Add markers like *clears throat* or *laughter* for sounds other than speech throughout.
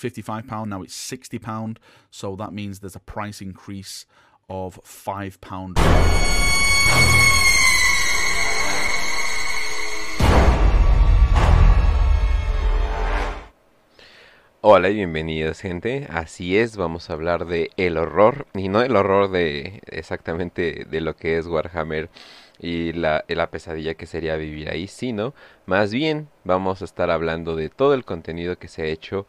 fifty-five pound. Now it's sixty pound. So that means there's a price increase of five pound. Hola y bienvenidos gente, así es, vamos a hablar de el horror y no el horror de exactamente de lo que es Warhammer y la, la pesadilla que sería vivir ahí, sino más bien vamos a estar hablando de todo el contenido que se ha hecho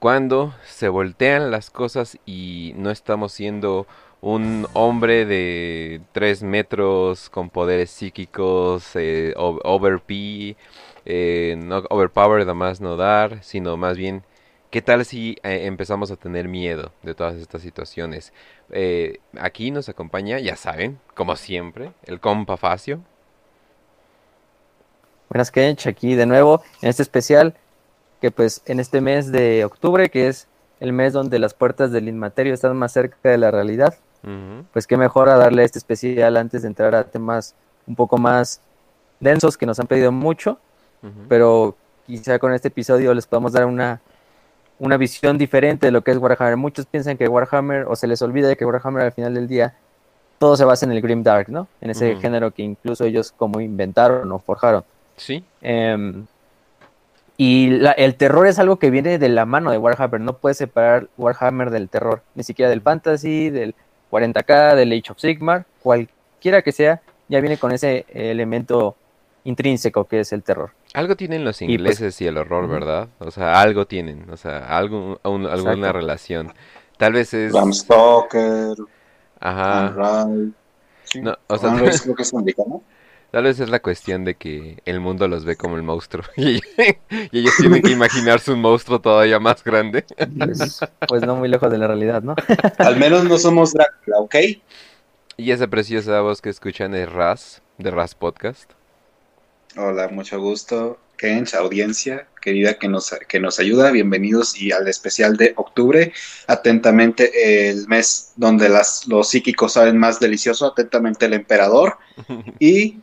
cuando se voltean las cosas y no estamos siendo un hombre de 3 metros con poderes psíquicos, eh, eh, no, overpower, además no dar, sino más bien ¿Qué tal si eh, empezamos a tener miedo de todas estas situaciones? Eh, aquí nos acompaña, ya saben, como siempre, el compa Facio. Buenas Kench, aquí de nuevo en este especial que pues en este mes de octubre, que es el mes donde las puertas del inmaterio están más cerca de la realidad, pues qué mejor a darle este especial antes de entrar a temas un poco más densos que nos han pedido mucho, pero quizá con este episodio les podamos dar una una visión diferente de lo que es Warhammer. Muchos piensan que Warhammer, o se les olvida de que Warhammer al final del día, todo se basa en el Grim Dark, ¿no? En ese género que incluso ellos como inventaron o forjaron. Sí. Em, y el terror es algo que viene de la mano de Warhammer. No puedes separar Warhammer del terror, ni siquiera del fantasy, del 40k, del Age of Sigmar, cualquiera que sea, ya viene con ese elemento intrínseco que es el terror. Algo tienen los pues, ingleses y, el horror, ¿verdad? O sea, algo tienen, o sea, algo, alguna relación. Tal vez es... Bram Stoker, Ajá. No, o sea, tal vez, creo que es americano. Tal vez es la cuestión de que el mundo los ve como el monstruo *laughs* y, ellos tienen que imaginarse un monstruo todavía más grande. Pues, *laughs* pues, no muy lejos de la realidad, ¿no? Al menos no somos Drácula, ¿ok? Y esa preciosa voz que escuchan es Raz, de Raz Podcast. Hola, mucho gusto. Kench, audiencia querida que nos, que nos ayuda, bienvenidos y al especial de octubre. Atentamente el mes donde las, los psíquicos saben más delicioso, atentamente el emperador. *laughs* Y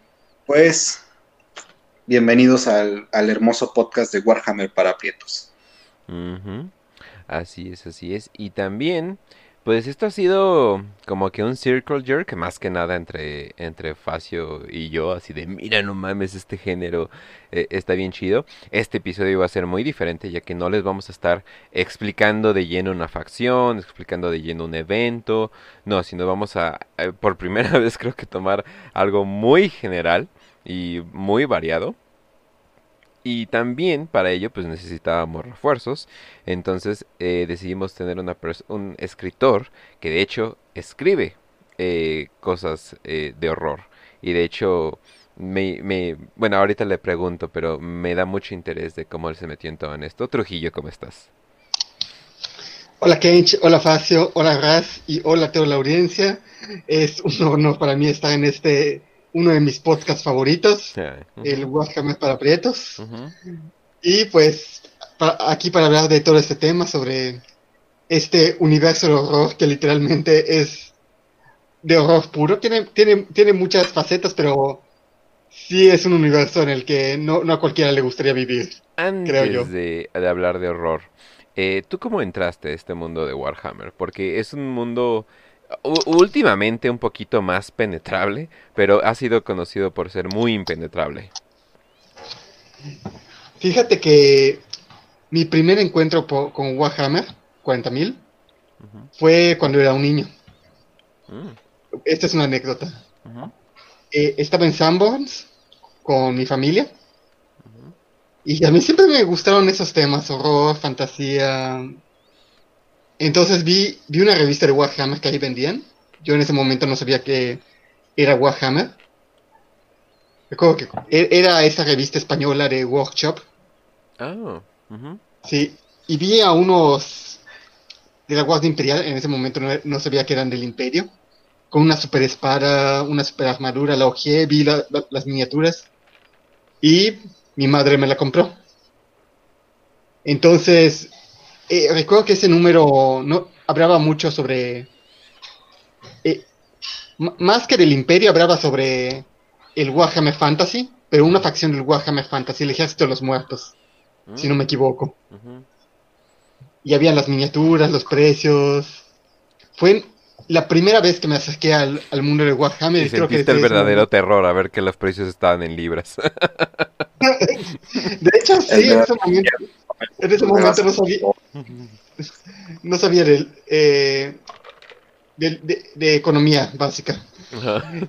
pues, bienvenidos al, hermoso podcast de Warhammer para Prietos. Así es, así es. Y también pues esto ha sido como que un circle jerk, más que nada entre, entre Facio y yo, así de, mira, no mames, este género eh, está bien chido. Este episodio va a ser muy diferente, ya que no les vamos a estar explicando de lleno una facción, explicando de lleno un evento, no, sino vamos a, eh, por primera *laughs* vez creo que tomar algo muy general y muy variado y también para ello pues necesitábamos refuerzos. Entonces eh, decidimos tener una un escritor que de hecho escribe eh, cosas eh, de horror. Y de hecho, me, me, bueno, ahorita le pregunto, pero me da mucho interés de cómo él se metió en todo en esto. Trujillo, ¿cómo estás? Hola Kench, hola Facio, hola Raz y hola a la audiencia. Es un honor para mí estar en este uno de mis podcasts favoritos, el Warhammer para Prietos. Y pues aquí para hablar de todo este tema sobre este universo de horror que literalmente es de horror puro. Tiene, tiene, tiene muchas facetas, pero sí es un universo en el que no, a cualquiera le gustaría vivir. Antes creo yo. De, de hablar de horror, eh, ¿tú cómo entraste a este mundo de Warhammer? Porque es un mundo últimamente un poquito más penetrable, pero ha sido conocido por ser muy impenetrable. Fíjate que mi primer encuentro con Warhammer 40.000 fue cuando era un niño. Mm. Esta es una anécdota. Eh, estaba en Sanborns con mi familia. Y a mí siempre me gustaron esos temas, horror, fantasía, entonces vi, vi una revista de Warhammer que ahí vendían. Yo en ese momento no sabía que era Warhammer. Recuerdo que e, era esa revista española de Workshop. Oh, Sí, y vi a unos de la Guardia Imperial, en ese momento no, sabía que eran del Imperio, con una super espada, una super armadura, la ojé, vi las miniaturas y mi madre me la compró. Entonces eh, recuerdo que ese número no hablaba mucho sobre. Eh, más que del Imperio, hablaba sobre el Warhammer Fantasy, pero una facción del Warhammer Fantasy, el Ejército de los Muertos, si no me equivoco. y habían las miniaturas, los precios. Fue la primera vez que me acerqué al, mundo de Warhammer. Y creo que el verdadero terror a ver que los precios estaban en libras. *laughs* de hecho, sí, en ese momento, en ese momento no sabía, no sabía de, eh, de, economía básica.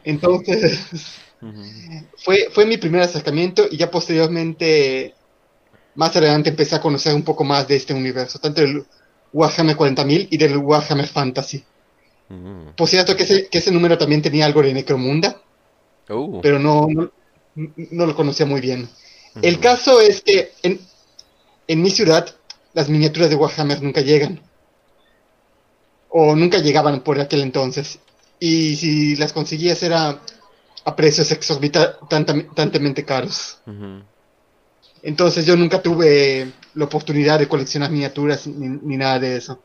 Entonces, fue, fue mi primer acercamiento y ya posteriormente, más adelante, empecé a conocer un poco más de este universo, tanto del Warhammer 40.000 y del Warhammer Fantasy. Por cierto, que ese, que ese número también tenía algo de Necromunda, uh. pero no, no, lo conocía muy bien. El caso es que en, en mi ciudad las miniaturas de Warhammer nunca llegan. O nunca llegaban por aquel entonces. Y si las conseguías era a precios exorbitantemente caros. Entonces yo nunca tuve la oportunidad de coleccionar miniaturas ni, nada de eso.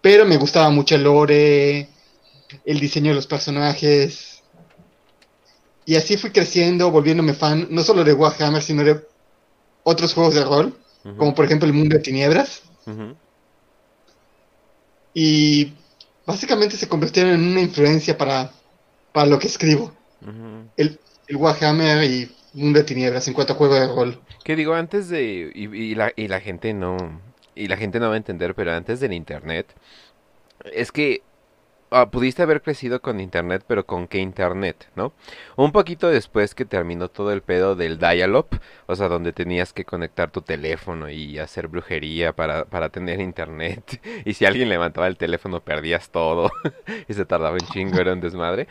Pero me gustaba mucho el lore, el diseño de los personajes. Y así fui creciendo, volviéndome fan, no solo de Warhammer, sino de otros juegos de rol, como por ejemplo el Mundo de Tiniebras. Y básicamente se convirtieron en una influencia para, para lo que escribo. el, el Warhammer y Mundo de Tiniebras en cuanto a juego de rol. Que digo, antes de... Y, la, y la gente no... Y la gente no va a entender, pero antes del Internet... Es que Ah, pudiste haber crecido con internet, pero ¿con qué internet, no? Un poquito después que terminó todo el pedo del dial-up, o sea, donde tenías que conectar tu teléfono y hacer brujería para, para tener internet, *laughs* y si alguien levantaba el teléfono perdías todo, *laughs* y se tardaba un chingo, era un desmadre.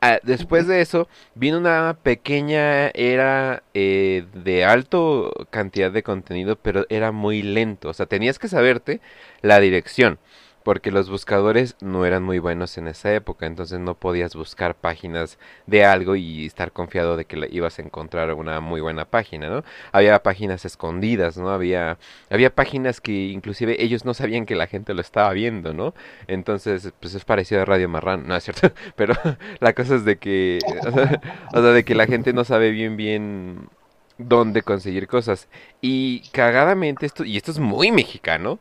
Ah, después de eso, vino una pequeña era eh, de alto cantidad de contenido, pero era muy lento, o sea, tenías que saberte la dirección porque los buscadores no eran muy buenos en esa época, entonces no podías buscar páginas de algo y estar confiado de que ibas a encontrar una muy buena página, ¿no? Había páginas escondidas, ¿no? Había había páginas que inclusive ellos no sabían que la gente lo estaba viendo, ¿no? Entonces, pues es parecido a Radio Marrán, no es cierto, *laughs* pero *laughs* la cosa es de que o sea, de que la gente no sabe bien bien dónde conseguir cosas y cagadamente esto y esto es muy mexicano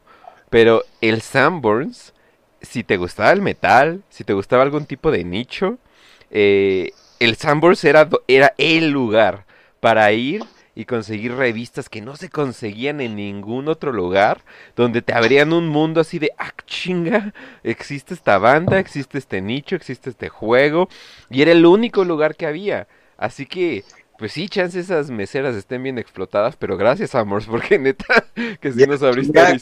pero el Sanborns, si te gustaba el metal, si te gustaba algún tipo de nicho, eh, el Sanborns era, era el lugar para ir y conseguir revistas que no se conseguían en ningún otro lugar, donde te abrían un mundo así de, ah, chinga, existe esta banda, existe este nicho, existe este juego, y era el único lugar que había. Así que pues sí, chance esas meseras estén bien explotadas, pero gracias, Amors, *laughs* porque neta, que si nos abriste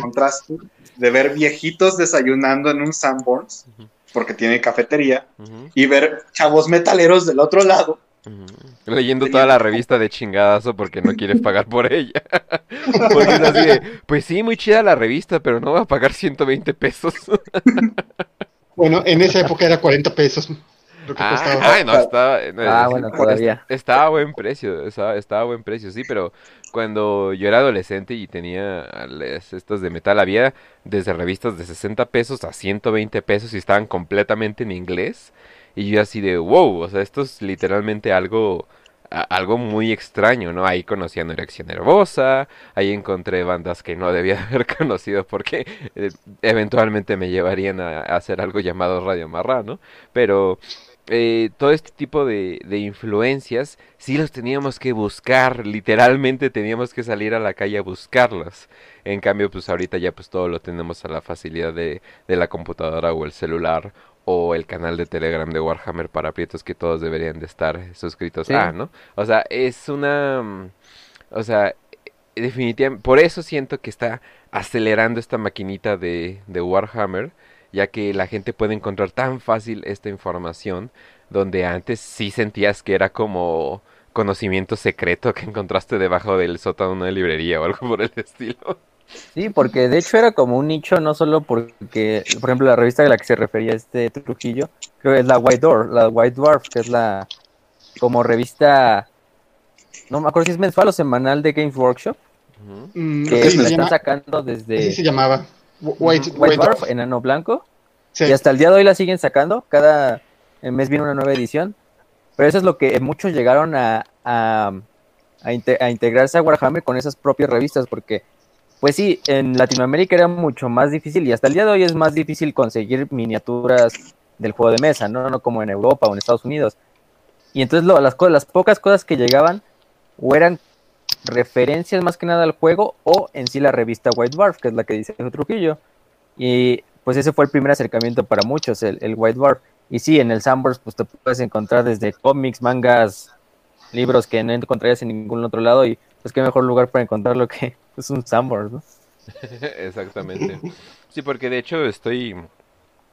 contraste de ver viejitos desayunando en un Sanborns, porque tiene cafetería, y ver chavos metaleros del otro lado. Leyendo toda la revista de chingadazo porque no quieres *laughs* pagar por ella. *laughs* porque es así de, pues sí, muy chida la revista, pero no va a pagar 120 pesos. *laughs* bueno, en esa época era 40 pesos ah, no, estaba, ah, bueno, todavía. Estaba a buen precio, estaba, a buen precio, sí, pero cuando yo era adolescente y tenía estos de metal, había desde revistas de 60 pesos a 120 pesos y estaban completamente en inglés. Y yo así de, wow, o sea, esto es literalmente algo algo muy extraño, ¿no? Ahí conocí a Erección Nervosa, ahí encontré bandas que no debía *laughs* haber conocido porque eh, eventualmente me llevarían a, a, hacer algo llamado Radio Marrano, pero eh, todo este tipo de, de, influencias sí los teníamos que buscar, literalmente teníamos que salir a la calle a buscarlas. En cambio, pues ahorita ya pues todo lo tenemos a la facilidad de, de la computadora o el celular o el canal de Telegram de Warhammer para prietos que todos deberían de estar suscritos a, ¿no? O sea, es una... Mm, o sea, definitivamente... Por eso siento que está acelerando esta maquinita de, de Warhammer ya que la gente puede encontrar tan fácil esta información, donde antes sí sentías que era como conocimiento secreto que encontraste debajo del sótano de una librería o algo por el estilo. Sí, porque de hecho era como un nicho, no solo porque, por ejemplo, la revista a la que se refería este Trujillo, creo que es la White Dwarf, la White Dwarf, que es la como revista, no me acuerdo si es mensual o semanal de Games Workshop, mm, que se están sacando desde... Así se llamaba. White, Dwarf, enano blanco. Y hasta el día de hoy la siguen sacando. Cada mes viene una nueva edición. Pero eso es lo que muchos llegaron a, a, integrarse a Warhammer con esas propias revistas. Porque pues sí, en Latinoamérica era mucho más difícil y hasta el día de hoy es más difícil conseguir miniaturas del juego de mesa, no, no como en Europa o en Estados Unidos. Y entonces las, las pocas cosas que llegaban o eran referencias más que nada al juego o en sí la revista White Dwarf, que es la que dice Trujillo. Y pues ese fue el primer acercamiento para muchos, el, White Dwarf. Y sí, en el Sandbox pues te puedes encontrar desde cómics, mangas, libros que no encontrarías en ningún otro lado y pues qué mejor lugar para encontrarlo que *laughs* es un Sandbox, ¿no? *laughs* Exactamente. Sí, porque de hecho estoy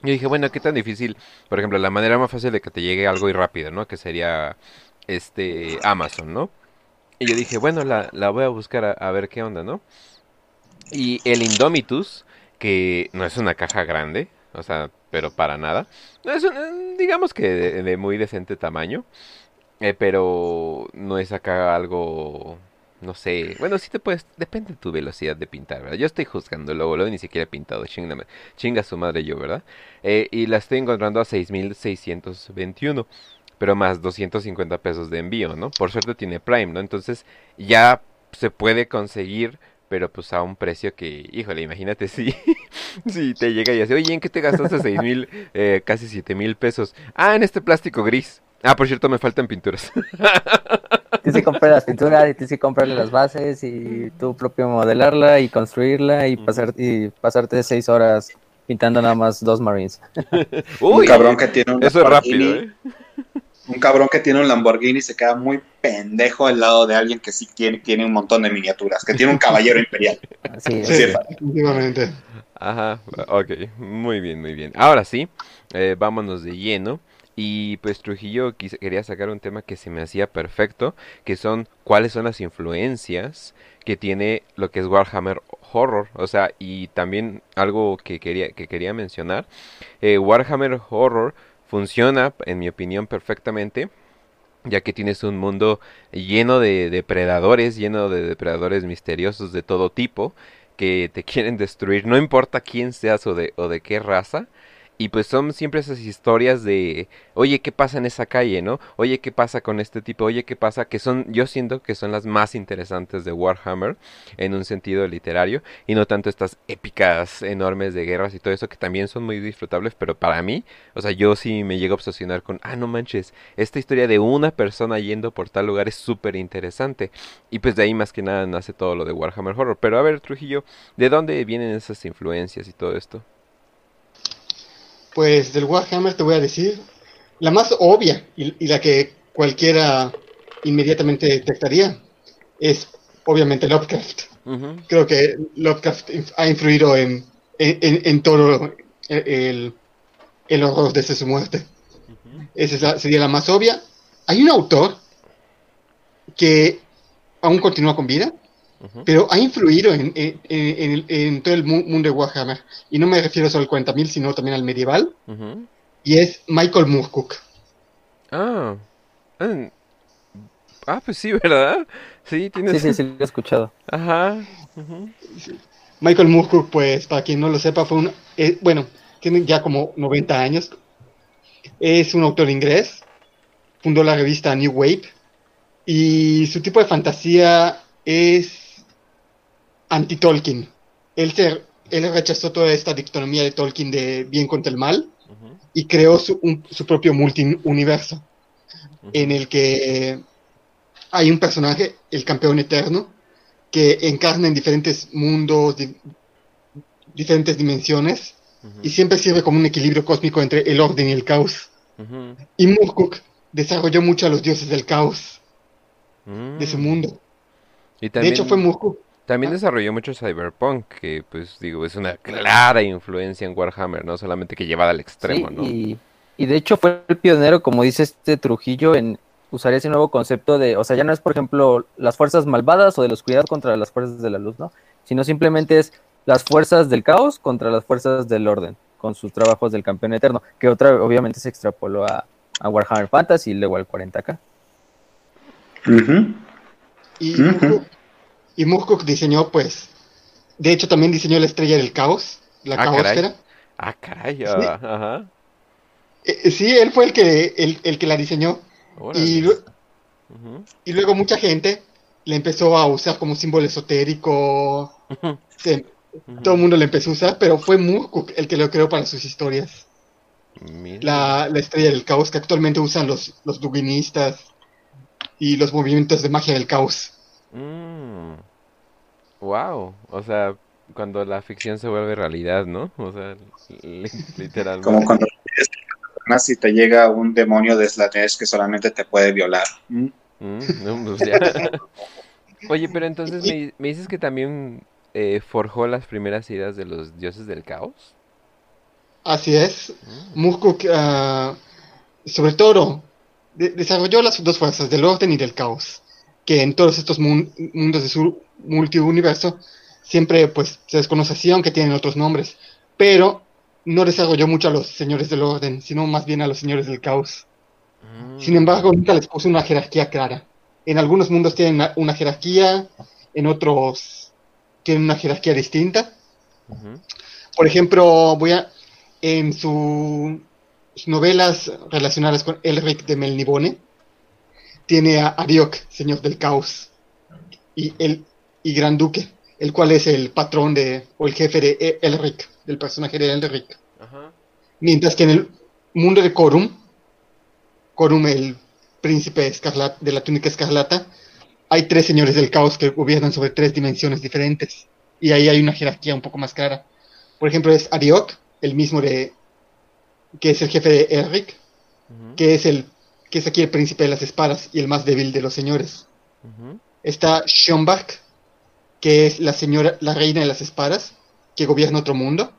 yo dije, bueno, qué tan difícil, por ejemplo, la manera más fácil de que te llegue algo y rápido, ¿no? Que sería este Amazon, ¿no? Y yo dije, bueno, la, la voy a buscar a, ver qué onda, ¿no? Y el Indomitus, que no es una caja grande, o sea, pero para nada. Es un, digamos que de, muy decente tamaño, eh, pero no es acá algo no sé. Bueno, sí te puedes. Depende de tu velocidad de pintar, ¿verdad? Yo estoy juzgando luego, luego ni siquiera he pintado. Chinga, chinga su madre yo, ¿verdad? Eh, y la estoy encontrando a 6.621. Pero más 250 pesos de envío, ¿no? Por suerte tiene Prime, ¿no? Entonces ya se puede conseguir pero pues a un precio que, híjole, imagínate *laughs* si, si te llega y dice, oye, ¿en qué te gastaste seis mil, eh, casi siete mil pesos? Ah, en este plástico gris. Ah, por cierto, me faltan pinturas. *laughs* Tienes que comprar las pinturas y tienes que comprarle las bases y tú propio modelarla y construirla y, pasar, y pasarte seis horas pintando nada más dos Marines. *laughs* un cabrón que tiene un eso es rápido, ¿eh? Un cabrón que tiene un Lamborghini se queda muy pendejo al lado de alguien que sí tiene, tiene un montón de miniaturas, que tiene un caballero imperial. *laughs* Sí, sí, efectivamente. Ajá, ok, muy bien, muy bien. Ahora sí, eh, vámonos de lleno y pues Trujillo quería sacar un tema que se me hacía perfecto, que son cuáles son las influencias que tiene lo que es Warhammer Horror. O sea, y también algo que quería, que quería mencionar. Eh, Warhammer Horror funciona, en mi opinión, perfectamente ya que tienes un mundo lleno de depredadores, lleno de depredadores misteriosos de todo tipo, que te *laughs* quieren destruir, no importa quién seas o de, o de qué raza, y pues son siempre esas historias de, oye, ¿qué pasa en esa calle, no? Oye, ¿qué pasa con este tipo? Oye, ¿qué pasa? Que son, yo siento que son las más interesantes de Warhammer en un sentido literario y no tanto estas épicas enormes de guerras y todo eso que también son muy disfrutables, pero para mí, o sea, yo sí me llego a obsesionar con, ah, no manches, esta historia de una persona yendo por tal lugar es súper interesante. Y pues de ahí más que nada nace todo lo de Warhammer Horror. Pero a ver, Trujillo, ¿de dónde vienen esas influencias y todo esto? Pues del Warhammer te voy a decir la más obvia y, la que cualquiera inmediatamente detectaría es obviamente Lovecraft. Creo que Lovecraft ha influido en, en, todo el, el, horror de su muerte. Esa sería la más obvia. Hay un autor que aún continúa con vida, pero ha influido en, todo el mundo de Warhammer. Y no me refiero solo al 40.000, sino también al medieval. Y es Michael Moorcook. Ah. ah. pues sí, ¿verdad? Sí, tienes... sí, sí, sí, lo he escuchado. Ajá. Michael Moorcook, pues, para quien no lo sepa, fue un... Eh, bueno, tiene ya como 90 años. Es un autor inglés. Fundó la revista New Wave. Y su tipo de fantasía es anti-Tolkien. Él, él rechazó toda esta dictonomía de Tolkien de bien contra el mal y creó su, su propio multiuniverso en el que hay un personaje, el campeón eterno, que encarna en diferentes mundos, diferentes dimensiones y siempre sirve como un equilibrio cósmico entre el orden y el caos. Y Murkuk desarrolló mucho a los dioses del caos de ese mm. mundo. De hecho, fue Murkuk también desarrolló mucho Cyberpunk, que pues digo, es una clara influencia en Warhammer, no solamente que llevada al extremo, ¿no? Y, y, de hecho fue el pionero, como dice este Trujillo, en usar ese nuevo concepto de, o sea, ya no es por ejemplo las fuerzas malvadas o de la oscuridad contra las fuerzas de la luz, ¿no? Sino simplemente es las fuerzas del caos contra las fuerzas del orden, con sus trabajos del campeón eterno, que otra obviamente se extrapoló a, Warhammer Fantasy y luego al 40k. Y y Moorcock diseñó, pues, de hecho también diseñó la estrella del caos, la ah, caosfera. Ah, caray, ah, ajá. Eh, eh, sí, él fue el que, el, que la diseñó. Y, y luego mucha gente le empezó a usar como símbolo esotérico todo el mundo le empezó a usar, pero fue Murkuk el que lo creó para sus historias. La, estrella del caos que actualmente usan los, los duginistas y los movimientos de magia del caos. Wow, o sea, cuando la ficción se vuelve realidad, ¿no? O sea, literalmente. Como cuando si te llega un demonio de Slanesh que solamente te puede violar. Mm. Mm, pues *laughs* Oye, pero entonces me, me dices que también eh, forjó las primeras ideas de los dioses del caos. Así es. Mm. Ah, sobre todo, desarrolló las dos fuerzas, del orden y del caos, que en todos estos mundos de su multiuniverso siempre pues se desconoce aunque tienen otros nombres, pero no desarrolló mucho a los señores del orden, sino más bien a los señores del caos. Mm. Sin embargo, nunca les puso una jerarquía clara. En algunos mundos tienen una jerarquía, en otros tienen una jerarquía distinta. Por ejemplo, voy a. En sus novelas relacionadas con Elric de Melnibone, tiene a Ariok, señor del caos, y el y Gran Duque, el cual es el patrón de, o el jefe de Elric, del personaje de Elric. Mientras que en el mundo de Corum, Corum, el príncipe de la túnica escarlata, hay tres señores del caos que gobiernan sobre tres dimensiones diferentes. Y ahí hay una jerarquía un poco más clara. Por ejemplo, es Ariok, el mismo de. que es el jefe de Eric, que es el. Que es aquí el príncipe de las espadas y el más débil de los señores. Está Schoenbach, que es la señora, la reina de las espadas, que gobierna otro mundo.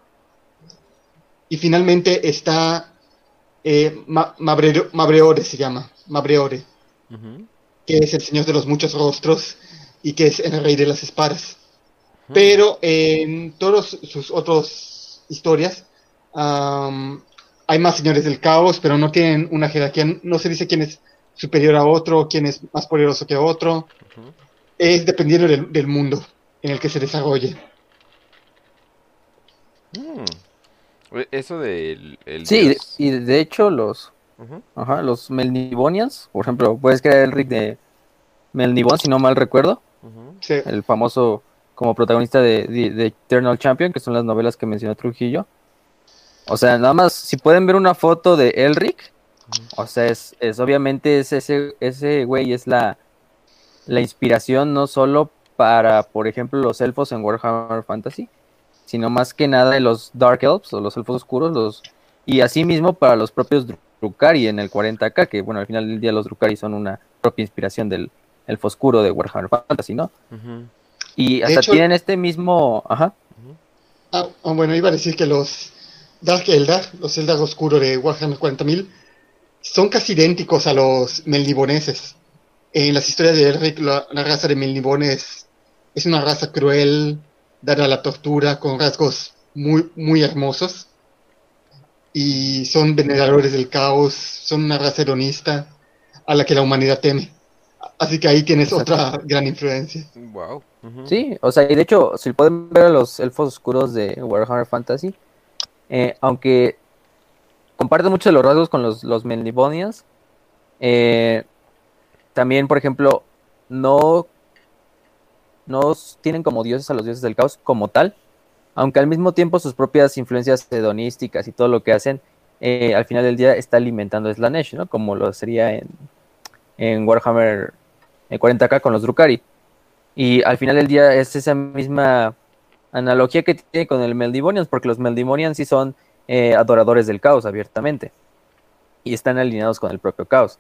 Y finalmente está eh, Mabreore se llama, Mabreore que es el señor de los muchos rostros y que es el rey de las espadas. Pero en todas sus otras historias hay más señores del caos, pero no tienen una jerarquía, no se dice quién es superior a otro, quién es más poderoso que otro. Es dependiendo del, mundo en el que se desarrolle. Mm. Eso del... sí, y de hecho los Ajá, los Melnibonians, por ejemplo, puedes crear el Rick de Melnibon, si no mal recuerdo. El famoso como protagonista de, Eternal Champion, que son las novelas que mencionó Trujillo. O sea, nada más, si pueden ver una foto de Elric, o sea, es, obviamente es ese, ese güey es la, la inspiración no solo para, por ejemplo, los elfos en Warhammer Fantasy, sino más que nada de los Dark Elves o los elfos oscuros, los y asimismo para los propios Drukari en el 40k, que bueno, al final del día los Drukari son una propia inspiración del el oscuro de Warhammer Fantasy, ¿no? Y hasta tienen este mismo... Ajá. Ah, ah, bueno, iba a decir que los Dark Eldar, los Eldar oscuros de Warhammer 40.000, son casi idénticos a los melniboneses. En las historias de Elric, la, raza de melnibones es una raza cruel, dada a la tortura, con rasgos muy, muy hermosos y son veneradores del caos, son una raza hedonista a la que la humanidad teme. Así que ahí tienes otra gran influencia. Wow. Sí, o sea, y de hecho, si pueden ver a los elfos oscuros de Warhammer Fantasy, eh, aunque comparten mucho de los rasgos con los, los eh, también, por ejemplo, no, no tienen como dioses a los dioses del caos como tal, aunque al mismo tiempo sus propias influencias hedonísticas y todo lo que hacen, eh, al final del día está alimentando Slanesh, ¿no? Como lo sería en, en Warhammer 40k con los Drukari. Y al final del día es esa misma analogía que tiene con el Meldivonians, porque los Meldivonians sí son eh, adoradores del caos abiertamente. Y están alineados con el propio caos.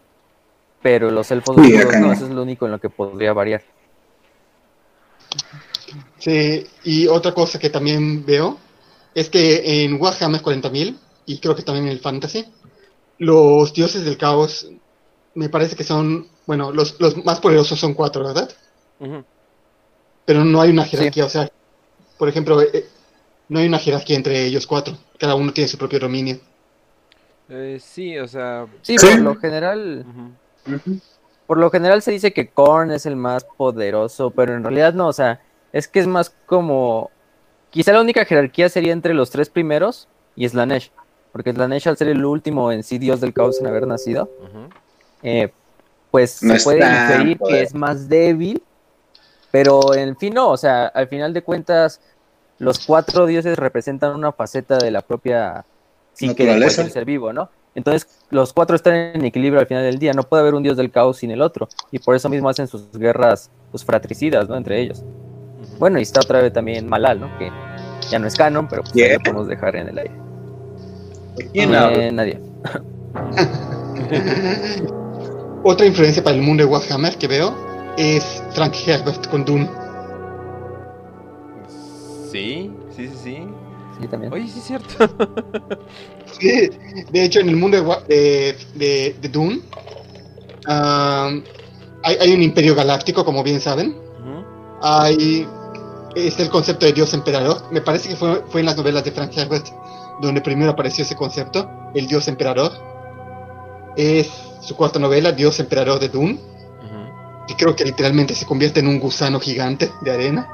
Pero los elfos no, eso es lo único en lo que podría variar. Sí, y otra cosa que también veo es que en Warhammer 40.000, y creo que también en el Fantasy, los dioses del caos me parece que son, bueno, los, los más poderosos son cuatro, ¿verdad? Pero no hay una jerarquía, o sea, por ejemplo, eh, no hay una jerarquía entre ellos cuatro, cada uno tiene su propio dominio. Eh, sí, o sea... Sí, por lo general... Por lo general se dice que Korn es el más poderoso, pero en realidad no, o sea, es que es más como. Quizá la única jerarquía sería entre los tres primeros y Slanesh. Porque Slanesh, al ser el último en sí, Dios del caos en haber nacido, eh, pues se puede inferir que es más débil Pero en fin, no, o sea, al final de cuentas, los cuatro dioses representan una faceta de la propia psique de ser vivo, ¿no? Entonces, los cuatro están en equilibrio al final del día. No puede haber un dios del caos sin el otro. Y por eso mismo hacen sus guerras pues, fratricidas, ¿no? Entre ellos. Bueno, y está otra vez también Malal, ¿no? Que ya no es canon, pero pues, lo podemos dejar en el aire. ¿Quién eh, nadie. *laughs* Otra influencia para el mundo de Warhammer que veo es Frank Herbert con Dune. Sí, sí, sí, sí. Sí, también. Oye, sí es cierto. *laughs* sí, de hecho, en el mundo de, de, de, Dune hay, hay, un imperio galáctico, como bien saben. Hay es el concepto de Dios emperador. Me parece que fue, fue en las novelas de Frank Herbert donde primero apareció ese concepto, el Dios emperador. Es su cuarta novela, Dios emperador de Dune. Y creo que literalmente se convierte en un gusano gigante de arena.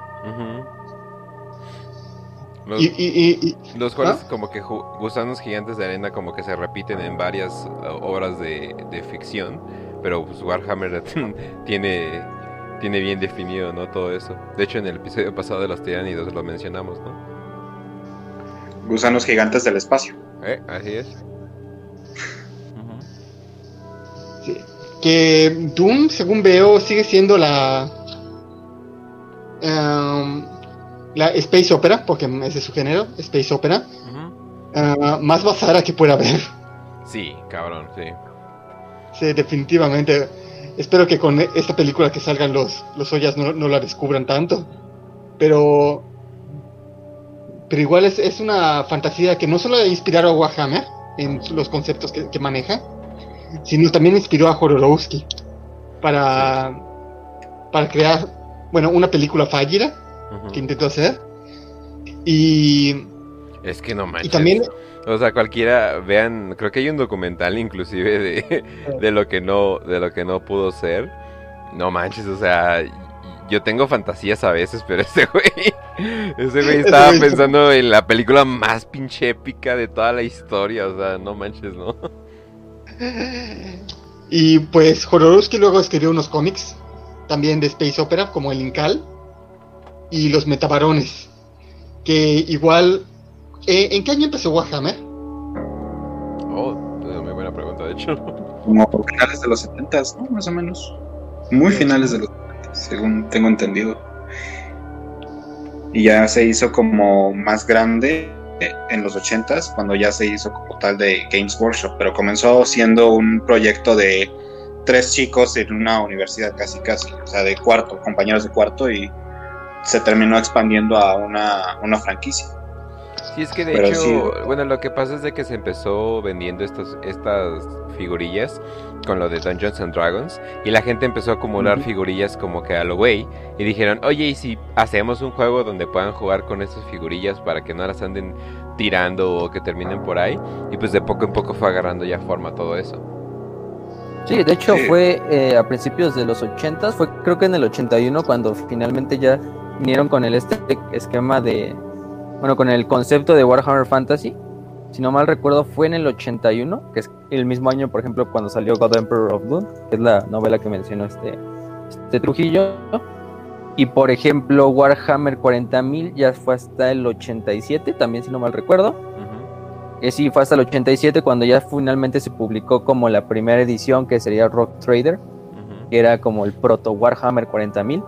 Los, y, los cuales ¿Ah? como que gusanos gigantes de arena como que se repiten en varias uh, obras de, ficción, pero pues Warhammer *laughs* tiene tiene bien definido, ¿no? Todo eso. De hecho, en el episodio pasado de los tiránidos lo mencionamos, ¿no? Gusanos gigantes del espacio. Eh, así es. Que Doom, según veo, sigue siendo la... Um, la Space Opera, porque ese es su género, Space Opera. Uh, más basada que pueda haber. Sí, cabrón, sí. Sí, definitivamente espero que con esta película que salgan los, los Ollas no, la descubran tanto. Pero. Pero igual es, es, una fantasía que no solo inspiró a Warhammer en los conceptos que, maneja, sino también inspiró a Jodorowsky para, para crear, bueno, una película fallida que intentó hacer. Y. Es que no manches. Y también. O sea, cualquiera, vean, creo que hay un documental inclusive de, *laughs* de lo que no, de lo que no pudo ser. No manches, o sea, yo tengo fantasías a veces, pero ese güey, *laughs* ese güey estaba pensando en la película más pinche épica de toda la historia, o sea, no manches, ¿no? *laughs* Y pues Jodorowsky luego escribió unos cómics, también de Space Opera, como el Incal y los Metabarones, que igual eh, ¿En qué año empezó Warhammer? Oh, es muy buena pregunta, de hecho. Como finales de los 70, ¿no? Más o menos. Muy finales de los 70, según tengo entendido. Y ya se hizo como más grande en los 80s, cuando ya se hizo como tal de Games Workshop, pero comenzó siendo un proyecto de tres chicos en una universidad casi casi, o sea, de cuarto, compañeros de cuarto, y se terminó expandiendo a una, una franquicia. Sí, es que de hecho, bueno, lo que pasa es de que se empezó vendiendo estos, estas figurillas con lo de Dungeons and Dragons y la gente empezó a acumular figurillas como que a lo güey y dijeron, oye, ¿y si hacemos un juego donde puedan jugar con estas figurillas para que no las anden tirando o que terminen por ahí? Y pues de poco en poco fue agarrando ya forma todo eso. Sí, de hecho fue eh, a principios de los 80, fue creo que en el 81 cuando finalmente ya vinieron con el este esquema de bueno, con el concepto de Warhammer Fantasy, si no mal recuerdo, fue en el 81, que es el mismo año, por ejemplo, cuando salió God Emperor of Doom, que es la novela que mencionó este, este Trujillo. Y por ejemplo, Warhammer 40.000 ya fue hasta el 87, también si no mal recuerdo. Uh sí, fue hasta el 87 cuando ya finalmente se publicó como la primera edición, que sería Rock Trader, que era como el proto Warhammer 40.000.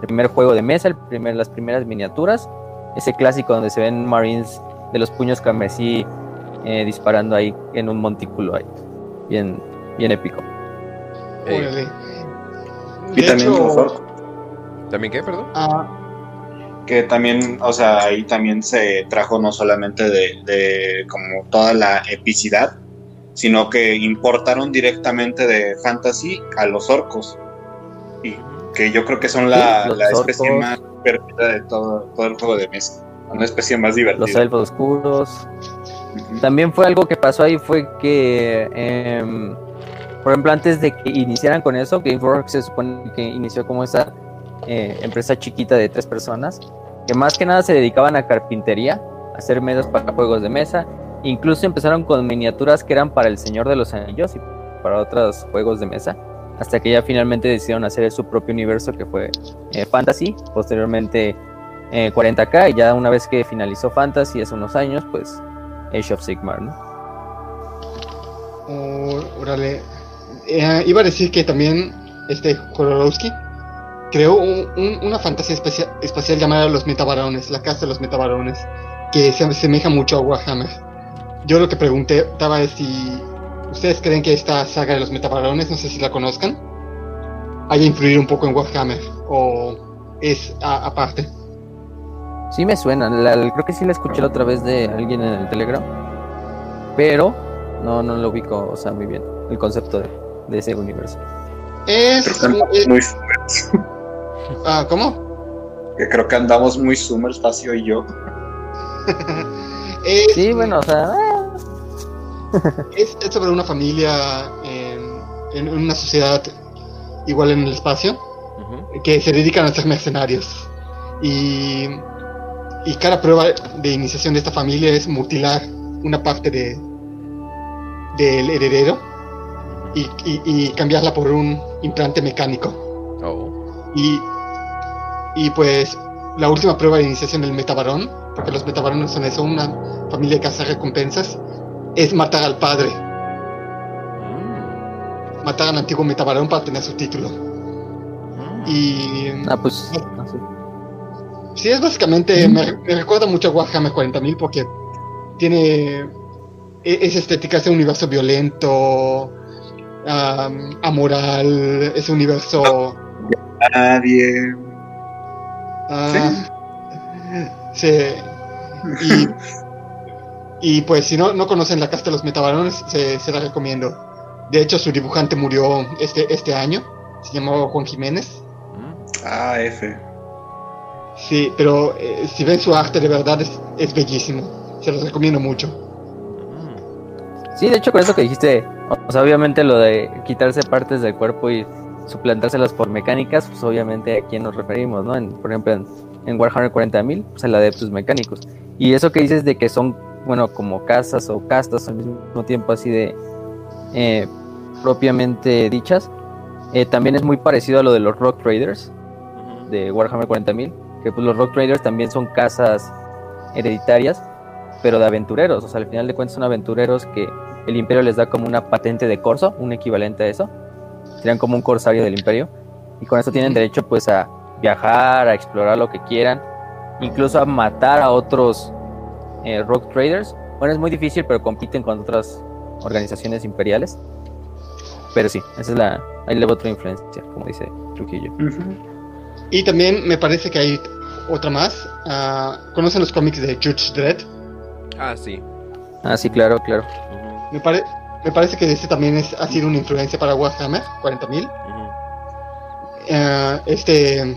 El primer juego de mesa, el primer, las primeras miniaturas ese clásico donde se ven Marines de los puños carmesí eh, disparando ahí en un montículo ahí. Bien, bien épico. Y también ¿También qué, perdón? Ah. Que también, o sea, ahí también se trajo no solamente de, de como toda la epicidad, sino que importaron directamente de fantasy a los orcos. Y que yo creo que son la, la especie más de todo, todo el juego de mesa. Una especie más divertida. Los elfos oscuros. También fue algo que pasó ahí, fue que, em, por ejemplo, antes de que iniciaran con eso, Gameworks se supone que inició como esa eh, empresa chiquita de tres personas, que más que nada se dedicaban a carpintería, a hacer mesas para juegos de mesa. Incluso empezaron con miniaturas que eran para el Señor de los Anillos y para otros juegos de mesa. Hasta que ya finalmente decidieron hacer su propio universo que fue eh, Fantasy, posteriormente 40k y ya una vez que finalizó Fantasy hace unos años, pues Age of Sigmar, ¿no? Oh, órale. iba a decir que también este creó una fantasía espacial llamada Los Metabarones, la casa de los Metabarones, que se asemeja mucho a Warhammer. Yo lo que pregunté estaba es si ustedes creen que esta saga de los Metabarones, no sé si la conozcan, haya influido un poco en Warhammer o es aparte. Sí me suena, creo que sí la escuché la otra vez de alguien en el Telegram, pero no, no lo ubico, o sea, muy bien, el concepto de, ese universo. Es muy *laughs* Ah, ¿cómo? Que creo que andamos muy Summer, Espacio y yo. *laughs* sí, bueno, o sea. *laughs* es, sobre una familia en, una sociedad igual en el espacio que se dedican a ser mercenarios. Y, y cada prueba de iniciación de esta familia es mutilar una parte de del heredero y, y cambiarla por un implante mecánico. Oh. Y, y pues la última prueba de iniciación del metabarón, porque los metabarones son eso, una familia que hace recompensas, es matar al padre. Mm. Matar al antiguo metabarón para tener su título. Mm. Y. Ah, pues. Ah, sí. es básicamente. Me, recuerda mucho a Warhammer 40.000 porque tiene e, esa estética, ese universo violento, amoral, ese universo nadie. Ah, sí. Y, *laughs* pues si no, no conocen la casta de los metabarones, se, se, la recomiendo. De hecho, su dibujante murió este, este año. Se llamaba Juan Jiménez. Ah, F. Sí, pero eh, si ven su arte de verdad es, es bellísimo. Se los recomiendo mucho. Sí, de hecho con eso que dijiste, o sea, obviamente lo de quitarse partes del cuerpo y suplantárselas por mecánicas, pues obviamente a quién nos referimos, ¿no? En, por ejemplo, en, Warhammer 40.000, pues el adeptus mecánicos. Y eso que dices de que son, bueno, como casas o castas al mismo tiempo así de eh, propiamente dichas, eh, también es muy parecido a lo de los Rock Traders de Warhammer 40.000, que pues los Rock Traders también son casas hereditarias, pero de aventureros, o sea, al final de cuentas son aventureros que el imperio les da como una patente de corso, un equivalente a eso, serían como un corsario del imperio. Y con eso tienen derecho pues a viajar, a explorar lo que quieran, incluso a matar a otros eh, rock traders. Bueno, es muy difícil, pero compiten con otras organizaciones imperiales. Pero sí, esa es la. Ahí le otra influencia, como dice Trujillo. Y también me parece que hay otra más. Ah, ¿Conocen los cómics de Judge Dredd? Ah, sí. Ah, sí, claro, claro. Me parece me parece que este también es, ha sido una influencia para Warhammer 40.000. Eh, este.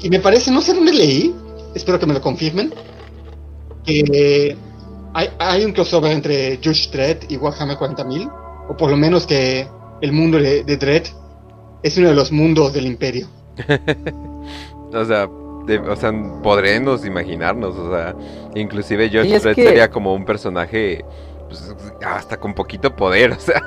Y me parece, no sé dónde leí, espero que me lo confirmen, que hay, hay un crossover entre Judge Dredd y Warhammer 40.000, o por lo menos que el mundo de, de Dredd es uno de los mundos del Imperio. *laughs* o sea, o sea, podremos imaginarnos, o sea, inclusive Judge Dredd sería como un personaje pues, hasta con poquito poder, *laughs* o sea.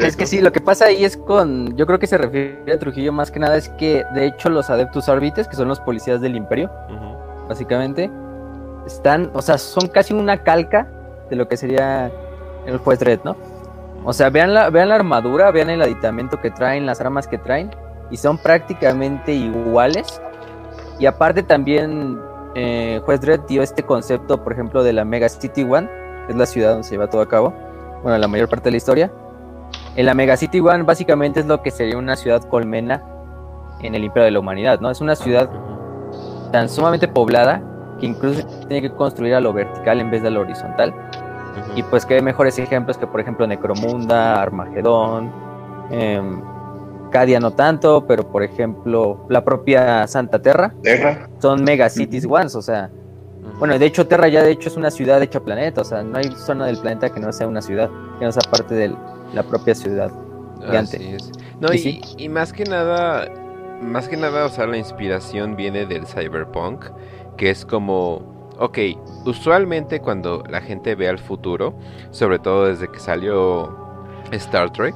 es que sí, lo que pasa ahí es con, yo creo que se refiere a Trujillo más que nada es que de hecho los Adeptus Arbites, que son los policías del imperio, básicamente, están, o sea, son casi una calca de lo que sería el juez Red, ¿no? O sea, vean la, vean la armadura, vean el aditamento que traen, las armas que traen, y son prácticamente iguales. Y aparte también eh, Juez Dredd dio este concepto, por ejemplo, de la Mega City One, es la ciudad donde se lleva todo a cabo, bueno, la mayor parte de la historia. En la Megacity One básicamente es lo que sería una ciudad colmena en el imperio de la humanidad, ¿no? Es una ciudad tan sumamente poblada que incluso tiene que construir a lo vertical en vez de a lo horizontal. Y pues que hay mejores ejemplos que por ejemplo Necromunda, Armagedón, eh, Cadia no tanto, pero por ejemplo la propia Santa Terra, Terra. son megacities ones, o sea, bueno, de hecho, Terra ya de hecho es una ciudad hecha planeta, o sea, no hay zona del planeta que no sea una ciudad, que no sea parte de la propia ciudad gigante. No, y, y, más que nada, más que nada, o sea, la inspiración viene del cyberpunk, que es como, ok, usualmente cuando la gente ve al futuro, sobre todo desde que salió Star Trek,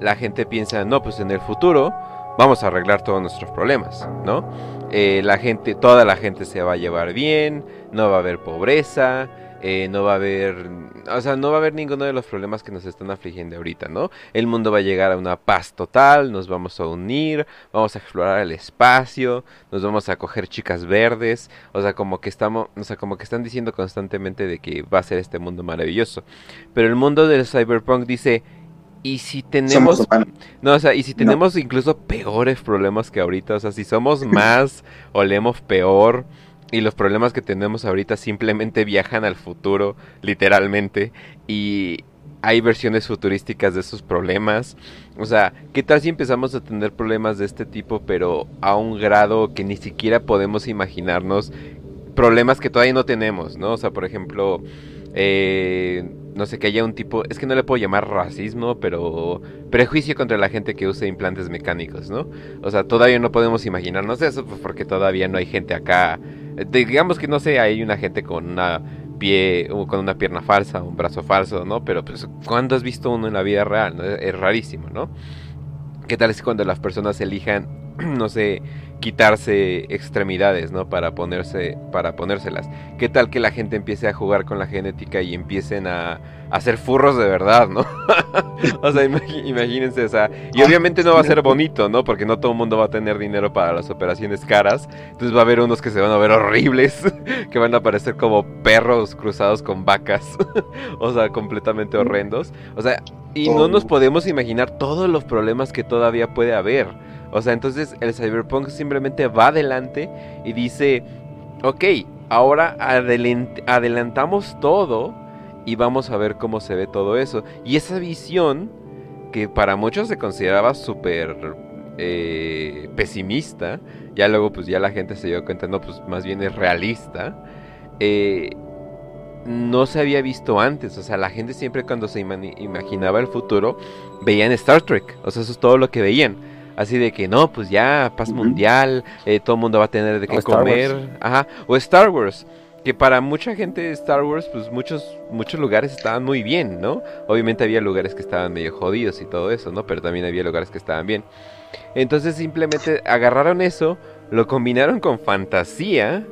la gente piensa, no, pues en el futuro vamos a arreglar todos nuestros problemas, ¿no? Eh, la gente, toda la gente se va a llevar bien, no va a haber pobreza, eh, no va a haber, o sea, no va a haber ninguno de los problemas que nos están afligiendo ahorita, ¿no? El mundo va a llegar a una paz total, nos vamos a unir, vamos a explorar el espacio, nos vamos a coger chicas verdes, o sea, como que estamos, o sea, como que están diciendo constantemente de que va a ser este mundo maravilloso. Pero el mundo del cyberpunk dice, y si tenemos no o sea y si tenemos incluso peores problemas que ahorita o sea si somos más *laughs* olemos peor y los problemas que tenemos ahorita simplemente viajan al futuro, literalmente, y hay versiones futurísticas de esos problemas. O sea, ¿qué tal si empezamos a tener problemas de este tipo, pero a un grado que ni siquiera podemos imaginarnos? Problemas que todavía no tenemos, ¿no? O sea, por ejemplo, eh, no sé, que haya un tipo, es que no le puedo llamar racismo, pero prejuicio contra la gente que usa implantes mecánicos, ¿no? O sea, todavía no podemos imaginarnos eso, pues porque todavía no hay gente acá digamos que no sé, hay una gente con una pie con una pierna falsa, un brazo falso, ¿no? Pero pues ¿cuándo has visto uno en la vida real? Es rarísimo, ¿no? ¿Qué tal es cuando las personas elijan, *clears throat* no sé, quitarse extremidades, ¿no? Para ponerse, para ponérselas. ¿Qué tal que la gente empiece a jugar con la genética y empiecen a, hacer furros de verdad, ¿no? *laughs* o sea, imagínense, o sea, y obviamente no va a ser bonito, ¿no? Porque no todo el mundo va a tener dinero para las operaciones caras. Entonces va a haber unos que se van a ver horribles, *laughs* que van a parecer como perros cruzados con vacas. *laughs* o sea, completamente horrendos. O sea, y no nos podemos imaginar todos los problemas que todavía puede haber. O sea, entonces el cyberpunk simplemente va adelante y dice, ok, ahora adelantamos todo y vamos a ver cómo se ve todo eso. Y esa visión, que para muchos se consideraba súper eh, pesimista, ya luego pues ya la gente se dio cuenta, no, pues más bien es realista. Eh, no se había visto antes. O sea, la gente siempre cuando se imaginaba el futuro veían Star Trek. O sea, eso es todo lo que veían. Así de que no, pues ya, paz mundial, eh, todo el mundo va a tener de qué comer. Ajá. O Star Wars. Que para mucha gente de Star Wars, pues muchos, muchos lugares estaban muy bien, ¿no? Obviamente había lugares que estaban medio jodidos y todo eso, ¿no? Pero también había lugares que estaban bien. Entonces simplemente agarraron eso, lo combinaron con fantasía,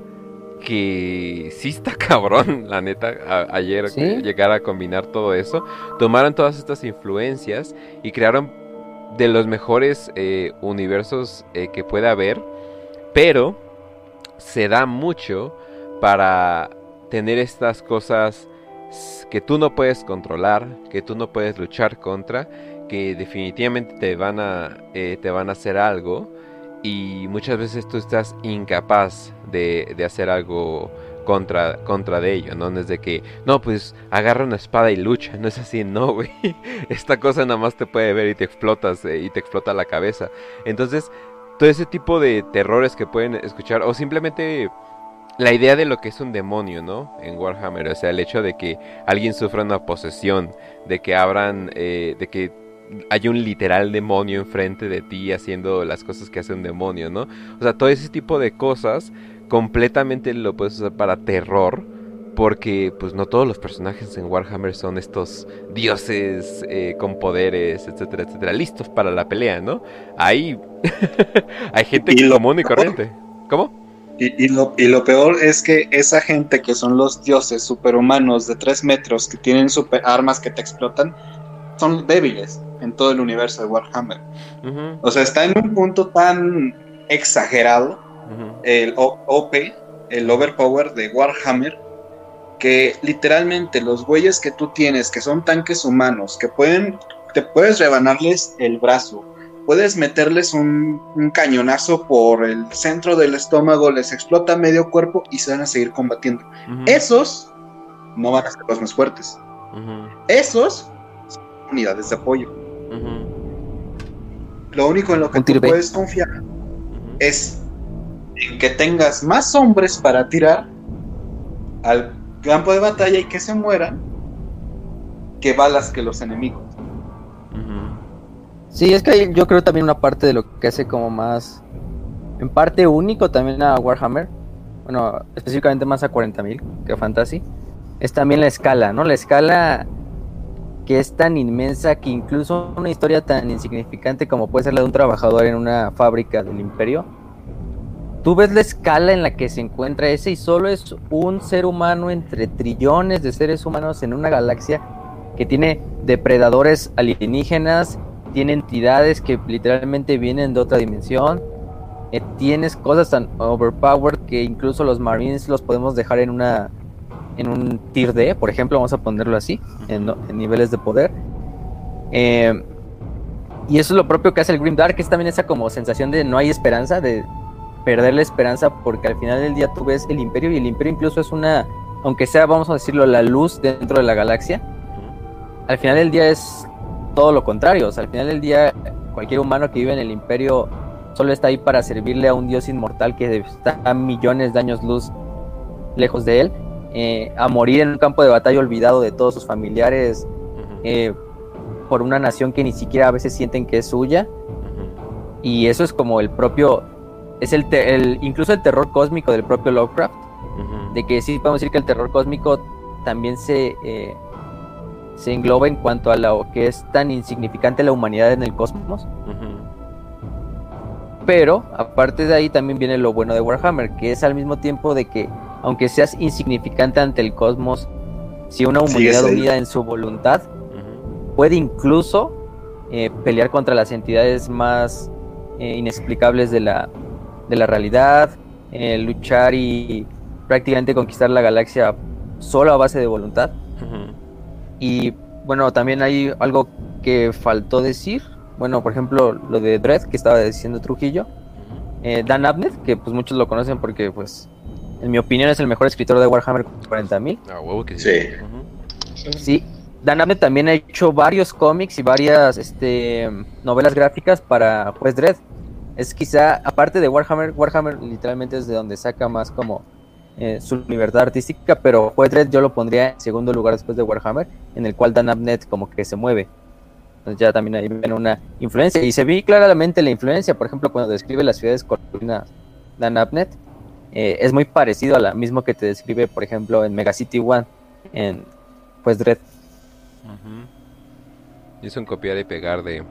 que sí está *laughs* cabrón, la neta, ayer llegar a combinar todo eso. Tomaron todas estas influencias y crearon de los mejores eh, universos eh, que pueda haber, pero se da mucho para tener estas cosas que tú no puedes controlar, que tú no puedes luchar contra, que definitivamente te van a, eh, te van a hacer algo y muchas veces tú estás incapaz de, de hacer algo contra, contra de ello, ¿no? No es de que, no, pues agarra una espada y lucha, *laughs* no es así, no, güey. *laughs* Esta cosa nada más te puede ver y te explotas eh, y te explota la cabeza. Entonces, todo ese tipo de terrores que pueden escuchar, o simplemente la idea de lo que es un demonio, ¿no? En Warhammer, o sea, el hecho de que alguien sufra una posesión, de que abran, eh, de que hay un literal demonio enfrente de ti haciendo las cosas que hace un demonio, ¿no? O sea, todo ese tipo de cosas completamente lo puedes usar para terror. Porque pues no todos los personajes en Warhammer son estos dioses eh, con poderes, etcétera, etcétera, listos para la pelea, ¿no? Hay, *laughs* hay gente común y corriente. ¿Cómo? Y, lo, y, lo, peor es que esa gente que son los dioses superhumanos de 3 metros que tienen super armas que te explotan, son débiles en todo el universo de Warhammer. O sea, está en un punto tan exagerado el OP, el overpower de Warhammer, que literalmente los güeyes que tú tienes, que son tanques humanos, que pueden, te puedes rebanarles el brazo, puedes meterles un, cañonazo por el centro del estómago, les explota medio cuerpo y se van a seguir combatiendo. Esos no van a ser los más fuertes. Esos son unidades de apoyo. Lo único en lo que tú puedes confiar es en que tengas más hombres para tirar al campo de batalla y que se mueran que balas que los enemigos. Sí, es que yo creo también una parte de lo que hace como más, en parte único también a Warhammer, bueno, específicamente más a 40.000 que a Fantasy, es también la escala, ¿no? La escala que es tan inmensa que incluso una historia tan insignificante como puede ser la de un trabajador en una fábrica del imperio, tú ves la escala en la que se encuentra ese y solo es un ser humano entre trillones de seres humanos en una galaxia que tiene depredadores alienígenas, tiene entidades que literalmente vienen de otra dimensión, eh, tienes cosas tan overpowered que incluso los Marines los podemos dejar en una en un tier D, por ejemplo, vamos a ponerlo así, en, niveles de poder. Eh, y eso es lo propio que hace el Grim Dark, es también esa como sensación de no hay esperanza, de perder la esperanza, porque al final del día tú ves el imperio y el imperio incluso es una, aunque sea, vamos a decirlo, la luz dentro de la galaxia, al final del día es todo lo contrario, o sea, al final del día cualquier humano que vive en el imperio solo está ahí para servirle a un dios inmortal que está a millones de años luz lejos de él eh, a morir en un campo de batalla olvidado de todos sus familiares eh, por una nación que ni siquiera a veces sienten que es suya. Y eso es como el propio, es el, incluso el terror cósmico del propio Lovecraft. De que sí podemos decir que el terror cósmico también se, eh, se engloba en cuanto a lo que es tan insignificante la humanidad en el cosmos. Pero aparte de ahí también viene lo bueno de Warhammer, que es al mismo tiempo de que aunque seas insignificante ante el cosmos, si una humanidad unida en su voluntad puede incluso eh, pelear contra las entidades más eh, inexplicables de la, de la realidad, eh, luchar y prácticamente conquistar la galaxia solo a base de voluntad. Y bueno, también hay algo que faltó decir. Bueno, por ejemplo, lo de Dredd que estaba diciendo Trujillo. Dan Abnett, que pues muchos lo conocen porque pues en mi opinión, es el mejor escritor de Warhammer 40.000. Ah, huevo que sí. Sí. Dan Abnett también ha hecho varios cómics y varias este, novelas gráficas para Juez Dredd. Es quizá, aparte de Warhammer, Warhammer literalmente es de donde saca más como eh, su libertad artística, pero Juez yo lo pondría en segundo lugar después de Warhammer, en el cual Dan Abnett como que se mueve. Entonces ya también ahí ven una influencia. Y se ve claramente la influencia, por ejemplo, cuando describe las ciudades coloninas Dan Abnett, eh, es muy parecido a la mismo que te describe, por ejemplo, en Megacity One, en Dread. Hizo un copiar y pegar de,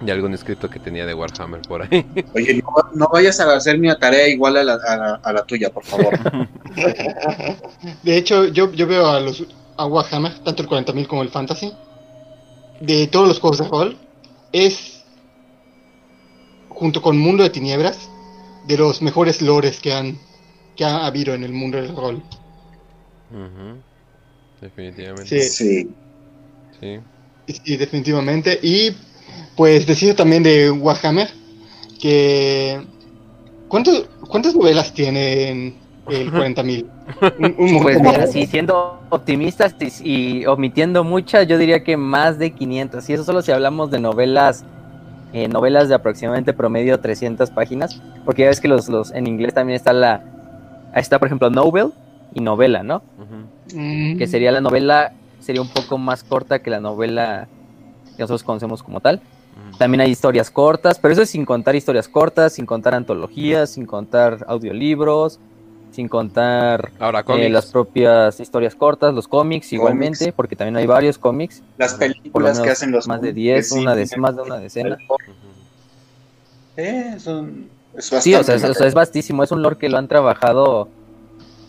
de algún escrito que tenía de Warhammer por ahí. *laughs* Oye, no, vayas a hacer mi tarea igual a la, a la, tuya, por favor. *laughs* de hecho, yo, yo veo a los a Warhammer, tanto el 40.000 como el Fantasy, de todos los juegos de rol, es junto con Mundo de Tinieblas, de los mejores lores que han que ha habido en el mundo del rol. Definitivamente. Sí. sí. Sí. definitivamente. Y pues decir también de Warhammer que ¿cuántas novelas tienen el 40.000? pues mira, sí, siendo optimistas y, y, omitiendo muchas, yo diría que más de 500. Y eso solo si hablamos de novelas eh, novelas de aproximadamente promedio 300 páginas, porque ya ves que los, los en inglés también está la, está por ejemplo novel y novela, ¿no? Mm. Que sería la novela, sería un poco más corta que la novela que nosotros conocemos como tal. También hay historias cortas, pero eso es sin contar historias cortas, sin contar antologías, sin contar audiolibros, sin contar Ahora, eh, las propias historias cortas, los cómics igualmente, porque también hay varios cómics. Las películas que hacen los más de 10, una de, más de una decena. Eh, son, es sí, o sea, es, vastísimo, es un lore que lo han trabajado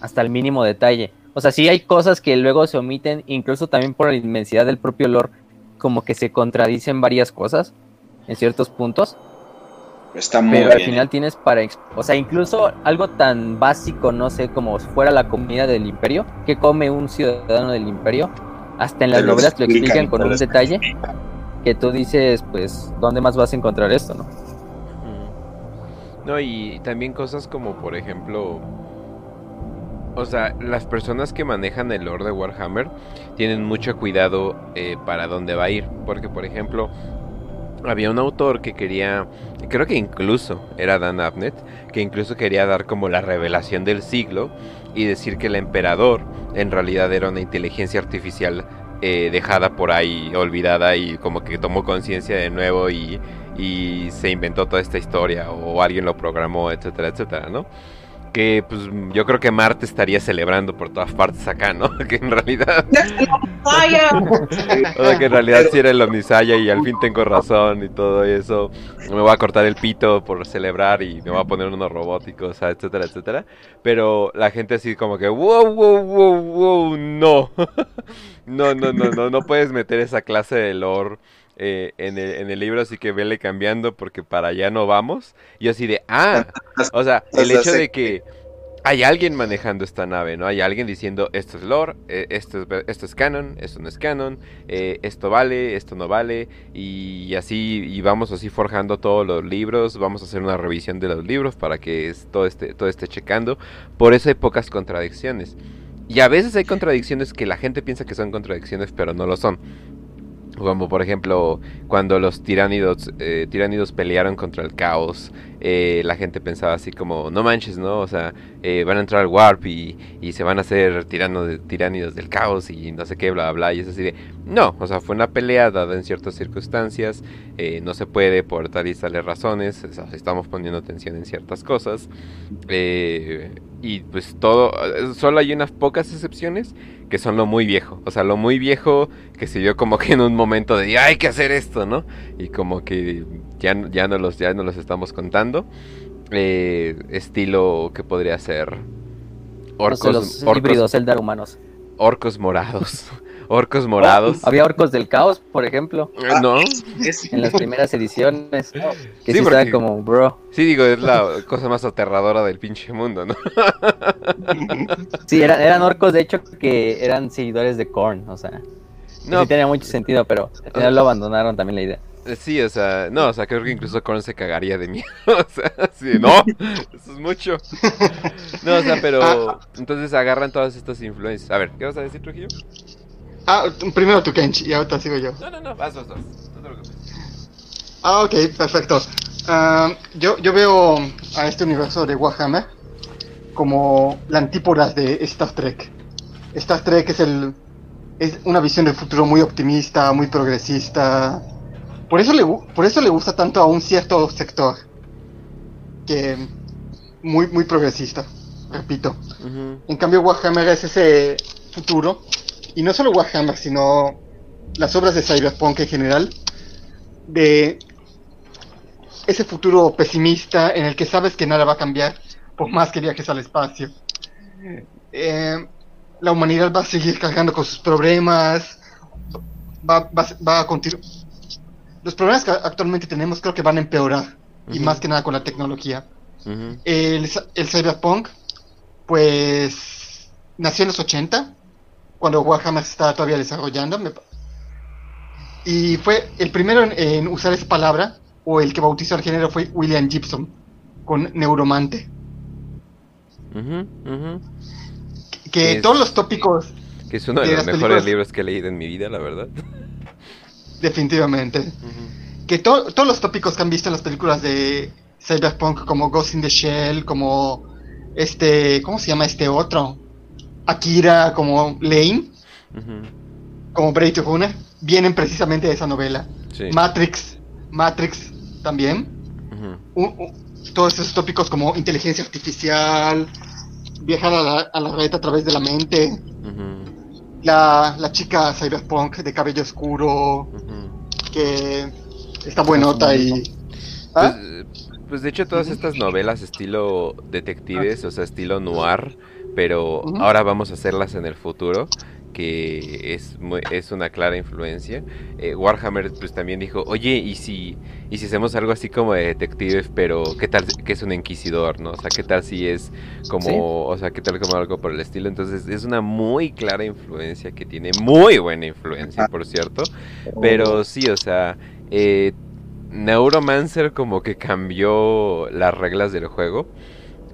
hasta el mínimo detalle. O sea, sí hay cosas que luego se omiten, incluso también por la inmensidad del propio lore, como que se contradicen varias cosas en ciertos puntos Está muy Pero al final tienes para. O sea, incluso algo tan básico, no sé, como fuera la comida del imperio, que come un ciudadano del imperio, hasta en las novelas lo explican con un detalle que tú dices, pues, ¿dónde más vas a encontrar esto, no? No, y también cosas como, por ejemplo. O sea, las personas que manejan el Lord de Warhammer tienen mucho cuidado eh, para dónde va a ir. Porque, por ejemplo, había un autor que quería, creo que incluso era Dan Abnett, que incluso quería dar como la revelación del siglo y decir que el emperador en realidad era una inteligencia artificial eh, dejada por ahí, olvidada y como que tomó conciencia de nuevo y, se inventó toda esta historia o alguien lo programó, etcétera, etcétera, ¿no? Que pues yo creo que Marte estaría celebrando por todas partes acá, ¿no? *laughs* Que en realidad... *laughs* *laughs* o sea, que en realidad sí era el Omnisaya y al fin tengo razón y todo eso. Me voy a cortar el pito por celebrar y me voy a poner unos robóticos, etcétera, etcétera. Pero la gente así como que, wow, wow, wow, wow, no. no, no, no, no, no puedes meter esa clase de lore eh, en, el, en, el, libro, así que vele cambiando porque para allá no vamos. Y así de, ah, *laughs* o sea, el hecho de que hay alguien manejando esta nave, ¿no? Hay alguien diciendo, esto es lore, eh, esto, es, esto es canon, esto no es canon, eh, esto vale, esto no vale, y así, y vamos así forjando todos los libros, vamos a hacer una revisión de los libros para que todo, esté, todo esté checando. Por eso hay pocas contradicciones. Y a veces hay contradicciones que la gente piensa que son contradicciones, pero no lo son. Como por ejemplo, cuando los tiránidos, eh, tiránidos pelearon contra el caos, eh, la gente pensaba así como, no manches, ¿no? O sea, eh, van a entrar al warp y, y se van a hacer tiranos, tiránidos del caos y no sé qué, bla, bla. Y es así de, no, o sea, fue una pelea dada en ciertas circunstancias, no se puede por tal y tales razones, o sea, estamos poniendo atención en ciertas cosas. y pues todo, solo hay unas pocas excepciones que son lo muy viejo. O sea, lo muy viejo que se vio como que en un momento de hay que hacer esto, ¿no? Y como que ya, ya, no, los, ya no los estamos contando. Eh, estilo que podría ser orcos, los orcos híbridos Zelda humanos. Orcos morados. *laughs* Orcos morados. había orcos del caos, por ejemplo. Eh, no. En las primeras ediciones. *laughs* Que sí, sí como, bro. Sí, digo, es la cosa más aterradora del pinche mundo, ¿no? *laughs* Sí, eran, eran orcos, de hecho, que eran seguidores de Korn, o sea. No. Sí tenía mucho sentido, pero al final lo abandonaron también la idea. Eh, sí, o sea, no, o sea, creo que incluso Korn se cagaría de miedo. *laughs* o sea, sí, no, *laughs* eso es mucho. No, o sea, pero entonces agarran todas estas influencias. A ver, ¿qué vas a decir, Trujillo? Ah, primero tu Kenchi y ahorita sigo yo. No, no, no, vas dos, dos. Ah, ok, perfecto. Uh, yo, yo veo a este universo de Warhammer como la antípoda de Star Trek. Star Trek es el es una visión del futuro muy optimista, muy progresista. Por eso le por eso le gusta tanto a un cierto sector que muy muy progresista, repito. En cambio Warhammer es ese futuro y no solo Warhammer, sino las obras de Cyberpunk en general, de ese futuro pesimista en el que sabes que nada va a cambiar por más que viajes al espacio. Eh, la humanidad va a seguir cargando con sus problemas, va, va, a continuar. Los problemas que actualmente tenemos creo que van a empeorar, y más que nada con la tecnología. el, el Cyberpunk, pues, nació en los 80, cuando Warhammer se estaba todavía desarrollando. Y fue el primero en, usar esa palabra, o el que bautizó el género fue William Gibson, con Neuromante. Que, todos los tópicos... Que es uno de, los mejores libros que he leído en mi vida, la verdad. Definitivamente. Que todos los tópicos que han visto en las películas de Cyberpunk, como Ghost in the Shell, como este, ¿cómo se llama este otro? Akira, como Lane, como Blade Runner, vienen precisamente de esa novela. Matrix, Matrix también. todos esos tópicos como inteligencia artificial, viajar a la, a la red a través de la mente, la, la, chica cyberpunk de cabello oscuro, que está buenota y... Pues, ¿Ah? pues, de hecho todas estas novelas estilo detectives, o sea, estilo noir, pero ahora vamos a hacerlas en el futuro que es, es una clara influencia. Eh, Warhammer pues también dijo, oye, ¿y si, ¿y si hacemos algo así como de detective, pero qué tal que es un inquisidor, ¿no? O sea, qué tal si es como, o sea, qué tal como algo por el estilo. Entonces es una muy clara influencia que tiene, muy buena influencia, por cierto. Pero sí, o sea, eh, Neuromancer como que cambió las reglas del juego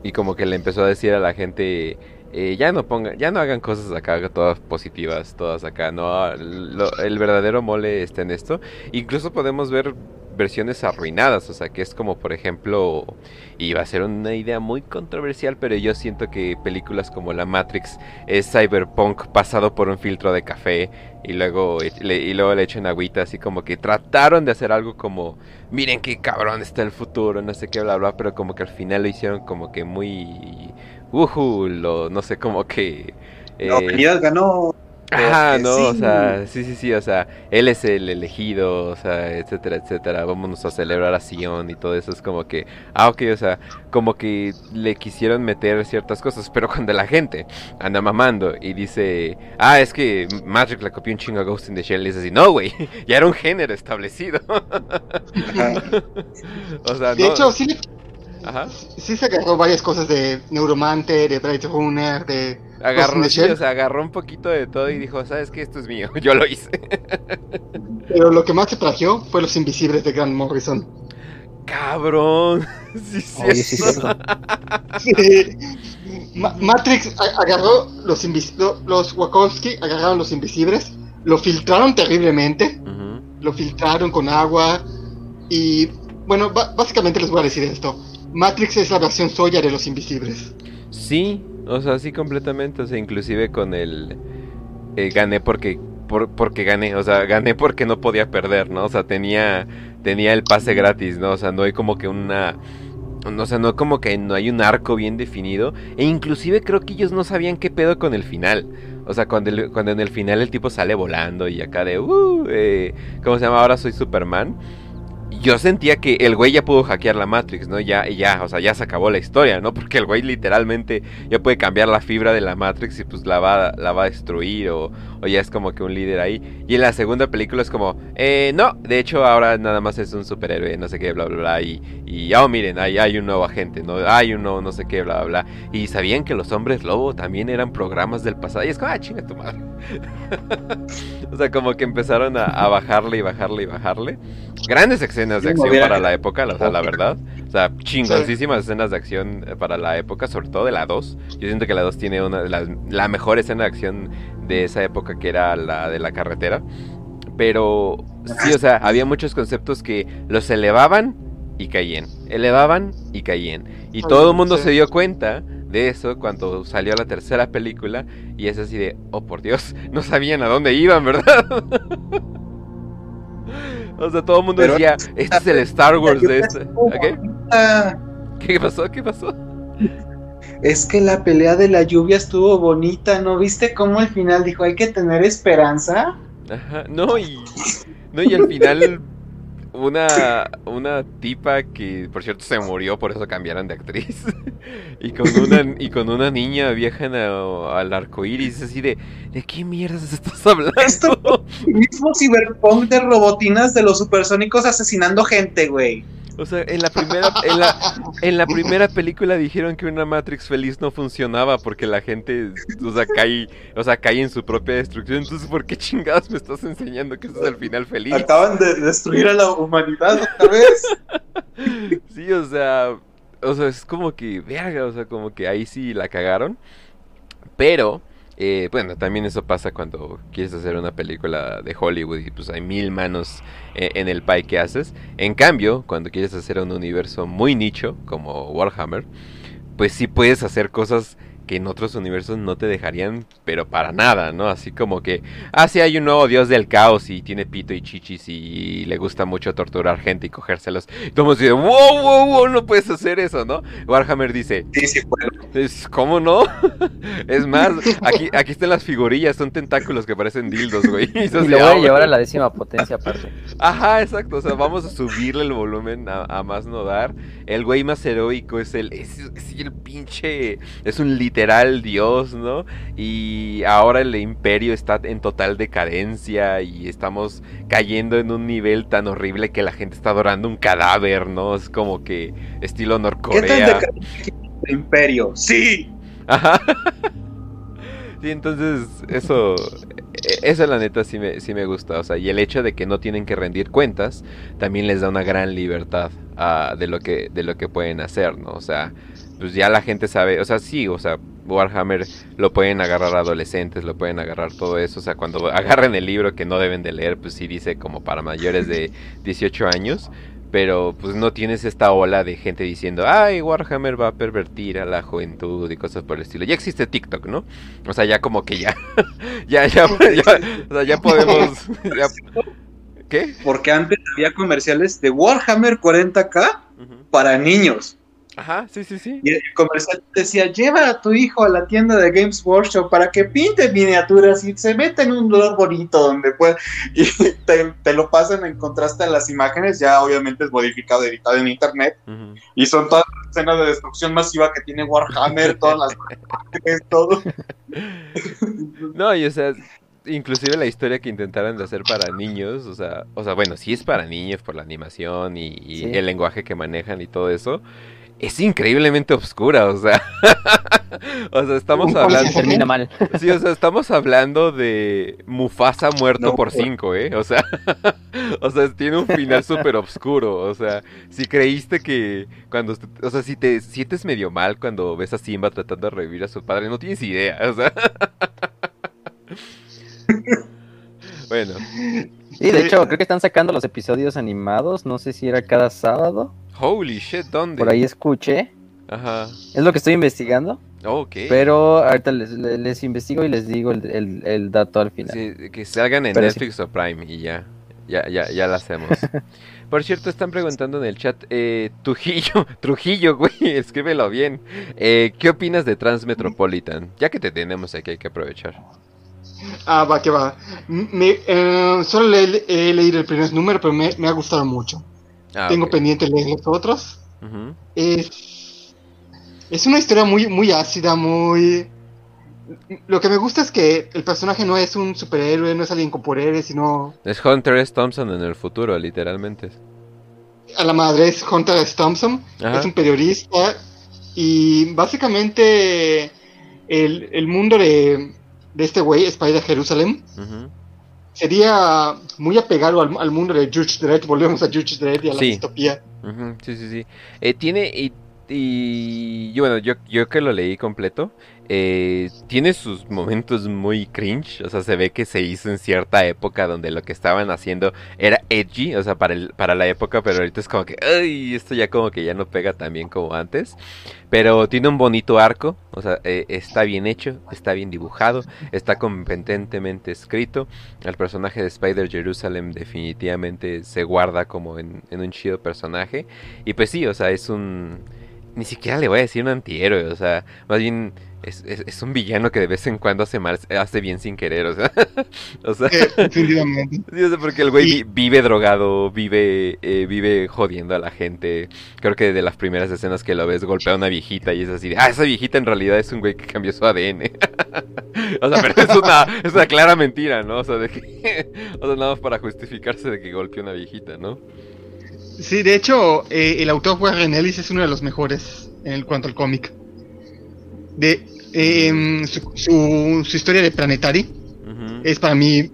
y como que le empezó a decir a la gente eh, ya no pongan, ya no hagan cosas acá todas positivas, todas acá, no, el verdadero mole está en esto. Incluso podemos ver versiones arruinadas, o sea, que es como por ejemplo, y va a ser una idea muy controversial, pero yo siento que películas como La Matrix es cyberpunk pasado por un filtro de café y luego le, y luego le echan agüita, así como que trataron de hacer algo como, miren qué cabrón está el futuro, no sé qué, bla, bla, pero como que al final lo hicieron como que muy uhu, lo, no sé, como que... Eh, la ganó Ajá, no, o sea, sí, sí, sí, o sea, él es el elegido, o sea, etcétera, etcétera, vámonos a celebrar a Sion y todo eso, es como que, ah, ok, o sea, como que le quisieron meter ciertas cosas, pero cuando la gente anda mamando y dice, ah, es que Magic le copió un chingo a Ghost in the Shell, y dice así, no, güey, *laughs* ya era un género establecido. *laughs* o sea, de hecho, sí, Ajá. sí se agarró varias cosas de Neuromancer, de Bright Runner, de Agarró, o sea, agarró un poquito de todo y dijo, ¿sabes qué? Esto es mío, *laughs* yo lo hice. Pero lo que más se plagió fue Los Invisibles de Grant Morrison. Cabrón. *laughs* Sí, sí, *laughs* Matrix agarró los invisibles, los Wachowski agarraron los invisibles, lo filtraron terriblemente, lo filtraron con agua y bueno, básicamente les voy a decir esto. Matrix es la versión soya de los invisibles. Sí, o sea, sí completamente, o sea, inclusive con el... Eh, gané porque por, porque gané, o sea, gané porque no podía perder, ¿no? O sea, tenía tenía el pase gratis, ¿no? O sea, no hay como que una o sea, no como que no hay un arco bien definido e inclusive creo que ellos no sabían qué pedo con el final. O sea, cuando, cuando en el final el tipo sale volando y acá de, uh, eh, ¿cómo se llama? Ahora soy Superman yo sentía que el güey ya pudo hackear la Matrix, ¿no? Ya, ya, o sea, ya se acabó la historia, ¿no? Porque el güey literalmente ya puede cambiar la fibra de la Matrix y pues la va, la va a destruir o, o ya es como que un líder ahí. Y en la segunda película es como, eh, no, de hecho ahora nada más es un superhéroe, no sé qué, bla, bla, bla. Y, y oh, miren, hay, hay un nuevo agente, ¿no? Hay un nuevo no sé qué, bla, bla, bla. Y sabían que los hombres lobo también eran programas del pasado. Y es como, ah, chinga tu madre. *laughs* o sea, como que empezaron a, a bajarle y bajarle y bajarle. Grandes escenas de acción para la época, o sea, la verdad. O sea, chingoncísimas escenas de acción eh, para la época, sobre todo de la 2. Yo siento que la 2 tiene una la, la mejor escena de acción de esa época que era la de la carretera. Pero sí, o sea, había muchos conceptos que los elevaban y caían. Elevaban y caían. Y todo el mundo se dio cuenta de eso cuando salió la tercera película. Y es así de, oh por Dios, no sabían a dónde iban, ¿verdad? *laughs* o sea, todo el mundo decía, este es el Star Wars de este. ¿Qué pasó? ¿Qué pasó? es que la pelea de la lluvia estuvo bonita, ¿no viste cómo al final dijo hay que tener esperanza? Ajá, no, y, no, y al final una, una tipa que por cierto se murió, por eso cambiaron de actriz. *laughs* y con una y con una niña viajan al arco iris, así de ¿de qué mierdas estás hablando? Esto mismo ciberpunk de robotinas de los supersónicos asesinando gente, güey. O sea, en la primera, en la, primera película dijeron que una Matrix feliz no funcionaba porque la gente, o sea, cae, o sea, cae en su propia destrucción. Entonces, ¿por qué chingados me estás enseñando que eso es el final feliz? Acaban de destruir a la humanidad otra vez. *laughs* sí, o sea, o sea, es como que, verga, o sea, como que ahí sí la cagaron. Pero eh, bueno, también eso pasa cuando quieres hacer una película de Hollywood y pues hay mil manos eh, en el pie que haces. En cambio, cuando quieres hacer un universo muy nicho como Warhammer, pues sí puedes hacer cosas que en otros universos no te dejarían, pero para nada, ¿no? Así como que, ah, sí, hay un nuevo dios del caos y tiene pito y chichis y le gusta mucho torturar gente y cogérselos. Y todo el mundo wow, wow, wow, no puedes hacer eso, ¿no? Warhammer dice, sí, sí puedo. ¿Cómo no? *laughs* es más, aquí, aquí están las figurillas, son tentáculos que parecen dildos, güey. *laughs* Y, lo voy a llevar a la décima potencia aparte. Ajá, exacto, o sea, vamos a subirle el volumen a, más no dar. El güey más heroico es el, es, es el pinche, es un lit literal dios, ¿no? Y ahora el imperio está en total decadencia y estamos cayendo en un nivel tan horrible que la gente está adorando un cadáver, ¿no? Es como que estilo Norcorea. ¿Qué el imperio? Sí. Ajá. *laughs* Sí, entonces eso, e, eso la neta sí me, sí me gusta, o sea, y el hecho de que no tienen que rendir cuentas también les da una gran libertad uh, de, lo que, de lo que pueden hacer, ¿no? O sea, pues ya la gente sabe, o sea, sí, o sea, Warhammer lo pueden agarrar adolescentes, lo pueden agarrar todo eso, o sea, cuando *laughs* agarren el libro que no deben de leer, pues sí dice como para mayores de *laughs* 18 años, pero pues no tienes esta ola de gente diciendo, ay, Warhammer va a pervertir a la juventud y cosas por el estilo. Ya existe TikTok, ¿no? O sea, ya como que ya, *laughs* ya, ya, ya, o sea, ya podemos... ¿Qué? Porque antes había comerciales de Warhammer 40k para niños. Ajá, sí, sí, sí. Y el comercial decía, lleva a tu hijo a la tienda de Games Workshop para que pinte miniaturas y se meta en un lugar bonito donde pueda. *laughs* Y te, lo pasan en contraste a las imágenes, ya obviamente es modificado, editado en internet. Y son todas las escenas de destrucción masiva que tiene Warhammer, todas las... todo. *laughs* No, y o sea, inclusive la historia que intentaron de hacer para niños, o sea, o sea, bueno, sí es para niños por la animación y, el lenguaje que manejan y todo eso, es increíblemente oscura, o sea, *laughs* o sea, estamos hablando termina mal. *laughs* Sí, o sea, estamos hablando de Mufasa muerto por cinco, ¿eh? O sea, *laughs* o sea, tiene un final súper oscuro, o sea, si creíste que cuando, o sea, si te sientes medio mal cuando ves a Simba tratando de revivir a su padre, no tienes idea, o sea. bueno. Sí, de hecho, creo que están sacando los episodios animados. No sé si era cada sábado. Holy shit, ¿dónde? Por ahí escuché. Ajá. Es lo que estoy investigando. Ok. Pero ahorita les, investigo y les digo el, dato al final. Sí, que salgan en Netflix o Prime y ya. Ya, ya, ya lo hacemos. *laughs* Por cierto, están preguntando en el chat, eh, Trujillo, *laughs* Trujillo, güey, *laughs* escríbelo bien. Eh, ¿Qué opinas de Transmetropolitan? Ya que te tenemos aquí, hay que aprovechar. Ah, va, que va. Me, eh, solo he, leído el primer número, pero me, ha gustado mucho. Ah, Tengo pendiente leer los otros. es, es una historia muy, muy ácida, muy... Lo que me gusta es que el personaje no es un superhéroe, no es alguien con poderes, sino... Es Hunter S. Thompson en el futuro, literalmente. A la madre es Hunter S. Thompson, es un periodista y básicamente el, el mundo de, de este güey, Spider Jerusalem, sería muy apegado al, mundo de Judge Dredd. Volvemos a Judge Dredd y a la distopía. Sí, sí, sí. Eh, tiene. Y, y, bueno, yo, yo que lo leí completo. Eh, tiene sus momentos muy cringe, o sea, se ve que se hizo en cierta época donde lo que estaban haciendo era edgy, o sea, para, el, para la época, pero ahorita es como que, esto ya como que ya no pega tan bien como antes. Pero tiene un bonito arco, o sea, eh, está bien hecho, está bien dibujado, está competentemente escrito. El personaje de Spider Jerusalem definitivamente se guarda como en, en un chido personaje. Y pues sí, o sea, es un... Ni siquiera le voy a decir un antihéroe, o sea, más bien es, es, un villano que de vez en cuando hace mal, hace bien sin querer, o sea. *laughs* o sea, definitivamente. *laughs* Sí, o sea, porque el güey vive drogado, vive, eh, vive jodiendo a la gente. Creo que de las primeras escenas que lo ves golpea a una viejita y es así de, ah, esa viejita en realidad es un güey que cambió su ADN. *laughs* o sea, pero es una, es una clara mentira, ¿no? O sea, de que, o sea, nada más para justificarse de que golpeó a una viejita, ¿no? Sí, de hecho, eh, el autor Warren Ellis es uno de los mejores en cuanto al cómic de em, su, historia de Planetary es para mí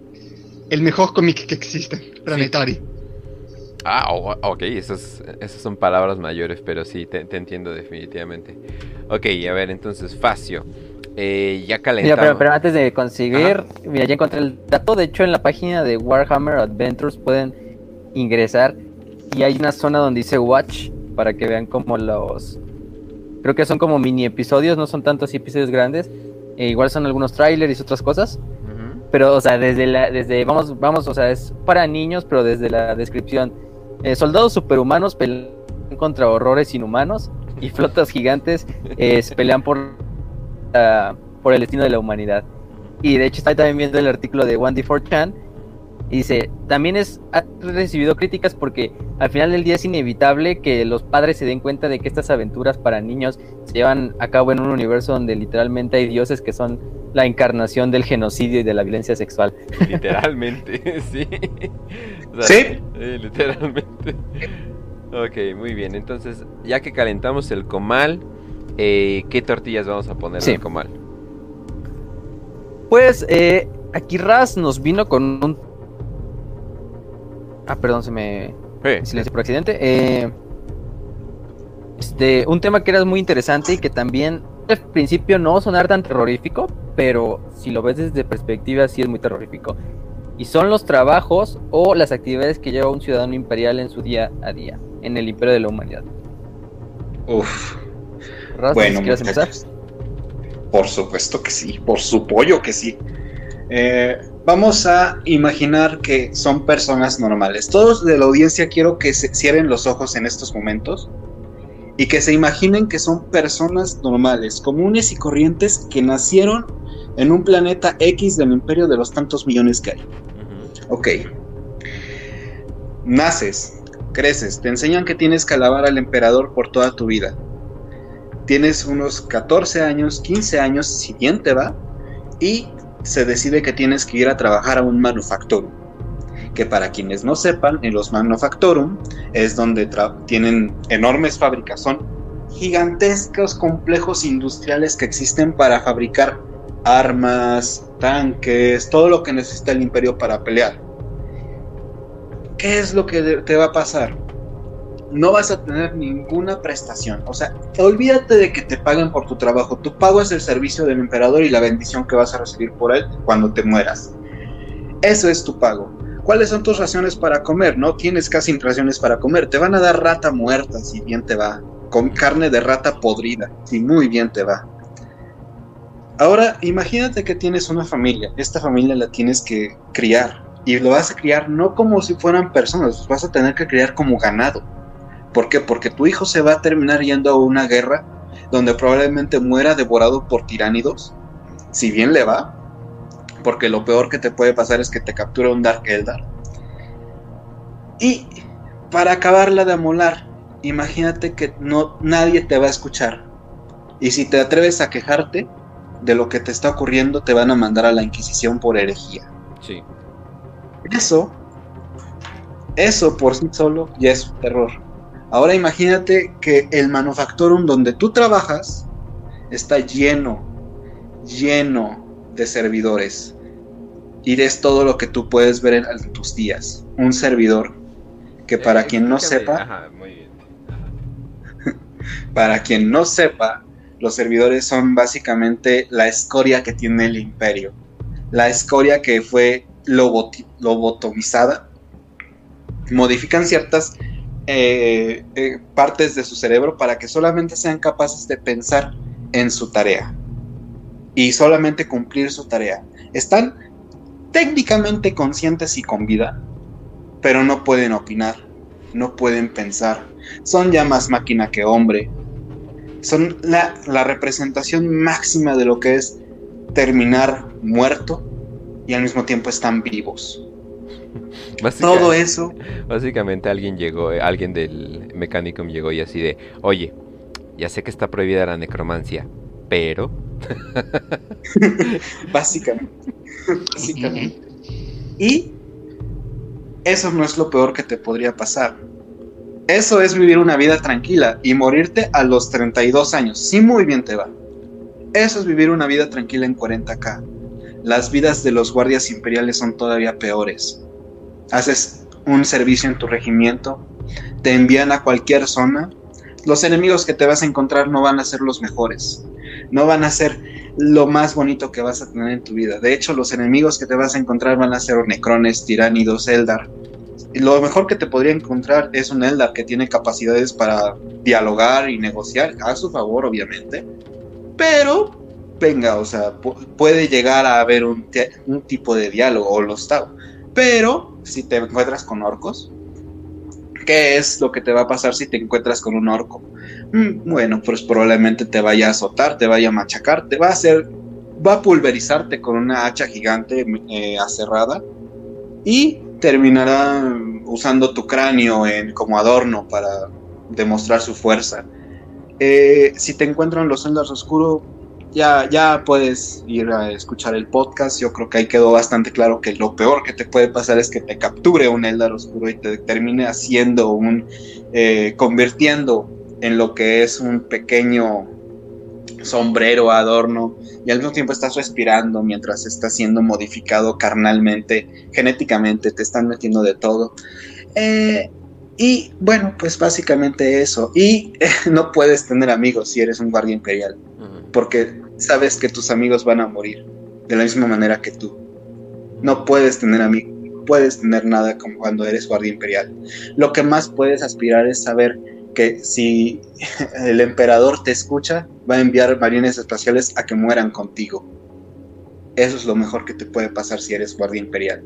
el mejor cómic que existe, Planetary. Ah, ok, esas, esas son palabras mayores, pero sí, te, entiendo definitivamente. Ok, a ver, entonces, Facio. Eh, ya calentamos. Mira, pero, antes de conseguir, mira, ya encontré el dato. De hecho, en la página de Warhammer Adventures pueden ingresar y hay una zona donde dice Watch para que vean como los Creo que son como mini episodios, no son tantos episodios grandes. E igual son algunos trailers y otras cosas. Pero, o sea, desde la, desde, vamos, vamos, o sea, es para niños, pero desde la descripción. Eh, soldados superhumanos pelean contra horrores inhumanos y *laughs* flotas gigantes eh, pelean por, por el destino de la humanidad. Y de hecho está también viendo el artículo de 1D4chan y dice, también es, ha recibido críticas porque al final del día es inevitable que los padres se den cuenta de que estas aventuras para niños se llevan a cabo en un universo donde literalmente hay dioses que son la encarnación del genocidio y de la violencia sexual. *laughs* Literalmente, *laughs* sí. ¿Sí? literalmente. Ok, muy bien. Entonces, ya que calentamos el comal, eh, ¿qué tortillas vamos a poner en el comal? Pues eh, aquí Raz nos vino con un Ah, perdón, se me. Silencio por accidente. Eh, este, un tema que era muy interesante y que también al principio no sonar tan terrorífico, pero si lo ves desde perspectiva sí es muy terrorífico. Y son los trabajos o las actividades que lleva un ciudadano imperial en su día a día, en el imperio de la humanidad. Uf. bueno, ¿quieres empezar? Por supuesto que sí, por su pollo que sí. Eh, vamos a imaginar que son personas normales. Todos de la audiencia quiero que se cierren los ojos en estos momentos y que se imaginen que son personas normales, comunes y corrientes que nacieron en un planeta X del imperio de los tantos millones que hay. Ok. Naces, creces, te enseñan que tienes que alabar al emperador por toda tu vida. Tienes unos 14 años, 15 años, si bien te va, y se decide que tienes que ir a trabajar a un manufactorum. Que para quienes no sepan, en los manufactorum es donde tienen enormes fábricas, son gigantescos complejos industriales que existen para fabricar armas, tanques, todo lo que necesita el imperio para pelear. ¿Qué es lo que te va a pasar? No vas a tener ninguna prestación. O sea, olvídate de que te paguen por tu trabajo. Tu pago es el servicio del emperador y la bendición que vas a recibir por él cuando te mueras. Eso es tu pago. ¿Cuáles son tus raciones para comer? No tienes casi raciones para comer. Te van a dar rata muerta si bien te va. Con carne de rata podrida si muy bien te va. Ahora, imagínate que tienes una familia. Esta familia la tienes que criar. Y lo vas a criar no como si fueran personas, los vas a tener que criar como ganado. ¿Por qué? Porque tu hijo se va a terminar yendo a una guerra donde probablemente muera devorado por tiránidos. Si bien le va, porque lo peor que te puede pasar es que te capture un Dark Eldar. Y para acabarla de amolar, imagínate que no nadie te va a escuchar. Y si te atreves a quejarte, de lo que te está ocurriendo, te van a mandar a la Inquisición por herejía. Sí. Eso, eso por sí solo ya es un terror. Ahora imagínate que el manufactorum donde tú trabajas está lleno, lleno de servidores. Y es todo lo que tú puedes ver en, tus días. Un servidor que para eh, quien no sepa, *laughs* para quien no sepa, los servidores son básicamente la escoria que tiene el imperio. La escoria que fue lobotomizada. Modifican ciertas eh, eh, partes de su cerebro para que solamente sean capaces de pensar en su tarea. Y solamente cumplir su tarea. Están técnicamente conscientes y con vida, pero no pueden opinar, no pueden pensar. Son ya más máquina que hombre, son la, representación máxima de lo que es terminar muerto y al mismo tiempo están vivos. *laughs* Todo eso. Básicamente alguien llegó, eh, alguien del Mechanicum llegó y así de, oye, ya sé que está prohibida la necromancia, pero... *laughs* básicamente. *laughs* básicamente. Y eso no es lo peor que te podría pasar. Eso es vivir una vida tranquila y morirte a los 32 años. Sí, muy bien te va. Eso es vivir una vida tranquila en 40k. Las vidas de los guardias imperiales son todavía peores. Haces un servicio en tu regimiento, te envían a cualquier zona. Los enemigos que te vas a encontrar no van a ser los mejores. No van a ser lo más bonito que vas a tener en tu vida. De hecho, los enemigos que te vas a encontrar van a ser necrones, tiránidos, Eldar lo mejor que te podría encontrar es un Eldar que tiene capacidades para dialogar y negociar, a su favor, obviamente. Pero, venga, o sea, puede llegar a haber un, tipo de diálogo, o lo está. Pero, si te encuentras con orcos, ¿qué es lo que te va a pasar si te encuentras con un orco? Mm, bueno, pues probablemente te vaya a azotar, te vaya a machacar, te va a hacer, va a pulverizarte con una hacha gigante eh, y terminará usando tu cráneo como adorno para demostrar su fuerza. Eh, si te encuentran los Eldars Oscuros, ya, ya puedes ir a escuchar el podcast. Yo creo que ahí quedó bastante claro que lo peor que te puede pasar es que te capture un Eldar Oscuro y te termine haciendo un. Eh, convirtiendo en lo que es un pequeño sombrero, adorno, y al mismo tiempo estás respirando mientras estás siendo modificado carnalmente, genéticamente, te están metiendo de todo. Eh, y bueno, pues básicamente eso. Y *laughs* no puedes tener amigos si eres un guardia imperial, porque sabes que tus amigos van a morir de la misma manera que tú. No puedes tener amigos, no puedes tener nada como cuando eres guardia imperial. Lo que más puedes aspirar es saber que si *laughs* el emperador te escucha, va a enviar marines espaciales a que mueran contigo. Eso es lo mejor que te puede pasar si eres guardia imperial.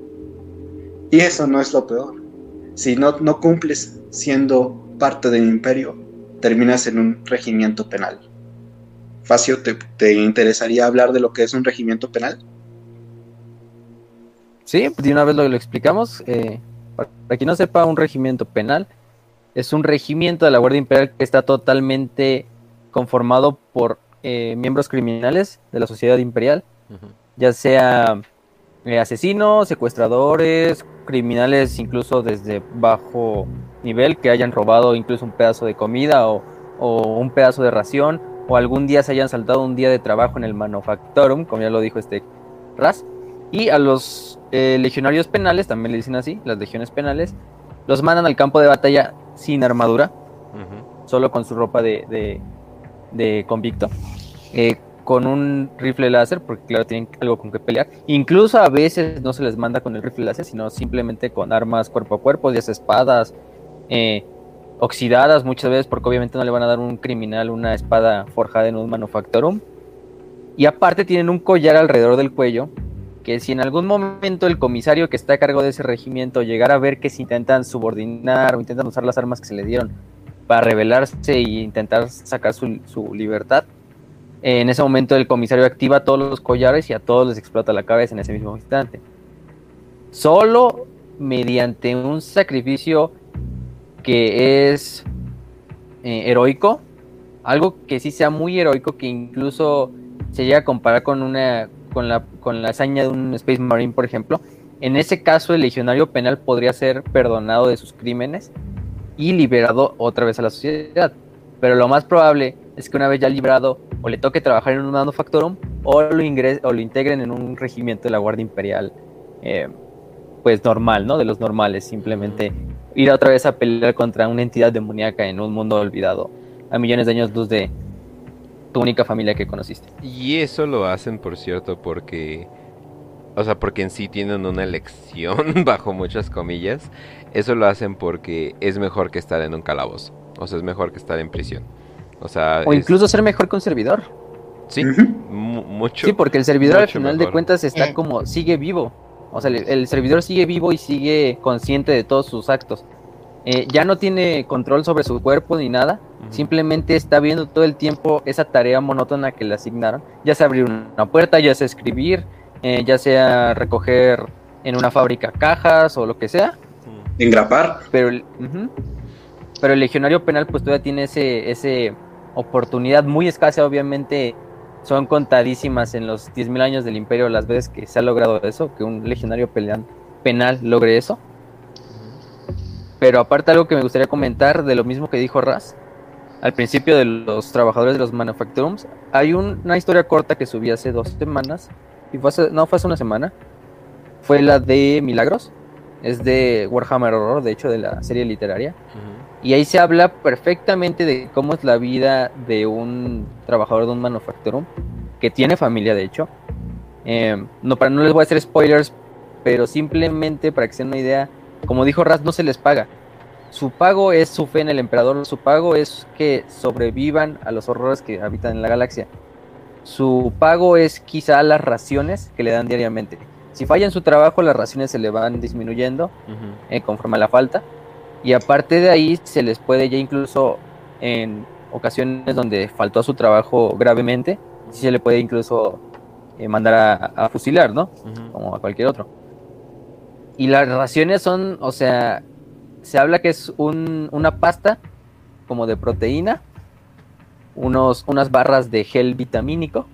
Y eso no es lo peor. Si no, no cumples siendo parte del imperio, terminas en un regimiento penal. Facio, ¿te, interesaría hablar de lo que es un regimiento penal? Sí, de una vez lo, lo explicamos. Eh, para quien no sepa, un regimiento penal es un regimiento de la Guardia Imperial que está totalmente conformado por eh, miembros criminales de la sociedad imperial, ya sea eh, asesinos, secuestradores, criminales incluso desde bajo nivel que hayan robado incluso un pedazo de comida o, un pedazo de ración o algún día se hayan saltado un día de trabajo en el manufactorum, como ya lo dijo este Ras. Y a los eh, legionarios penales, también le dicen así, las legiones penales, los mandan al campo de batalla sin armadura, solo con su ropa de, de, convicto, eh, con un rifle láser, porque claro, tienen algo con que pelear. Incluso a veces no se les manda con el rifle láser, sino simplemente con armas cuerpo a cuerpo, ya sea espadas, eh, oxidadas muchas veces, porque obviamente no le van a dar un criminal una espada forjada en un manufactorum. Y aparte tienen un collar alrededor del cuello que si en algún momento el comisario que está a cargo de ese regimiento llegara a ver que se intentan subordinar o intentan usar las armas que se le dieron para rebelarse e intentar sacar su, libertad, en ese momento el comisario activa todos los collares y a todos les explota la cabeza en ese mismo instante. Solo mediante un sacrificio que es eh, heroico, algo que sí sea muy heroico, que incluso se llega a comparar con una con la, con la hazaña de un Space Marine, por ejemplo, en ese caso el legionario penal podría ser perdonado de sus crímenes y liberado otra vez a la sociedad. Pero lo más probable es que una vez ya liberado o le toque trabajar en un manufactorum o lo, ingres o lo integren en un regimiento de la Guardia Imperial, eh, pues normal, ¿no? De los normales, simplemente ir otra vez a pelear contra una entidad demoníaca en un mundo olvidado a millones de años luz de, tu única familia que conociste. Y eso lo hacen, por cierto, porque... O sea, porque en sí tienen una elección, *laughs* bajo muchas comillas. Eso lo hacen porque es mejor que estar en un calabozo. O sea, es mejor que estar en prisión. O sea... O incluso ser mejor que un servidor. Sí, mucho. Sí, porque el servidor al final de cuentas está como... Sigue vivo. O sea, el servidor sigue vivo y sigue consciente de todos sus actos. Eh, ya no tiene control sobre su cuerpo ni nada, simplemente está viendo todo el tiempo esa tarea monótona que le asignaron, ya sea abrir una puerta, ya sea escribir, eh, ya sea recoger en una fábrica cajas o lo que sea. Engrapar. Pero el, pero el legionario penal pues todavía tiene ese, ese oportunidad muy escasa, obviamente son contadísimas en los 10.000 años del imperio las veces que se ha logrado eso, que un legionario penal logre eso. Pero aparte algo que me gustaría comentar de lo mismo que dijo Raz, al principio de los trabajadores de los manufacturums, hay una historia corta que subí hace dos semanas, y fue no fue hace una semana, fue la de Milagros, es de Warhammer Horror, de hecho de la serie literaria, y ahí se habla perfectamente de cómo es la vida de un trabajador de un manufacturum, que tiene familia de hecho. Eh, no, para, no les voy a hacer spoilers, pero simplemente para que se den una idea, como dijo Raz, no se les paga. Su pago es su fe en el emperador, su pago es que sobrevivan a los horrores que habitan en la galaxia. Su pago es quizá las raciones que le dan diariamente. Si falla en su trabajo, las raciones se le van disminuyendo eh, conforme a la falta. Y aparte de ahí, se les puede ya incluso en ocasiones donde faltó a su trabajo gravemente, se le puede incluso eh, mandar a, fusilar, ¿no? Como a cualquier otro. Y las raciones son, o sea, se habla que es una pasta como de proteína, unos, unas barras de gel vitamínico,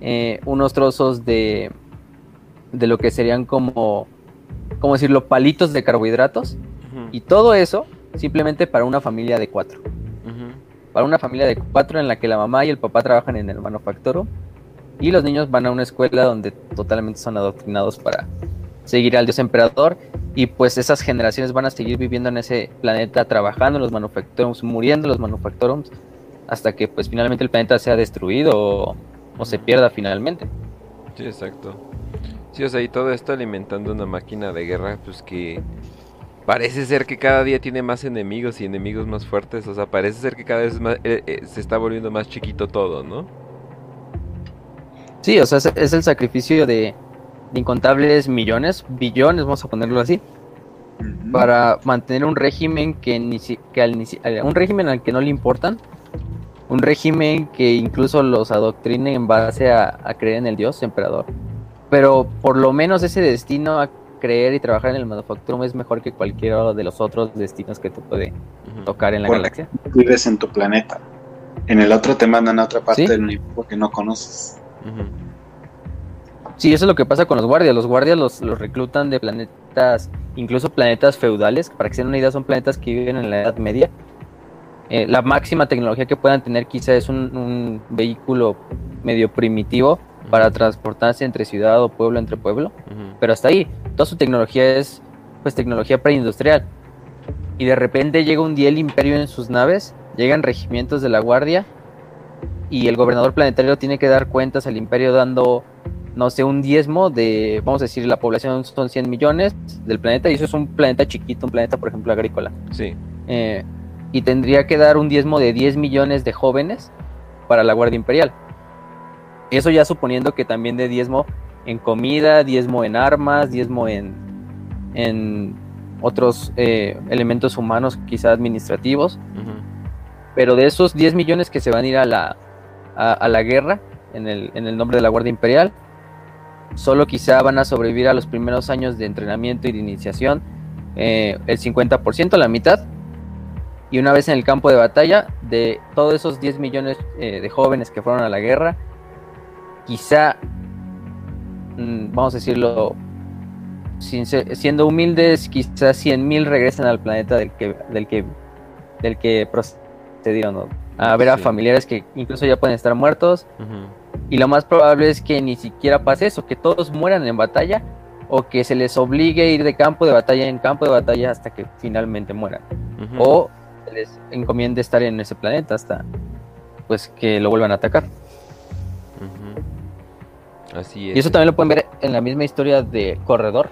eh, unos trozos de, de lo que serían como, como decirlo, palitos de carbohidratos, y todo eso simplemente para una familia de cuatro. Para una familia de cuatro en la que la mamá y el papá trabajan en el manufacturo y los niños van a una escuela donde totalmente son adoctrinados para seguir al dios emperador y pues esas generaciones van a seguir viviendo en ese planeta trabajando en los manufacturums, muriendo en los manufacturums hasta que pues finalmente el planeta sea destruido o, se pierda finalmente. Sí, exacto. Sí, o sea, y todo esto alimentando una máquina de guerra pues que parece ser que cada día tiene más enemigos y enemigos más fuertes, o sea, parece ser que cada vez más, eh, eh, se está volviendo más chiquito todo, ¿no? Sí, o sea, es el sacrificio de, de incontables millones, billones, vamos a ponerlo así, para mantener un régimen que, ni que al, un régimen al que no le importan, un régimen que incluso los adoctrine en base a, creer en el dios emperador. Pero por lo menos ese destino a creer y trabajar en el manufacturum es mejor que cualquiera de los otros destinos que te puede tocar en la galaxia. Vives en tu planeta. En el otro te mandan a otra parte del universo que no conoces. Sí, eso es lo que pasa con los guardias. Los guardias los, los reclutan de planetas, incluso planetas feudales. Para que se den una idea, son planetas que viven en la Edad Media. Eh, la máxima tecnología que puedan tener quizá es un, vehículo medio primitivo para transportarse entre ciudad o pueblo entre pueblo. Pero hasta ahí, toda su tecnología es pues tecnología preindustrial. Y de repente llega un día el imperio en sus naves, llegan regimientos de la guardia y el gobernador planetario tiene que dar cuentas al imperio dando no sé, un diezmo de, vamos a decir, la población son 100 millones del planeta y eso es un planeta chiquito, un planeta, por ejemplo, agrícola. Sí. Eh, y tendría que dar un diezmo de 10 millones de jóvenes para la Guardia Imperial. Eso ya suponiendo que también de diezmo en comida, diezmo en armas, diezmo en, en otros eh, elementos humanos, quizás administrativos. Pero de esos 10 millones que se van a ir a la, a la guerra en el, en el nombre de la Guardia Imperial, solo quizá van a sobrevivir a los primeros años de entrenamiento y de iniciación eh, el 50%, la mitad. Y una vez en el campo de batalla, de todos esos 10 millones eh, de jóvenes que fueron a la guerra, quizá, mm, vamos a decirlo, siendo humildes, quizá 100 mil regresen al planeta del que, del que, del que procedieron a ver a familiares que incluso ya pueden estar muertos. Y lo más probable es que ni siquiera pase eso, que todos mueran en batalla o que se les obligue a ir de campo de batalla en campo de batalla hasta que finalmente mueran. O se les encomiende estar en ese planeta hasta pues que lo vuelvan a atacar. Así es. Y eso también lo pueden ver en la misma historia de Corredor.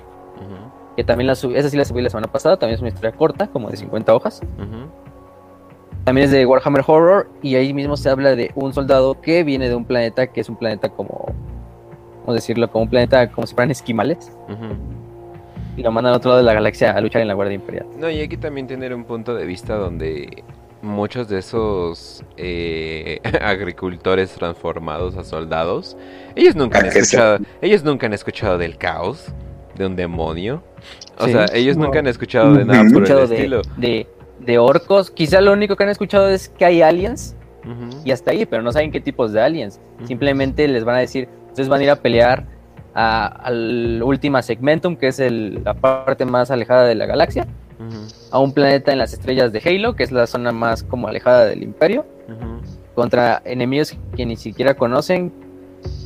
Que también la subí, esa sí la subí la semana pasada, también es una historia corta, como de 50 hojas. También es de Warhammer Horror y ahí mismo se habla de un soldado que viene de un planeta que es un planeta como, ¿cómo decirlo? Como un planeta como si fueran esquimales. Y lo mandan a otro lado de la galaxia a luchar en la Guardia Imperial. No, y hay que también tener un punto de vista donde muchos de esos eh, *laughs* agricultores transformados a soldados, ellos nunca han escuchado, ellos nunca han escuchado del caos, de un demonio. O sea, ellos nunca han escuchado de nada por el estilo. De, de orcos. Quizá lo único que han escuchado es que hay aliens y hasta ahí, pero no saben qué tipos de aliens. Simplemente les van a decir, ustedes van a ir a pelear al última segmentum, que es la parte más alejada de la galaxia, a un planeta en las estrellas de Halo, que es la zona más como alejada del imperio, contra enemigos que ni siquiera conocen,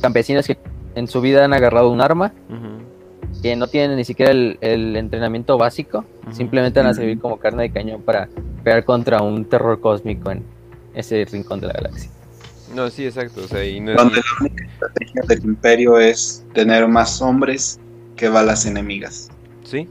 campesinos que en su vida han agarrado un arma que no tienen ni siquiera el, entrenamiento básico, simplemente van a servir como carne de cañón para pelear contra un terror cósmico en ese rincón de la galaxia. No, sí, exacto. Donde la única estrategia del imperio es tener más hombres que balas enemigas. Sí,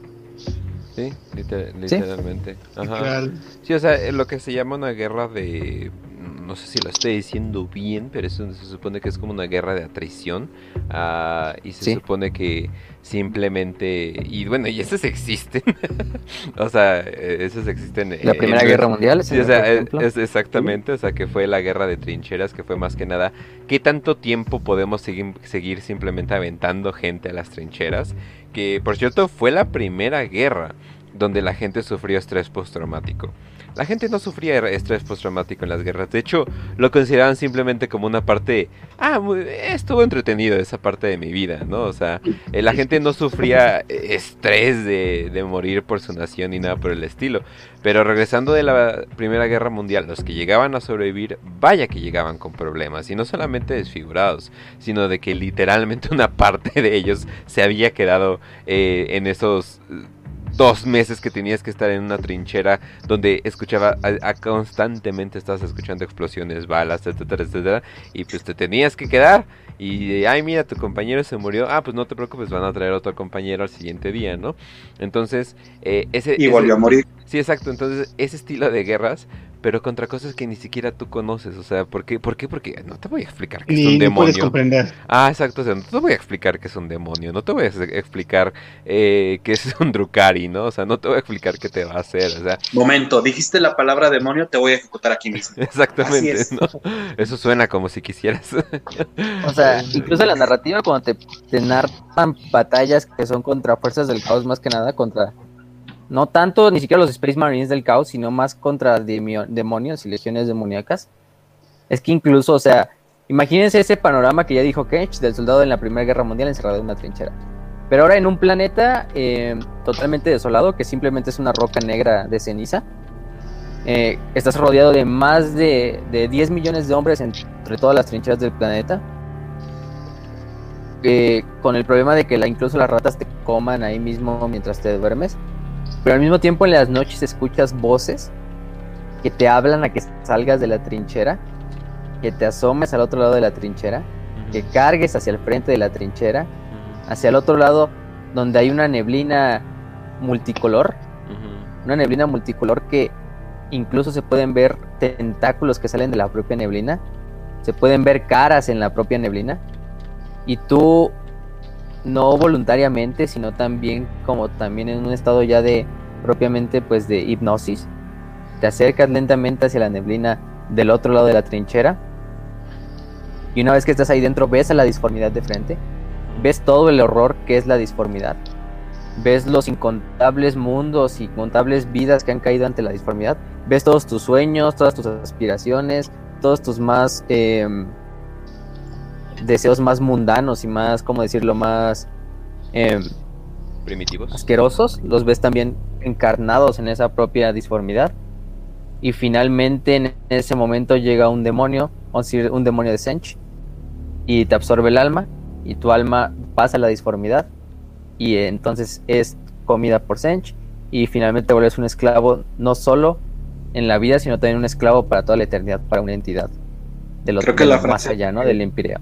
sí, literalmente. Ajá. Sí, o sea, lo que se llama una guerra de no sé si lo estoy diciendo bien, pero eso se supone que es como una guerra de atrición. Ah, y se supone que simplemente. Y bueno, y esos existen. *laughs* o sea, esos existen. La Primera Guerra Mundial. Sí, o sea, es, exactamente. O sea, que fue la guerra de trincheras, que fue más que nada. ¿Qué tanto tiempo podemos seguir, seguir simplemente aventando gente a las trincheras? Que por cierto, fue la primera guerra donde la gente sufrió estrés postraumático. La gente no sufría estrés postraumático en las guerras. De hecho, lo consideraban simplemente como una parte. Ah, estuvo entretenido esa parte de mi vida, ¿no? O sea, eh, la gente no sufría estrés de, de morir por su nación ni nada por el estilo. Pero regresando de la Primera Guerra Mundial, los que llegaban a sobrevivir, vaya que llegaban con problemas. Y no solamente desfigurados, sino de que literalmente una *laughs* parte de ellos se había quedado eh, en esos dos meses que tenías que estar en una trinchera donde escuchaba a, constantemente estabas escuchando explosiones, balas, etcétera, etcétera, y pues te tenías que quedar. Y ay, mira, tu compañero se murió. Ah, pues no te preocupes, van a traer otro compañero al siguiente día, ¿no? Entonces, eh, ese. Y volvió a morir. Sí, exacto. Entonces, ese estilo de guerras pero contra cosas que ni siquiera tú conoces. O sea, ¿por qué? ¿Por qué? Porque no te voy a explicar que es un demonio. Puedes comprender. Ah, exacto. O sea, no te voy a explicar que es un demonio. No te voy a explicar eh, que es *laughs* un Drukari, ¿no? O sea, no te voy a explicar qué te va a hacer. O sea, momento, dijiste la palabra demonio, te voy a ejecutar aquí mismo. *laughs* Exactamente. ¿no? Eso suena como si quisieras. o sea, incluso la narrativa cuando te, te narran batallas que son contra fuerzas del caos, más que nada contra no tanto ni siquiera los Space Marines del caos, sino más contra demonios y legiones demoníacas. Es que incluso, o sea, imagínense ese panorama que ya dijo Kench del soldado en la Primera Guerra Mundial encerrado en una trinchera. Pero ahora en un planeta eh, totalmente desolado, que simplemente es una roca negra de ceniza, eh, estás rodeado de más de, de 10 millones de hombres entre todas las trincheras del planeta. Eh, con el problema de que incluso las ratas te coman ahí mismo mientras te duermes. Pero al mismo tiempo en las noches escuchas voces que te hablan a que salgas de la trinchera, que te asomes al otro lado de la trinchera, que cargues hacia el frente de la trinchera, hacia el otro lado donde hay una neblina multicolor, una neblina multicolor que incluso se pueden ver tentáculos que salen de la propia neblina, se pueden ver caras en la propia neblina, y tú no voluntariamente, sino también como también en un estado ya de propiamente pues de hipnosis. Te acercas lentamente hacia la neblina del otro lado de la trinchera. Y una vez que estás ahí dentro, ves a la disformidad de frente. Ves todo el horror que es la disformidad. Ves los incontables mundos y incontables vidas que han caído ante la disformidad. Ves todos tus sueños, todas tus aspiraciones, todos tus más em, deseos más mundanos y más, ¿cómo decirlo?, más... Em, primitivos. Asquerosos, los ves también encarnados en esa propia disformidad. Y finalmente en ese momento llega un demonio, un demonio de Sench, y te absorbe el alma, y tu alma pasa a la disformidad, y entonces es comida por Sench, y finalmente te vuelves un esclavo no solo en la vida, sino también un esclavo para toda la eternidad, para una entidad. De lo, que la más allá, ¿no? Del imperio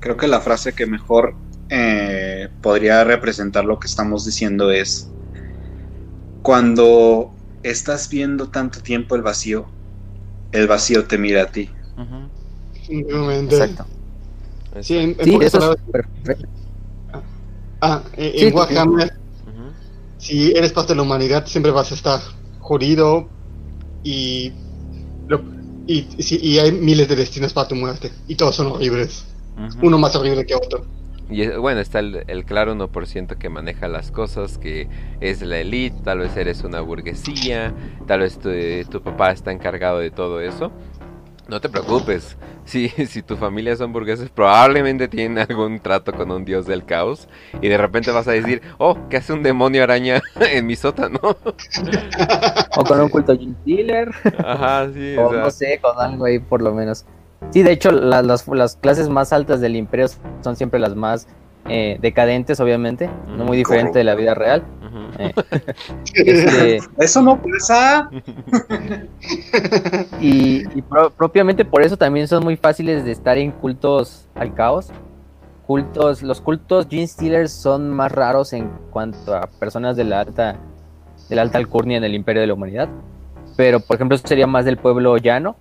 creo que la frase que mejor eh, podría representar lo que estamos diciendo es cuando estás viendo tanto tiempo el vacío, el vacío te mira a ti. Exacto. Sí, en, eso es perfecto. Ah, en, Warhammer, si eres parte de la humanidad, siempre vas a estar jodido y, y, y hay miles de destinos para tu muerte y todos son horribles uno más horrible que otro. Y bueno, está el, claro 1% que maneja las cosas, que es la elite, tal vez eres una burguesía, tal vez tu, tu papá está encargado de todo eso. No te preocupes, *laughs* si, si tu familia son burgueses, probablemente tienen algún trato con un dios del caos. Y de repente vas a decir, oh, ¿qué hace un demonio araña *laughs* en mi sótano? *laughs* o con un culto Dealer. Ajá, sí. O, no sé, con algo ahí por lo menos. Sí, de hecho, las, las, clases más altas del imperio son siempre las más eh, decadentes, obviamente, no muy diferente de la vida real. Eh, *laughs* este, eso no pasa. *laughs* y, propiamente por eso también son muy fáciles de estar en cultos al caos. Cultos, los cultos Gene Stealers son más raros en cuanto a personas de la alta, de la alta alcurnia en el imperio de la humanidad. Pero, por ejemplo, eso sería más del pueblo llano,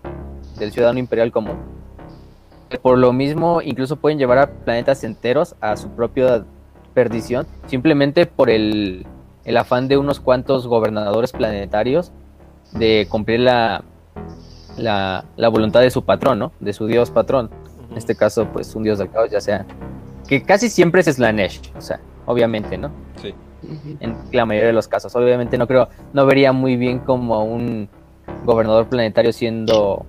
del ciudadano imperial común. Por lo mismo, incluso pueden llevar a planetas enteros a su propia perdición, simplemente por el, afán de unos cuantos gobernadores planetarios de cumplir la, la, voluntad de su patrón, ¿no? De su dios patrón. En este caso, pues un dios del caos, ya sea. Que casi siempre es Slanesh, o sea, obviamente, ¿no? Sí. En la mayoría de los casos. Obviamente no creo, no vería muy bien como un gobernador planetario siendo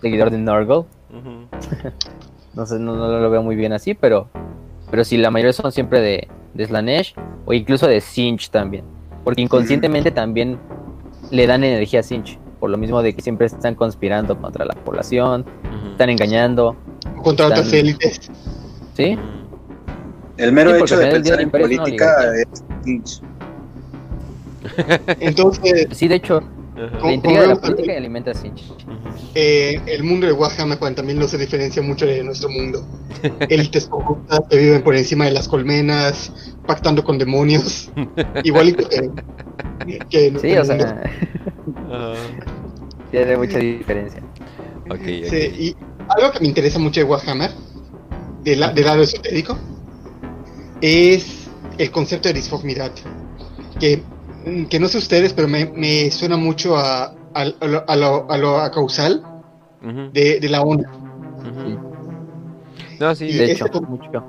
seguidor de *laughs* No sé, no, lo veo muy bien así, pero, pero sí, la mayoría son siempre de, de Slanesh o incluso de Sinch también. Porque inconscientemente también le dan energía a Sinch. Por lo mismo de que siempre están conspirando contra la población, están engañando. Contra otras élites. ¿Sí? El mero hecho de pensar en política es Sinch. Entonces. Sí, de hecho, la intriga de la política y alimenta eh, el mundo de Warhammer 40.000 no se diferencia mucho de nuestro mundo. Élites corruptas que viven por encima de las colmenas, pactando con demonios. *laughs* Igualito que, que Sí, o sea. Tiene mucha diferencia. Okay, sí, y algo que me interesa mucho de Warhammer, del, lado esotérico, es el concepto de disformidad. Que, que no sé ustedes, pero me, me suena mucho a, a, lo, a, lo, a, lo, causal de, de, la onda. No, sí, de hecho, mucho.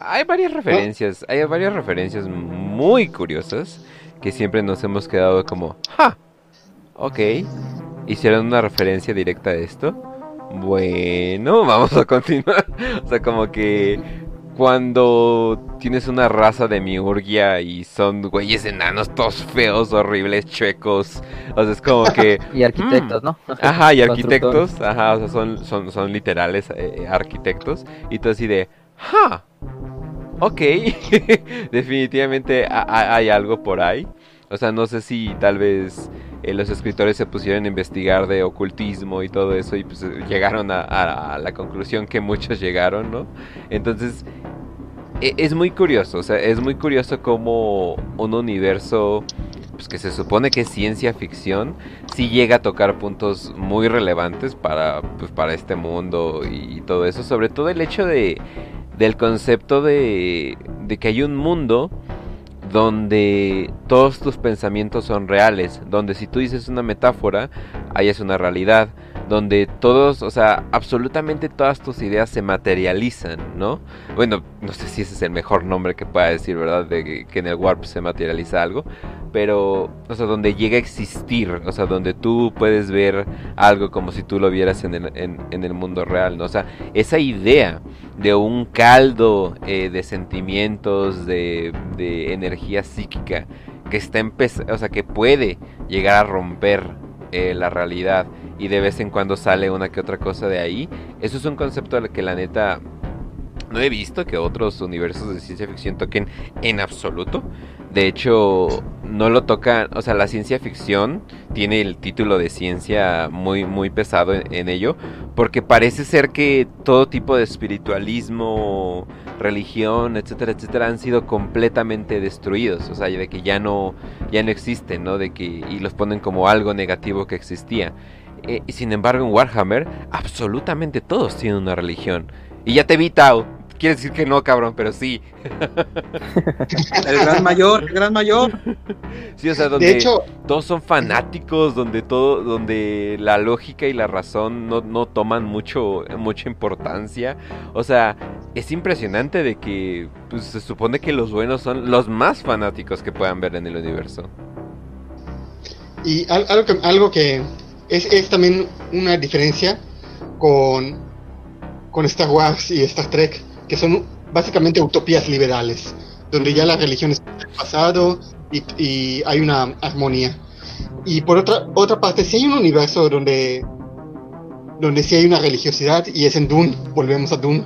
Hay varias referencias, hay varias referencias muy curiosas que siempre nos hemos quedado como, ¡ja! Ok, hicieron una referencia directa a esto. Bueno, *laughs* vamos a continuar. o sea, como que cuando tienes una raza de miurgia y son güeyes enanos, todos feos, horribles, chuecos. O sea, es como que. *laughs* y arquitectos, ¿no? Ajá, y arquitectos. Ajá, o sea, son, son, son literales eh, arquitectos. Y tú así de. ¡Ja! Ok. *laughs* Definitivamente hay algo por ahí. O sea, no sé si tal vez eh, los escritores se pusieron a investigar de ocultismo y todo eso y pues llegaron a, la conclusión que muchos llegaron, ¿no? Entonces, e, es muy curioso, o sea, es muy curioso como un universo pues, que se supone que es ciencia ficción, sí llega a tocar puntos muy relevantes para, pues, para este mundo y todo eso, sobre todo el hecho de, del concepto de, de que hay un mundo donde todos tus pensamientos son reales, donde si tú dices una metáfora, ahí es una realidad, donde todos, o sea, absolutamente todas tus ideas se materializan, ¿no? Bueno, no sé si ese es el mejor nombre que pueda decir, ¿verdad? De que, en el Warp se materializa algo, pero, o sea, donde llega a existir, o sea, donde tú puedes ver algo como si tú lo vieras en el, en, el mundo real, ¿no? O sea, esa idea de un caldo eh, de sentimientos, de, energía psíquica, que está o sea, que puede llegar a romper eh, la realidad y de vez en cuando sale una que otra cosa de ahí. Eso es un concepto que la neta no he visto que otros universos de ciencia ficción toquen en absoluto. De hecho, no lo tocan, o sea, la ciencia ficción tiene el título de ciencia muy muy pesado en, ello, porque parece ser que todo tipo de espiritualismo, religión, etcétera, etcétera han sido completamente destruidos, o sea, de que ya no ya no existen, ¿no? De que y los ponen como algo negativo que existía. Eh, y sin embargo, en Warhammer absolutamente todos tienen una religión. Y ya te vi, Tao, Quiere decir que no, cabrón, pero sí. el gran mayor, el gran mayor. Sí, o sea, donde hecho, todos son fanáticos, donde todo, donde la lógica y la razón no, no toman mucho, mucha importancia. O sea, es impresionante de que pues, se supone que los buenos son los más fanáticos que puedan ver en el universo. Y algo que, algo que es, es también una diferencia con, con Star Wars y Star Trek que son básicamente utopías liberales, donde ya la religión el pasado y, hay una armonía. Y por otra, otra parte, si hay un universo donde, donde sí hay una religiosidad, y es en Dune, volvemos a Dune,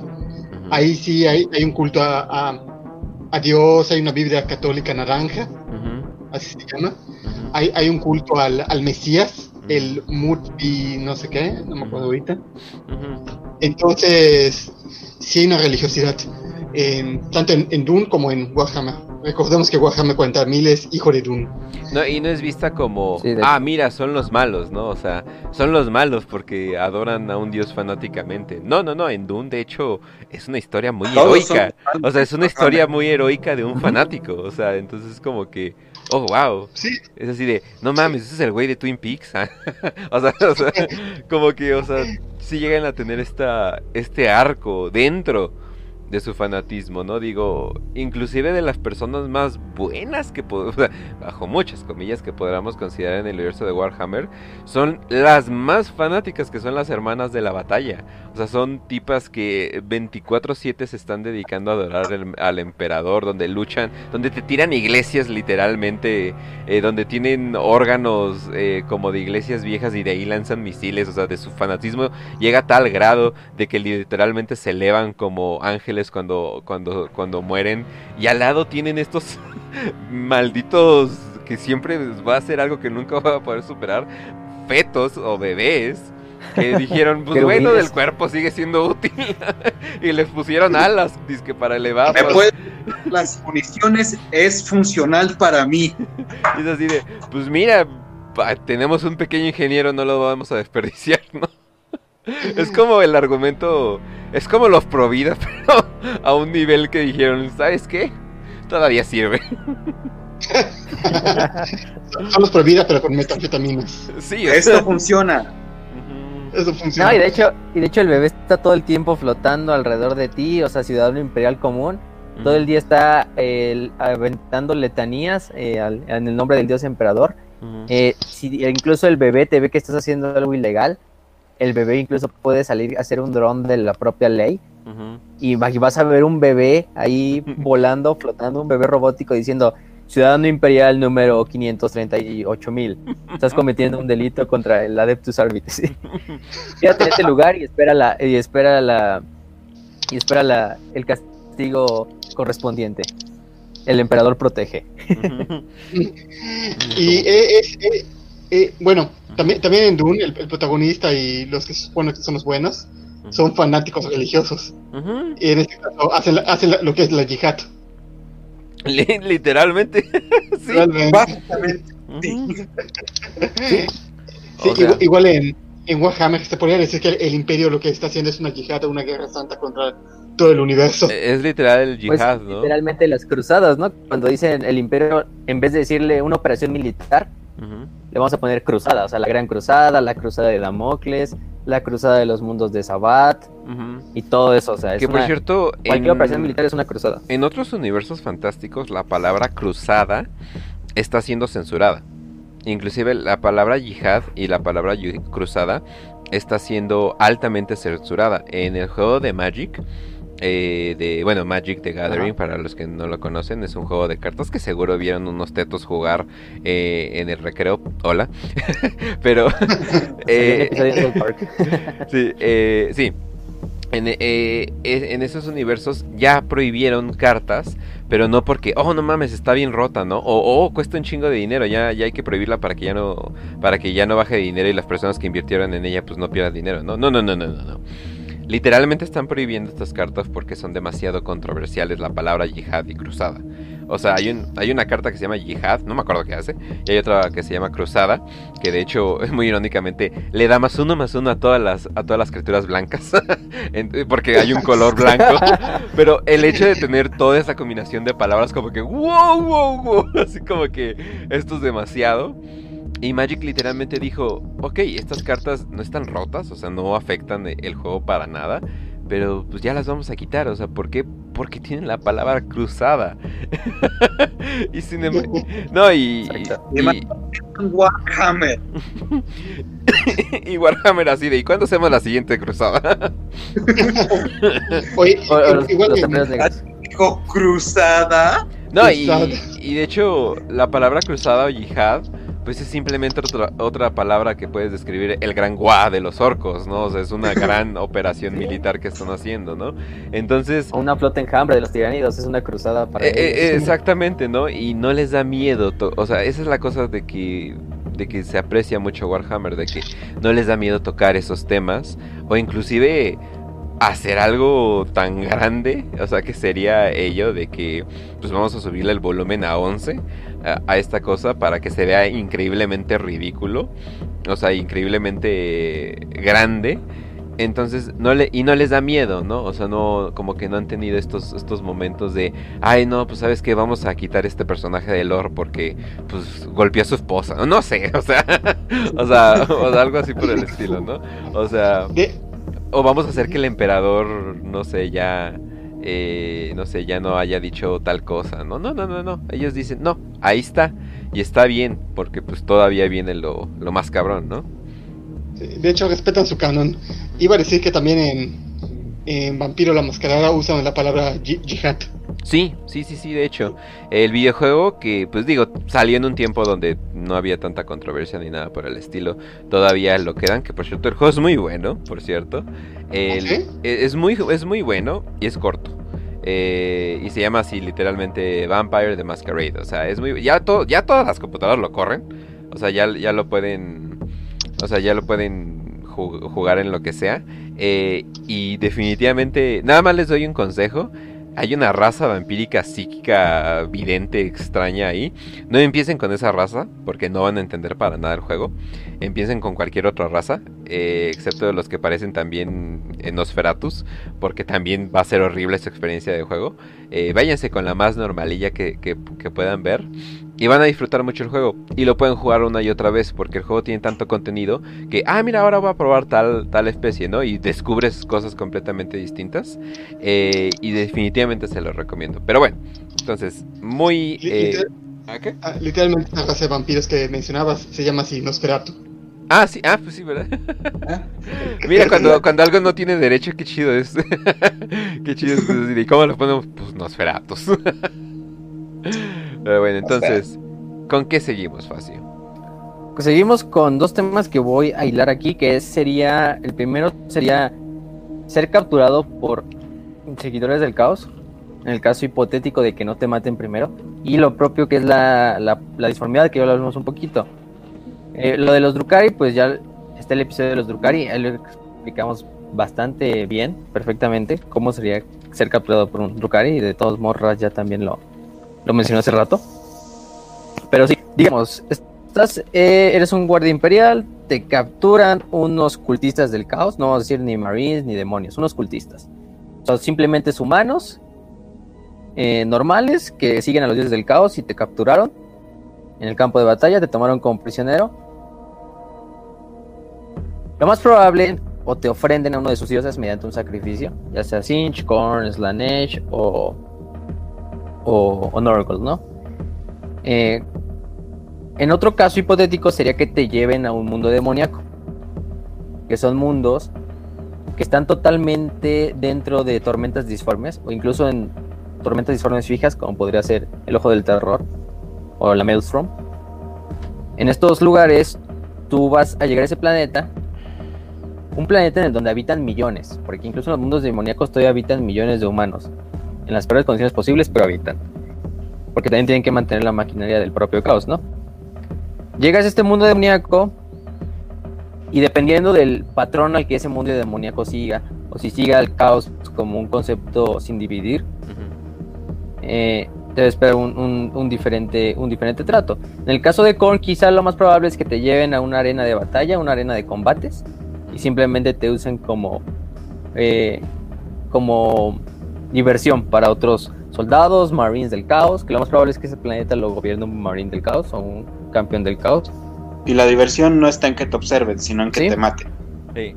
ahí sí hay, hay un culto a, a, Dios, hay una Biblia católica naranja, así se llama, hay, hay un culto al, al Mesías, el Mutbi no sé qué, no me acuerdo ahorita. Entonces, sí hay una religiosidad, tanto en, en, Dune como en Warhammer. Recordemos que Warhammer 40.000 es hijo de Dune. No, y no es vista como, ah, mira, son los malos, ¿no? O sea, son los malos porque adoran a un dios fanáticamente. No, no, no, en Dune, de hecho, es una historia muy heroica. O sea, es una historia muy heroica de un fanático. O sea, entonces es como que oh, wow. Sí. Es así de, no mames, ese es el güey de Twin Peaks. *laughs* o, sea, o, sea, *laughs* como que, o sea, si llegan a tener esta, este arco dentro de su fanatismo, ¿no? Digo, inclusive de las personas más buenas que podemos, *laughs* bajo muchas comillas que podamos considerar en el universo de Warhammer, son las más fanáticas que son las hermanas de la batalla. O sea, son tipas que 24/7 se están dedicando a adorar al emperador, donde luchan, donde te tiran iglesias literalmente, eh, donde tienen órganos eh, como de iglesias viejas y de ahí lanzan misiles, o sea, de su fanatismo llega a tal grado de que literalmente se elevan como ángeles cuando, cuando, cuando mueren. Y al lado tienen estos *laughs* malditos que siempre va a ser algo que nunca va a poder superar. Fetos o bebés que *laughs* dijeron, pues bueno, del cuerpo sigue siendo útil. *laughs* y les pusieron alas, disque para elevar. Las municiones es funcional para mí. Y es así de, pues mira, tenemos un pequeño ingeniero, no lo vamos a desperdiciar, ¿no? Es como el argumento, es como los Provida, *laughs* pero a un nivel que dijeron, ¿sabes qué? Todavía sirve. Son los Provida, pero con metanfetaminas. Sí, esto funciona. Eso funciona. No, y de hecho, y de hecho el bebé está todo el tiempo flotando alrededor de ti, o sea, ciudadano imperial común. Todo el día está aventando letanías eh, en el nombre del dios emperador. Eh, si incluso el bebé te ve que estás haciendo algo ilegal, el bebé incluso puede salir a hacer un dron de la propia ley. y, vas a ver un bebé ahí *laughs* volando, flotando, un bebé robótico diciendo, Ciudadano Imperial número 538 mil. Estás *laughs* cometiendo un delito contra el Adeptus Arbites. *laughs* Quédate en este lugar y espera la, y espera la, y espera la, el castigo correspondiente. El emperador protege. y eh, eh, eh, bueno, también, también en Dune, el, protagonista y los que se supone que son los buenos son fanáticos religiosos. Y en este caso hacen, hacen lo que es la yihad. Literalmente. *laughs* sí. igual, en, en Warhammer se podría decir que el, imperio lo que está haciendo es una yihad, una guerra santa contra todo el universo. Es literal el pues, yihad, ¿no? Literalmente las cruzadas, ¿no? Cuando dicen el imperio, en vez de decirle una operación militar, le vamos a poner cruzada, o sea, la gran cruzada, la cruzada de Damocles, la cruzada de los mundos de Sabbat y todo eso, o sea, es que por cierto, cualquier operación militar es una cruzada. En otros universos fantásticos la palabra cruzada está siendo censurada. Inclusive la palabra yihad y la palabra cruzada está siendo altamente censurada. En el juego de Magic eh, de, bueno, Magic the Gathering, para los que no lo conocen, es un juego de cartas que seguro vieron unos tetos jugar eh, en el recreo. Hola. *laughs* Pero... *laughs* eh, *laughs* sí, eh, sí. En, en, esos universos ya prohibieron cartas, pero no porque, oh, no mames, está bien rota, ¿no? O, oh, cuesta un chingo de dinero, ya, ya hay que prohibirla para que ya no, para que ya no baje de dinero y las personas que invirtieron en ella pues no pierdan dinero, ¿no? No, no, no, no, no, no. Literalmente están prohibiendo estas cartas porque son demasiado controversiales la palabra yihad y cruzada. O sea, hay, un, hay una carta que se llama yihad, no me acuerdo qué hace, y hay otra que se llama cruzada, que de hecho, *laughs* muy irónicamente, le da más uno más uno a todas las, a todas las criaturas blancas, *laughs* porque hay un color blanco. *laughs* Pero el hecho de tener toda esa combinación de palabras como que, wow, wow, wow, así como que esto es demasiado. Y Magic literalmente dijo, ok, estas cartas no están rotas, o sea, no afectan el juego para nada, pero pues ya las vamos a quitar, o sea, ¿por qué? Porque tienen la palabra cruzada. *laughs* y sin embargo... No, y... y, Warhammer. *laughs* y Warhammer así de, ¿y cuándo hacemos la siguiente cruzada? *laughs* Oye, igual cruzada. No, y, y de hecho, la palabra cruzada o yihad pues es simplemente otra, otra palabra que puedes describir el gran guá de los orcos, ¿no? O sea, es una *laughs* gran operación militar que están haciendo, ¿no? Entonces... O una flota enjambre de los tiranidos, es una cruzada para... Eh, eh, exactamente, ¿no? Y no les da miedo, o sea, esa es la cosa de que de que se aprecia mucho Warhammer, de que no les da miedo tocar esos temas, o inclusive hacer algo tan grande, o sea, que sería ello de que pues vamos a subirle el volumen a 11 a, esta cosa para que se vea increíblemente ridículo, o sea, increíblemente grande. Entonces, no le, y no les da miedo, ¿no? O sea, no, como que no han tenido estos, estos momentos de, ay, no, pues sabes que vamos a quitar este personaje de lore porque, pues, golpeó a su esposa. No sé, *laughs* o sea, o sea, o algo así por el estilo, ¿no? O sea, o vamos a hacer que el emperador, no sé, ya eh, no sé, ya no haya dicho tal cosa. No, no, no, no, no. Ellos dicen, no, ahí está. Y está bien, porque pues todavía viene lo, lo más cabrón, ¿no? De hecho, respetan su canon. Iba a decir que también en, en Vampiro la Mascarada usan la palabra jihad. Sí, sí, sí, sí, de hecho. El videojuego que, pues digo, salió en un tiempo donde no había tanta controversia ni nada por el estilo, todavía lo quedan, que por cierto el juego es muy bueno, por cierto. E, es, muy, es muy bueno y es corto. Eh, y se llama así literalmente Vampire the Masquerade. O sea, es muy. Ya, todo, ya todas las computadoras lo corren. O sea, ya, ya lo pueden. O sea, ya lo pueden jugar en lo que sea. Eh, y definitivamente. Nada más les doy un consejo hay una raza vampírica psíquica vidente extraña ahí. No empiecen con esa raza porque no van a entender para nada el juego. Empiecen con cualquier otra raza, eh, excepto los que parecen también en porque también va a ser horrible esa experiencia de juego. Eh, váyanse con la más normalilla que, que puedan ver y van a disfrutar mucho el juego. Y lo pueden jugar una y otra vez porque el juego tiene tanto contenido que, ah, mira, ahora voy a probar tal, tal especie, ¿no? Y descubres cosas completamente distintas. Eh, y definitivamente se lo recomiendo. Pero bueno, entonces, muy... Eh, ¿A qué? Ah, literalmente la raza de vampiros que mencionabas se llama así, Nosferatu. Ah, sí, ah, pues sí, ¿verdad? *laughs* Mira, cuando, cuando algo no tiene derecho, qué chido es. *laughs* qué chido es. ¿Y cómo lo ponemos? Pues Nosferatus. *laughs* Pero bueno, entonces, ¿con qué seguimos, Facio? Pues seguimos con dos temas que voy a hilar aquí, que es, sería, el primero sería ser capturado por seguidores del caos, en el caso hipotético de que no te maten primero, y lo propio que es la, la, disformidad, que ya lo hablamos un poquito. Eh, lo de los Drukari, pues ya está el episodio de los Drukari, ahí lo explicamos bastante bien, perfectamente, cómo sería ser capturado por un Drukari, y de todos modos ya también lo, lo mencioné hace rato. Pero sí, digamos, estás, eh, eres un guardia imperial, te capturan unos cultistas del caos, no vamos a decir ni marines ni demonios, unos cultistas. Son simplemente humanos eh, normales que siguen a los dioses del caos y te capturaron en el campo de batalla, te tomaron como prisionero. Lo más probable, o te ofrenden a uno de sus dioses mediante un sacrificio, ya sea Sinch, Korn, Slanesh o o, o ¿no? Eh, en otro caso hipotético sería que te lleven a un mundo demoníaco, que son mundos que están totalmente dentro de tormentas disformes o incluso en tormentas disformes fijas, como podría ser el Ojo del Terror o la Maelstrom. En estos lugares tú vas a llegar a ese planeta, un planeta en el donde habitan millones, porque incluso en los mundos demoníacos todavía habitan millones de humanos en las peores condiciones posibles, pero habitan. Porque también tienen que mantener la maquinaria del propio caos, ¿no? Llegas a este mundo demoníaco y dependiendo del patrón al que ese mundo demoníaco siga, o si siga el caos como un concepto sin dividir, eh, te espera un, un, diferente, un diferente trato. En el caso de Korn, quizá lo más probable es que te lleven a una arena de batalla, una arena de combates, y simplemente te usen como, eh, como diversión para otros soldados, marines del caos, que lo más probable es que ese planeta lo gobierne un marine del caos o un campeón del caos. Y la diversión no está en que te observen, sino en que te maten. Sí.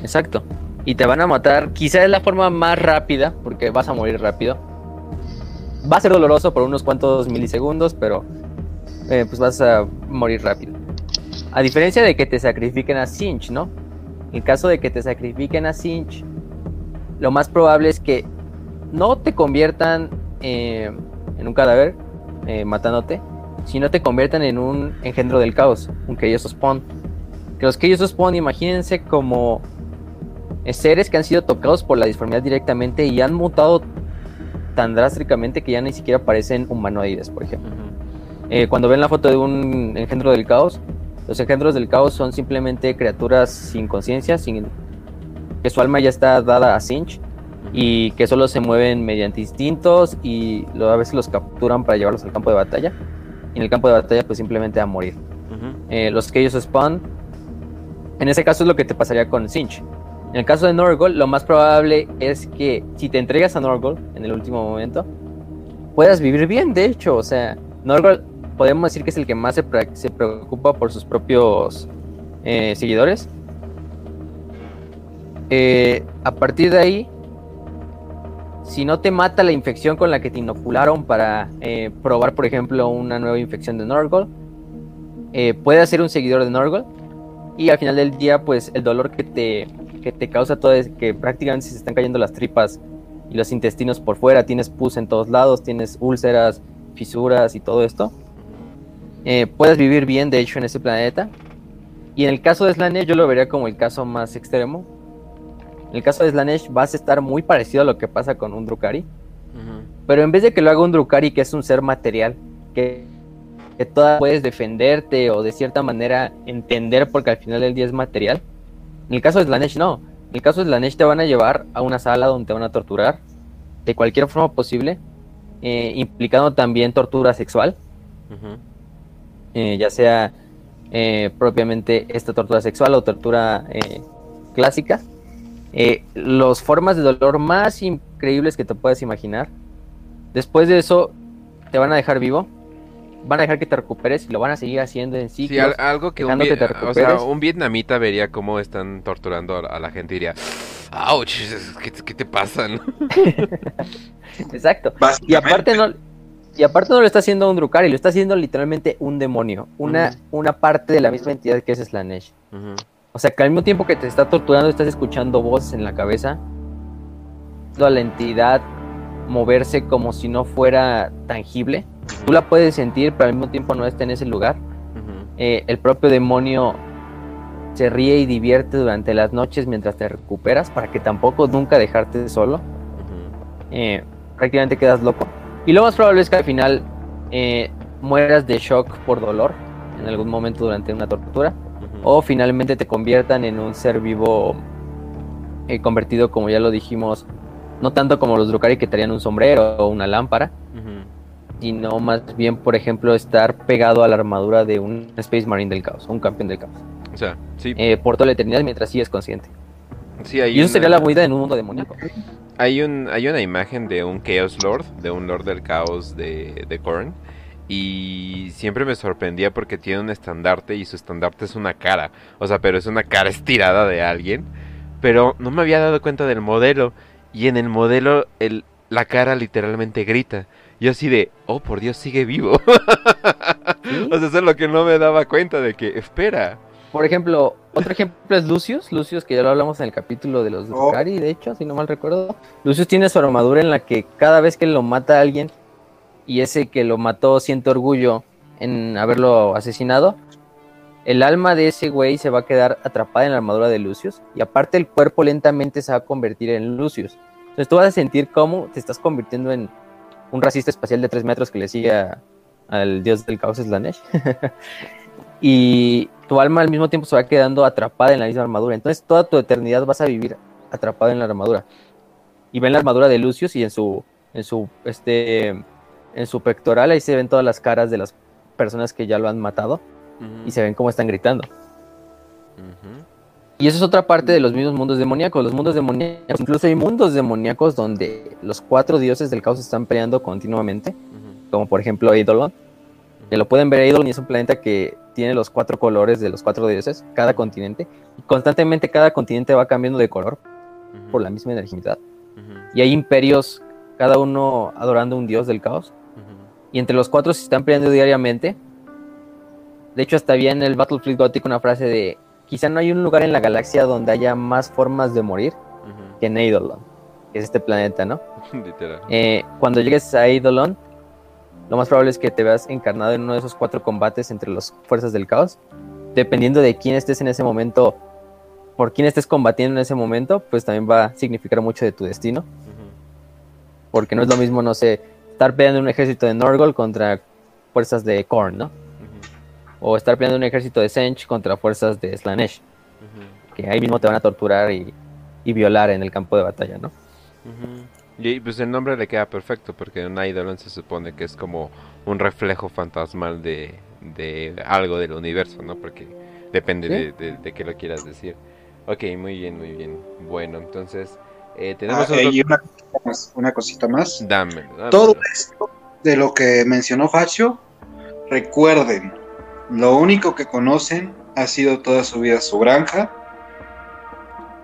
Exacto. Y te van a matar, quizá es la forma más rápida, porque vas a morir rápido. Va a ser doloroso por unos cuantos milisegundos, pero eh, pues vas a morir rápido. A diferencia de que te sacrifiquen a Sinch, ¿no? En caso de que te sacrifiquen a Sinch, lo más probable es que no te conviertan eh, en un cadáver eh, matándote, sino te conviertan en un engendro del caos, un Chaos Spawn. Que los Chaos Spawn, imagínense como eh, seres que han sido tocados por la disformidad directamente y han mutado tan drásticamente que ya ni siquiera parecen humanoides, por ejemplo. cuando ven la foto de un engendro del caos, los engendros del caos son simplemente criaturas sin conciencia, sin que su alma ya está dada a Sinch y que solo se mueven mediante instintos y a veces los capturan para llevarlos al campo de batalla. Y en el campo de batalla pues simplemente a morir. Eh, los que ellos spawn, en ese caso es lo que te pasaría con Sinch. En el caso de Norgol, lo más probable es que si te entregas a Norgol en el último momento, puedas vivir bien, de hecho. O sea, Norgol podemos decir que es el que más se, se preocupa por sus propios eh, seguidores. Eh, a partir de ahí, si no te mata la infección con la que te inocularon para eh, probar, por ejemplo, una nueva infección de Norgol, eh, puedes ser un seguidor de Norgol. Y al final del día, pues el dolor que te, que te causa todo es que prácticamente se están cayendo las tripas y los intestinos por fuera. Tienes pus en todos lados, tienes úlceras, fisuras y todo esto. Eh, puedes vivir bien, de hecho, en ese planeta. Y en el caso de Slanesh, yo lo vería como el caso más extremo, en el caso de Slanesh vas a estar muy parecido a lo que pasa con un Drukari. Pero en vez de que lo haga un Drukari, que es un ser material, que, que toda puedes defenderte o de cierta manera entender porque al final del día es material. En el caso de Slanesh no. En el caso de Slanesh te van a llevar a una sala donde te van a torturar. de cualquier forma posible, eh, implicando también tortura sexual, eh, ya sea eh, propiamente esta tortura sexual o tortura clásica. Las formas de dolor más increíbles que te puedas imaginar. Después de eso, te van a dejar vivo van a dejar que te recuperes y lo van a seguir haciendo en sí. algo que un, o sea, un, vietnamita vería cómo están torturando a, la gente y diría, ¡Auch! ¿Qué, te pasa? *laughs* Exacto. Y aparte no y aparte no lo está haciendo un Drukari, lo está haciendo literalmente un demonio, una, una parte de la misma entidad que es Slanesh. O sea que al mismo tiempo que te está torturando estás escuchando voces en la cabeza, toda la entidad moverse como si no fuera tangible Tú la puedes sentir, pero al mismo tiempo no está en ese lugar. Eh, el propio demonio se ríe y divierte durante las noches mientras te recuperas para que tampoco nunca dejarte solo. Eh, prácticamente quedas loco. Y lo más probable es que al final eh, mueras de shock por dolor en algún momento durante una tortura. O finalmente te conviertan en un ser vivo convertido, como ya lo dijimos, no tanto como los Drukari que traían un sombrero o una lámpara, sino más bien, por ejemplo, estar pegado a la armadura de un Space Marine del caos, un campeón del caos. O sea, sí. Eh, por toda la eternidad mientras sí es consciente. Sí, hay y eso sería la huida en un mundo demoníaco. Hay, un, hay una imagen de un Chaos Lord, de un Lord del Caos de, de Korn. Y siempre me sorprendía porque tiene un estandarte y su estandarte es una cara. O sea, pero es una cara *laughs* estirada de alguien. Pero no me había dado cuenta del modelo. Y en el modelo el, la cara literalmente grita. Yo así de, oh, por Dios, sigue vivo. *laughs* o sea, eso es lo que no me daba cuenta de que, espera. Por ejemplo, otro ejemplo es Lucius. Lucius, que ya lo hablamos en el capítulo de los oh. de hecho, si no mal recuerdo. Lucius tiene su armadura en la que cada vez que lo mata a alguien y ese que lo mató siente orgullo en haberlo asesinado, el alma de ese güey se va a quedar atrapada en la armadura de Lucius y aparte el cuerpo lentamente se va a convertir en Lucius. Entonces tú vas a sentir cómo te estás convirtiendo en un racista espacial de 3 metros que le sigue al dios del caos Slanesh. *laughs* y tu alma al mismo tiempo se va quedando atrapada en la misma armadura. Entonces toda tu eternidad vas a vivir atrapada en la armadura. Y ven la armadura de Lucius y en su, en su, este, en su pectoral ahí se ven todas las caras de las personas que ya lo han matado y se ven cómo están gritando. Y eso es otra parte de los mismos mundos demoníacos. Los mundos demoníacos, incluso hay mundos demoníacos donde los cuatro dioses del caos están peleando continuamente, como por ejemplo Eidolon. Que lo pueden ver Eidolon es un planeta que tiene los cuatro colores de los cuatro dioses, cada continente. Y constantemente cada continente va cambiando de color por la misma energía. Y hay imperios, cada uno adorando un dios del caos. Y entre los cuatro se están peleando diariamente. De hecho, hasta había en el Battlefield Gothic una frase de quizá no hay un lugar en la galaxia donde haya más formas de morir que en Eidolon, que es este planeta, ¿no? *laughs* Literal. Eh, cuando llegues a Eidolon, lo más probable es que te veas encarnado en uno de esos cuatro combates entre las fuerzas del caos. Dependiendo de quién estés en ese momento, por quién estés combatiendo en ese momento, pues también va a significar mucho de tu destino. Porque no es lo mismo, no sé, estar peleando un ejército de Norgol contra fuerzas de Korn, ¿no? o estar peleando un ejército de Sench contra fuerzas de Slanesh, que ahí mismo te van a torturar y, violar en el campo de batalla, ¿no? Y pues el nombre le queda perfecto, porque un Eidolon se supone que es como un reflejo fantasmal de, algo del universo, ¿no? Porque depende de, de, qué lo quieras decir. Ok, muy bien, muy bien. Bueno, entonces eh, tenemos ah, una, cosita más, una cosita más. Dame, Todo esto de lo que mencionó Facio, recuerden, lo único que conocen ha sido toda su vida su granja,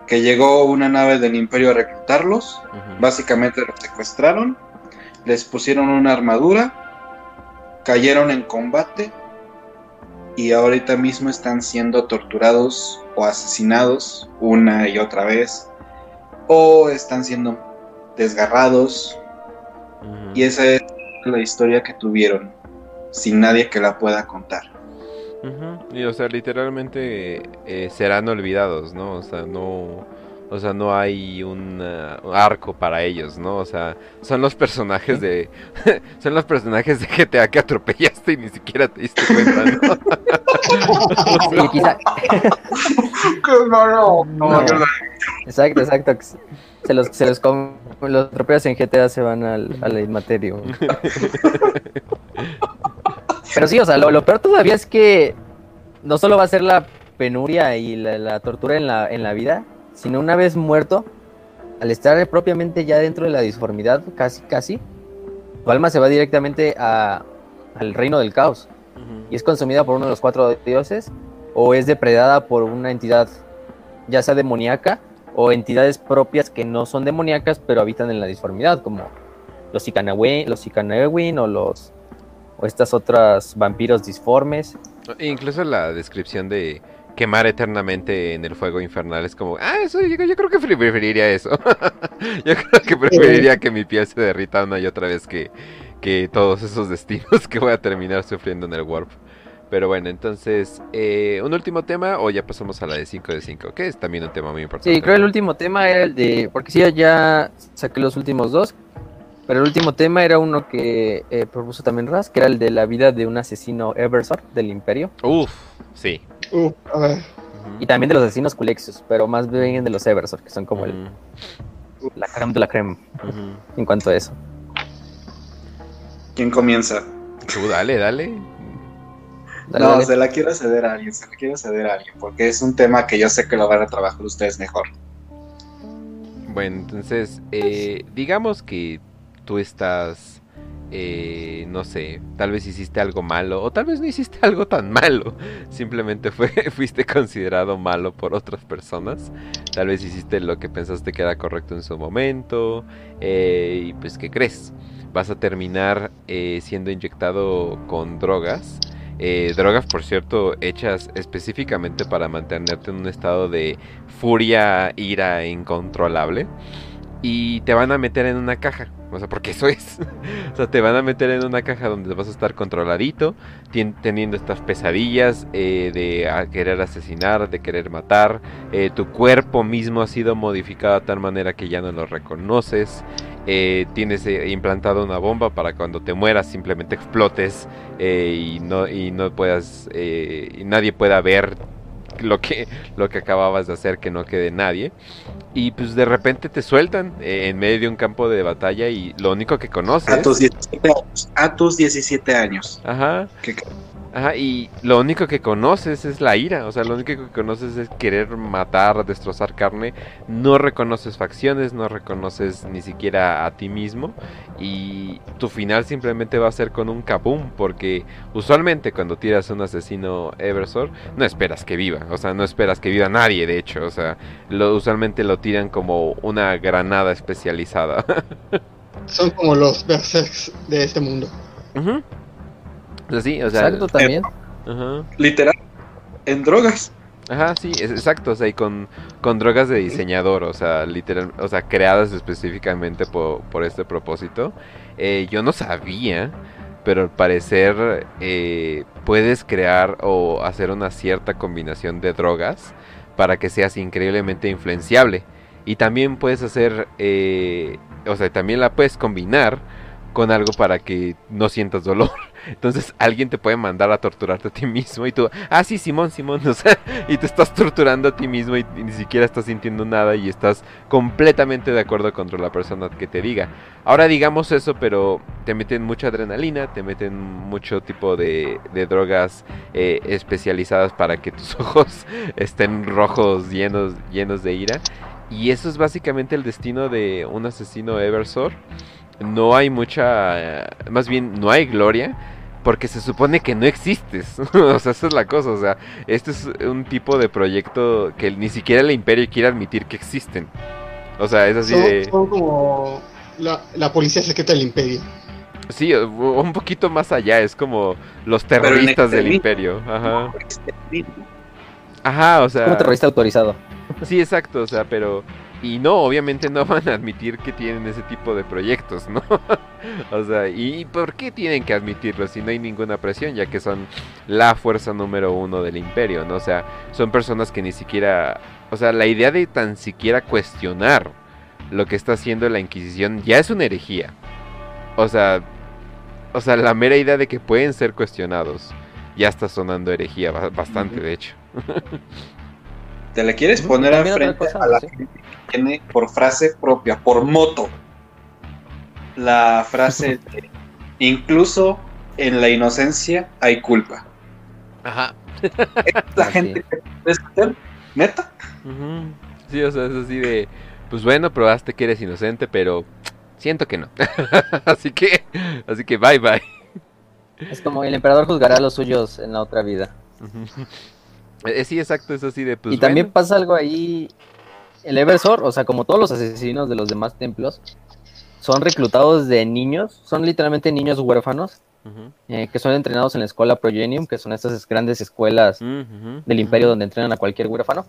que llegó una nave del imperio a reclutarlos, básicamente los secuestraron, les pusieron una armadura, cayeron en combate y ahorita mismo están siendo torturados o asesinados una y otra vez, o están siendo desgarrados, y esa es la historia que tuvieron, sin nadie que la pueda contar. Y o sea, literalmente eh, serán olvidados, ¿no? O sea, no o sea, no hay un arco para ellos, ¿no? O sea, son los personajes de *laughs* son los personajes de GTA que atropellaste y ni siquiera te diste cuenta, ¿no? *laughs* sí, quizá. Qué malo. No, Exacto, exacto. Se los, se los, los tropeos en GTA se van al, al inmaterio. Pero sí, o sea, lo, peor todavía es que no solo va a ser la penuria y la, tortura en la, en la vida, sino una vez muerto, al estar propiamente ya dentro de la disformidad, casi, casi, tu alma se va directamente a, al reino del caos y es consumida por uno de los cuatro dioses o es depredada por una entidad ya sea demoníaca o entidades propias que no son demoníacas pero habitan en la disformidad como los Ikanawin, los o los o estas otras vampiros disformes. E incluso la descripción de quemar eternamente en el fuego infernal es como, ah, eso yo, creo que preferiría eso. *laughs* yo creo que preferiría que mi piel se derrita una y otra vez que, que todos esos destinos *laughs* que voy a terminar sufriendo en el Warp. Pero bueno, entonces, eh, ¿un último tema o ya pasamos a la de 5 de 5? Que es también un tema muy importante. Sí, creo que el último tema era el de, porque sí, ya saqué los últimos dos, pero el último tema era uno que eh, propuso también Raz, que era el de la vida de un asesino Eversor del Imperio. Uf, sí. Uf, a ver. Y también de los asesinos Culexios, pero más bien de los Eversor, que son como el, la creme de la creme en cuanto a eso. ¿Quién comienza? Tú dale, dale. no, se la quiero ceder a alguien, se la quiero ceder a alguien, porque es un tema que yo sé que lo van a trabajar ustedes mejor. Bueno, entonces, eh, digamos que tú estás, eh, no sé, tal vez hiciste algo malo o tal vez no hiciste *laughs* algo tan malo, simplemente fue, *laughs* fuiste considerado malo por otras personas, tal vez hiciste lo que pensaste que era correcto en su momento eh, y pues ¿qué crees? Vas a terminar eh, siendo inyectado con drogas. drogas, por cierto, hechas específicamente para mantenerte en un estado de furia, ira incontrolable. Y te van a meter en una caja. O sea, porque eso es. *laughs* o sea, te van a meter en una caja donde vas a estar controladito, teniendo estas pesadillas eh, de querer asesinar, de querer matar. Eh, tu cuerpo mismo ha sido modificado de tal manera que ya no lo reconoces. Eh, tienes implantado una bomba para cuando te mueras simplemente explotes y no y no puedas y nadie pueda ver lo que, lo que acababas de hacer, que no quede nadie. Y pues de repente te sueltan eh, en medio de un campo de batalla y lo único que conoces... A tus 17 años. A tus 17 años. Ajá. Ajá, y lo único que conoces es la ira, o sea, lo único que conoces es querer matar, destrozar carne, no reconoces facciones, no reconoces ni siquiera a ti mismo. Y tu final simplemente va a ser con un kaboom, porque usualmente cuando tiras a un asesino Eversor, no esperas que viva, o sea, no esperas que viva nadie, de hecho, o sea, lo, usualmente lo tiran como una granada especializada. *laughs* Son como los berserks de este mundo. Ajá sí, o sea. Exacto, también. Literal, en drogas. Ajá, sí, exacto, o sea, y con, con drogas de diseñador, o sea, literal, o sea, creadas específicamente por, por este propósito. Eh, yo no sabía, pero al parecer eh, puedes crear o hacer una cierta combinación de drogas para que seas increíblemente influenciable. Y también puedes hacer, eh, o sea, también la puedes combinar con algo para que no sientas dolor. *laughs* Entonces alguien te puede mandar a torturarte a ti mismo y tú, ah, sí, Simón, Simón, *laughs* o sea, y te estás torturando a ti mismo y, ni siquiera estás sintiendo nada y estás completamente de acuerdo contra la persona que te diga. Ahora digamos eso, pero te meten mucha adrenalina, te meten mucho tipo de, drogas eh, especializadas para que tus *laughs* ojos estén rojos, llenos, llenos de ira. Y eso es básicamente el destino de un asesino Eversor no hay mucha, más bien no hay gloria, porque se supone que no existes. *laughs* o sea, esa es la cosa. O sea, este es un tipo de proyecto que ni siquiera el imperio quiere admitir que existen. O sea, es así de... Son como la, policía secreta del imperio. Sí, un poquito más allá, es como los terroristas del imperio. Ajá. Ajá, o sea... Como terrorista autorizado. Sí, exacto, o sea, pero y no, obviamente no *laughs* van a admitir que tienen ese tipo de proyectos, ¿no? *laughs* o sea, ¿y por qué tienen que admitirlo si no hay ninguna presión? Ya que son la fuerza número uno del imperio, ¿no? O sea, son personas que ni siquiera... O sea, la idea de tan siquiera cuestionar lo que está haciendo la Inquisición ya es una herejía. O sea, o sea, la mera idea de que pueden ser cuestionados ya está sonando herejía bastante, de hecho. *laughs* Te la quieres poner al frente a la gente que tiene por frase propia, por moto. La frase *laughs* de, incluso en la inocencia hay culpa. Ajá. la gente que puedes hacer, neta. Sí, o sea, es así de, pues bueno, probaste que eres inocente, pero siento que no. *laughs* así que, así que bye bye. Es como el emperador juzgará a los suyos en la otra vida. Eh, sí, exacto, es así de pues. Y también pasa algo ahí. El Eversor, o sea, como todos los asesinos de los demás templos, son reclutados de niños, son literalmente niños huérfanos, eh, que son entrenados en la escuela Progenium, que son estas grandes escuelas del imperio donde entrenan a cualquier huérfano.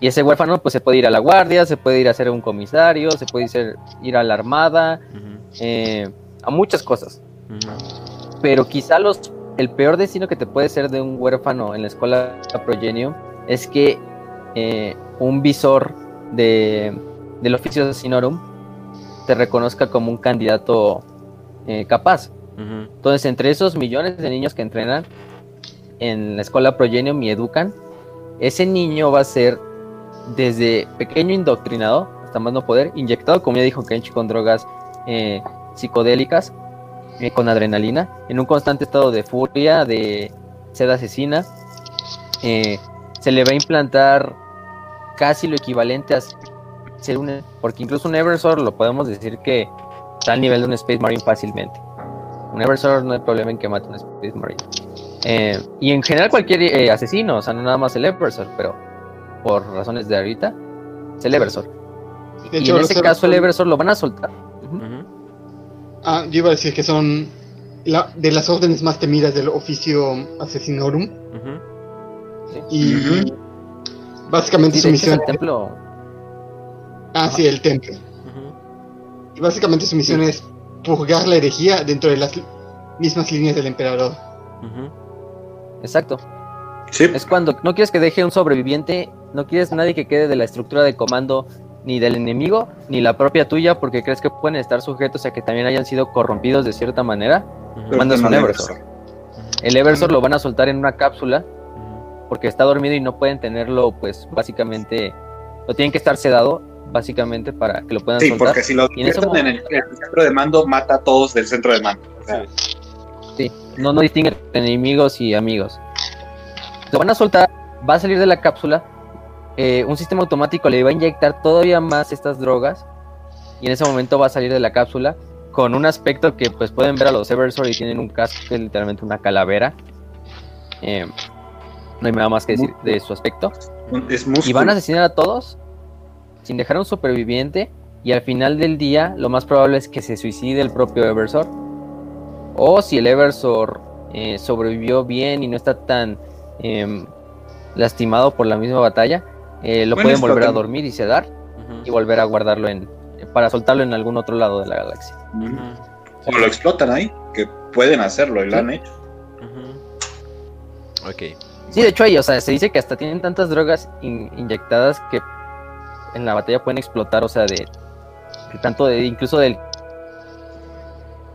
Y ese huérfano pues se puede ir a la guardia, se puede ir a ser un comisario, se puede ir, ir a la armada, eh, a muchas cosas. Pero quizá los el peor destino que te puede ser de un huérfano en la escuela Progenium es que eh, un visor de, del oficio de Sinorum te reconozca como un candidato eh, capaz. Entonces, entre esos millones de niños que entrenan en la escuela Progenium y educan, ese niño va a ser desde pequeño indoctrinado, hasta más no poder, inyectado, como ya dijo Kenchi, con drogas eh, psicodélicas, eh, con adrenalina, en un constante estado de furia, de sed asesina. Eh, se le va a implantar casi lo equivalente a ser un... Porque incluso un Eversor lo podemos decir que está al nivel de un Space Marine fácilmente. Un Eversor no hay problema en que mate un Space Marine. Eh, y en general cualquier asesino, o sea, no nada más el Eversor, pero por razones de ahorita, es el Eversor. y en ese caso el Eversor lo van a soltar Ah, yo iba a decir que son de las órdenes más temidas del oficio Asesinorum. Y básicamente su misión. Es el templo. Ah, sí, el templo. Y básicamente su misión es purgar la herejía dentro de las mismas líneas del emperador. Exacto. Es cuando no quieres que deje un sobreviviente, no quieres nadie que quede de la estructura de comando ni del enemigo, ni la propia tuya, porque crees que pueden estar sujetos a que también hayan sido corrompidos de cierta manera, mandas un Eversor. El Eversor lo van a soltar en una cápsula, porque está dormido y no pueden tenerlo, pues básicamente, lo tienen que estar sedado, básicamente, para que lo puedan soltar. Sí, porque si lo en, en, el, centro de mando, mata a todos del centro de mando. sí. no, no distingue enemigos y amigos. Lo van a soltar, va a salir de la cápsula eh, un sistema automático le va a inyectar todavía más estas drogas y en ese momento va a salir de la cápsula con un aspecto que pues pueden ver a los Eversor y tienen un casco que es literalmente una calavera. Eh, no hay nada más que decir de su aspecto. y van a asesinar a todos sin dejar un superviviente y al final del día lo más probable es que se suicide el propio Eversor. O si el Eversor eh, sobrevivió bien y no está tan em, lastimado por la misma batalla, eh, lo pueden volver a dormir y sedar y volver a guardarlo en para soltarlo en algún otro lado de la galaxia. O lo explotan ahí, que pueden hacerlo y lo han hecho. Ok. Sí, de hecho ahí, o sea, se dice que hasta tienen tantas drogas inyectadas que en la batalla pueden explotar, o sea, de, tanto de incluso del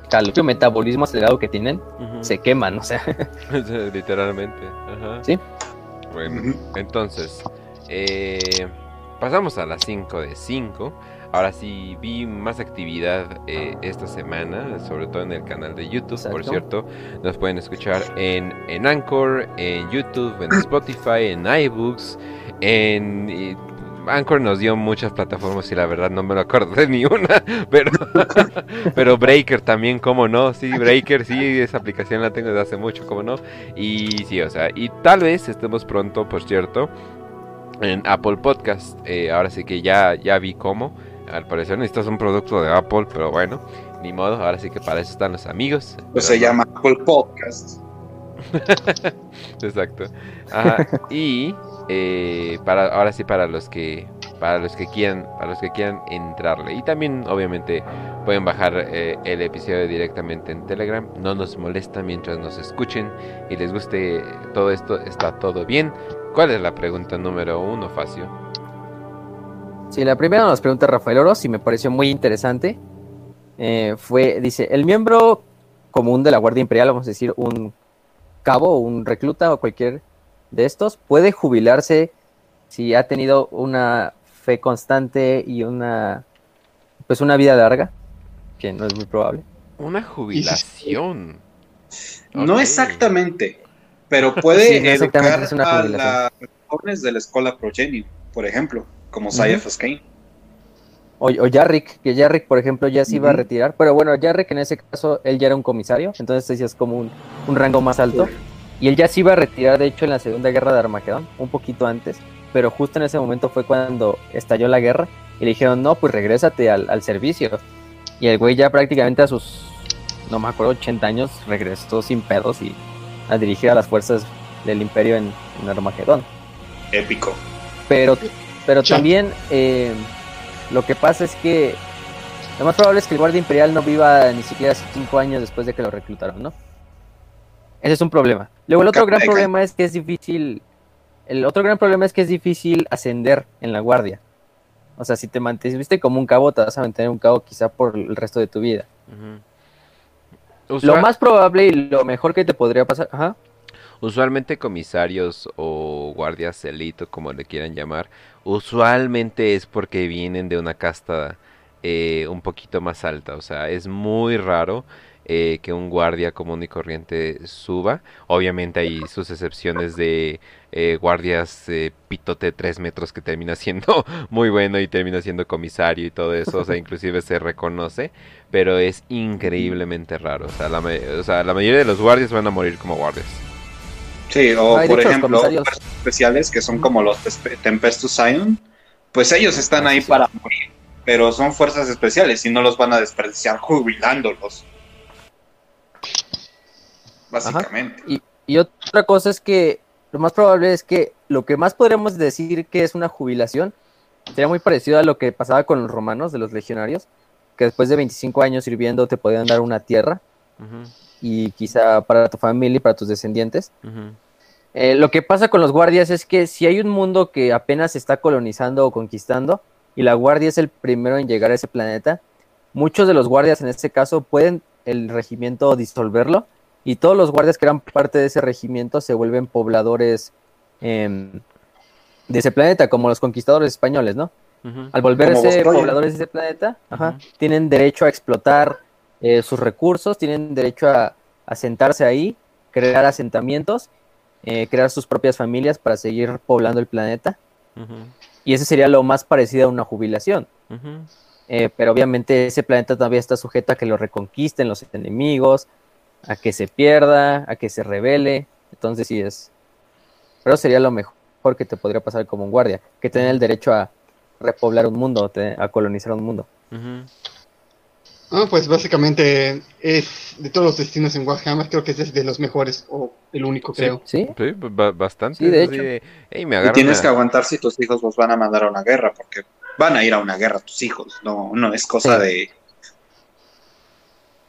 calcio metabolismo acelerado que tienen, se queman, o sea. *laughs* Literalmente. Sí. Bueno, entonces, eh, pasamos a las 5 de 5. Ahora sí vi más actividad eh, esta semana, sobre todo en el canal de YouTube, por cierto. Nos pueden escuchar en, en Anchor, en YouTube, en Spotify, en iBooks, en... Anchor nos dio muchas plataformas y la verdad no me lo acuerdo de *laughs* ni una, pero, *laughs* pero Breaker también, como no, sí, Breaker, sí, esa aplicación la tengo desde hace mucho, como no, y sí, o sea, y tal vez estemos pronto, por cierto, en Apple Podcast. Eh, ahora sí que ya, ya vi cómo. Al parecer necesitas un producto de Apple, pero bueno, ni modo. Ahora sí que para eso están los amigos. Pues se llama Apple Podcast. *laughs* Exacto. Y eh, para ahora sí para los que para los que quieran para los que quieran entrarle y también obviamente pueden bajar eh, el episodio directamente en Telegram. No nos molesta mientras nos escuchen y les guste todo esto. Está todo bien. ¿Cuál es la pregunta número uno, Facio? Sí, la primera nos pregunta Rafael Oros y me pareció muy interesante. Eh, fue, dice, el miembro común de la Guardia Imperial, vamos a decir, un cabo, un recluta o cualquier de estos, puede jubilarse si ha tenido una fe constante y una pues una vida larga, que no es muy probable. Una jubilación. No exactamente, pero *laughs* puede educar a las jóvenes de la escuela Progeny, por ejemplo, como Sayef uh O, o Jarrick, que Jarrick, por ejemplo, ya se iba a retirar, pero bueno, Jarrick en ese caso, él ya era un comisario, entonces es como un, un rango más alto. Y él ya se iba a retirar, de hecho, en la Segunda Guerra de Armagedón, un poquito antes, pero justo en ese momento fue cuando estalló la guerra y le dijeron, no, pues regrésate al, al servicio. Y el güey ya prácticamente a sus, no me acuerdo, 80 años regresó sin pedos y a dirigir a las fuerzas del imperio en, Armagedón. Épico. Pero, pero también eh, lo que pasa es que lo más probable es que el guardia imperial no viva ni siquiera cinco años después de que lo reclutaron, ¿no? Ese es un problema. Luego el otro gran problema es que es difícil, el otro gran problema es que es difícil ascender en la guardia. O sea, si te mantuviste como un cabo, te vas a mantener un cabo quizá por el resto de tu vida. Lo más probable y lo mejor que te podría pasar. Ajá. Usualmente comisarios o guardias elito, como le quieran llamar, usualmente es porque vienen de una casta eh, un poquito más alta. O sea, es muy raro eh, que un guardia común y corriente suba. Obviamente hay sus excepciones de eh, guardias eh, pitote 3 metros que termina *laughs* siendo muy bueno y termina siendo comisario y todo eso. O sea, *laughs* inclusive se reconoce. Pero es increíblemente raro. O sea, la, o sea, la mayoría de los guardias van a morir como guardias. Sí, o por ejemplo, especiales que son como los Tempestus Zion, pues ellos están ahí para morir, pero son fuerzas especiales y no los van a desperdiciar *laughs* jubilándolos básicamente. Y, otra cosa es que lo más probable es que lo que más podríamos decir que es una jubilación sería muy parecido a lo que pasaba con los romanos, de los legionarios, que después de 25 años sirviendo te podían dar una tierra y quizá para tu familia y para tus descendientes. Eh, lo que pasa con los guardias es que si hay un mundo que apenas se está colonizando o conquistando y la guardia es el primero en llegar a ese planeta, muchos de los guardias en este caso pueden el regimiento disolverlo y todos los guardias que eran parte de ese regimiento se vuelven pobladores em, de ese planeta, como los conquistadores españoles, ¿no? Al volverse pobladores de ese planeta, tienen derecho a explotar eh, sus recursos, tienen derecho a, sentarse ahí, crear asentamientos, eh, crear sus propias familias para seguir poblando el planeta. Y ese sería lo más parecido a una jubilación. Eh, pero obviamente ese planeta todavía está sujeto a que lo reconquisten los enemigos, a que se pierda, a que se revele. Entonces sí es. Pero sería lo mejor que te podría pasar como un guardia, que tener el derecho a repoblar un mundo, a colonizar un mundo. Ah, pues básicamente es de todos los destinos en Warhammer, creo que es de los mejores, o el único, creo. Sí, sí, bastante. de hecho. y tienes que aguantar si tus hijos los van a mandar a una guerra, porque van a ir a una guerra tus hijos, no, no es cosa de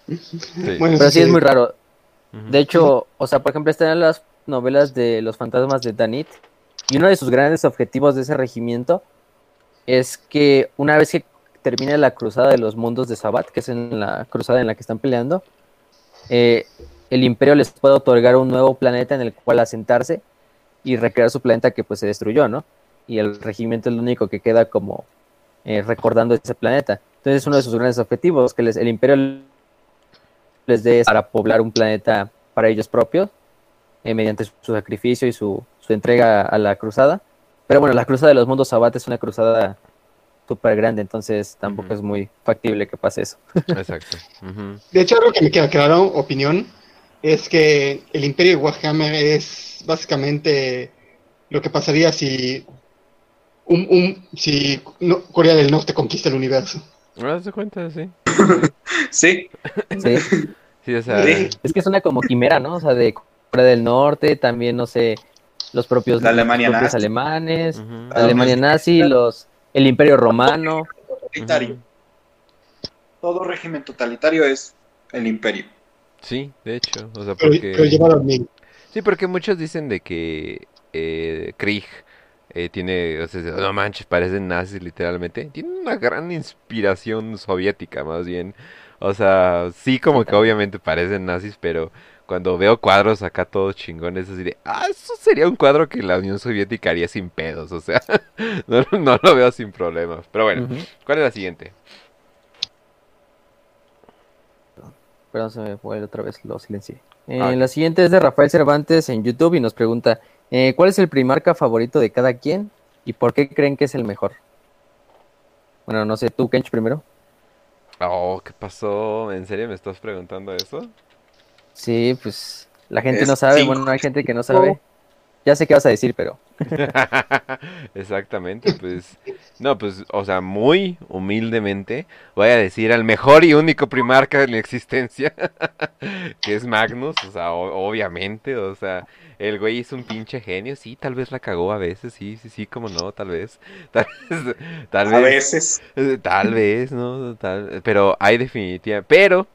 pero sí es muy raro. De hecho, o sea, por ejemplo, están en las novelas de los fantasmas de Danit. Y uno de sus grandes objetivos de ese regimiento es que una vez que termine la cruzada de los mundos de Sabat, que es en la cruzada en la que están peleando, eh, el imperio les puede otorgar un nuevo planeta en el cual asentarse y recrear su planeta que pues se destruyó, ¿no? Y el regimiento es lo único que queda como eh, recordando ese planeta. Entonces es uno de sus grandes objetivos, que les, el imperio les dé para poblar un planeta para ellos propios, eh, mediante su, sacrificio y su, entrega a la cruzada. Pero bueno, la cruzada de los mundos Sabat es una cruzada súper grande, entonces tampoco es muy factible que pase eso. Exacto. De hecho, algo que me queda claro, opinión, es que el Imperio de Warhammer es básicamente lo que pasaría si un, si Corea del Norte conquista el universo. ¿No das cuenta? *laughs* Sí. sí. Sí. o sea, Es que es una como quimera, ¿no? O sea, de Corea del Norte, también, no sé, los propios, la Alemania alemanes, la Alemania nazi, los, el Imperio Romano. Totalitario. Todo régimen totalitario es el imperio. Sí, de hecho. O sea, porque... Sí, porque muchos dicen de que eh, Krieg eh, tiene, o sea, no manches, parecen nazis literalmente. Tiene una gran inspiración soviética, más bien. O sea, sí como que obviamente parecen nazis, pero cuando veo cuadros acá todos chingones, así de, ah, eso sería un cuadro que la Unión Soviética haría sin pedos, o sea, *laughs* no, lo veo sin problemas. Pero bueno, ¿cuál es la siguiente? Perdón, se me fue otra vez, lo silencié. Eh, ah, la siguiente es de Rafael Cervantes en YouTube y nos pregunta, eh, ¿cuál es el primarca favorito de cada quien y por qué creen que es el mejor? Bueno, no sé, tú, Kench, primero. Oh, ¿qué pasó? ¿En serio me estás preguntando eso? Sí, pues la gente no sabe, bueno, hay gente que no sabe. Ya sé qué vas a decir, pero. *laughs* Exactamente, pues. No, pues, o sea, muy humildemente voy a decir al mejor y único primarca de la existencia, *laughs* que es Magnus, o sea, obviamente, o sea, el güey es un pinche genio, sí, tal vez la cagó a veces, sí, sí, sí, como no, tal vez. *laughs* Tal, vez. A veces. Tal vez, ¿no? Tal, pero hay definitiva. Pero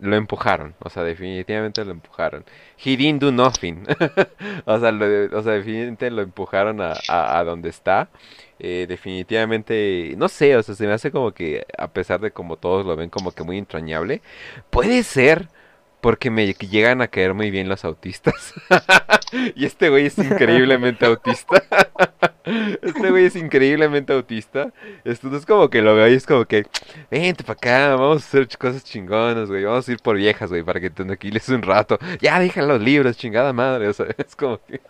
lo empujaron, o sea, definitivamente lo empujaron. He didn't do nothing. *laughs* o, sea, o sea, definitivamente lo empujaron a, a, donde está. Eh, definitivamente, no sé, o sea, se me hace como que, a pesar de como todos lo ven como que muy entrañable, puede ser porque me llegan a caer muy bien los autistas. *laughs* y este güey es increíblemente autista. *laughs* este güey es increíblemente autista. Esto es como que lo veo y es como que, vente para acá, vamos a hacer cosas chingonas, güey. Vamos a ir por viejas, güey, para que te tranquiles un rato. Ya, dejan los libros, chingada madre. O sea, *laughs* es como que...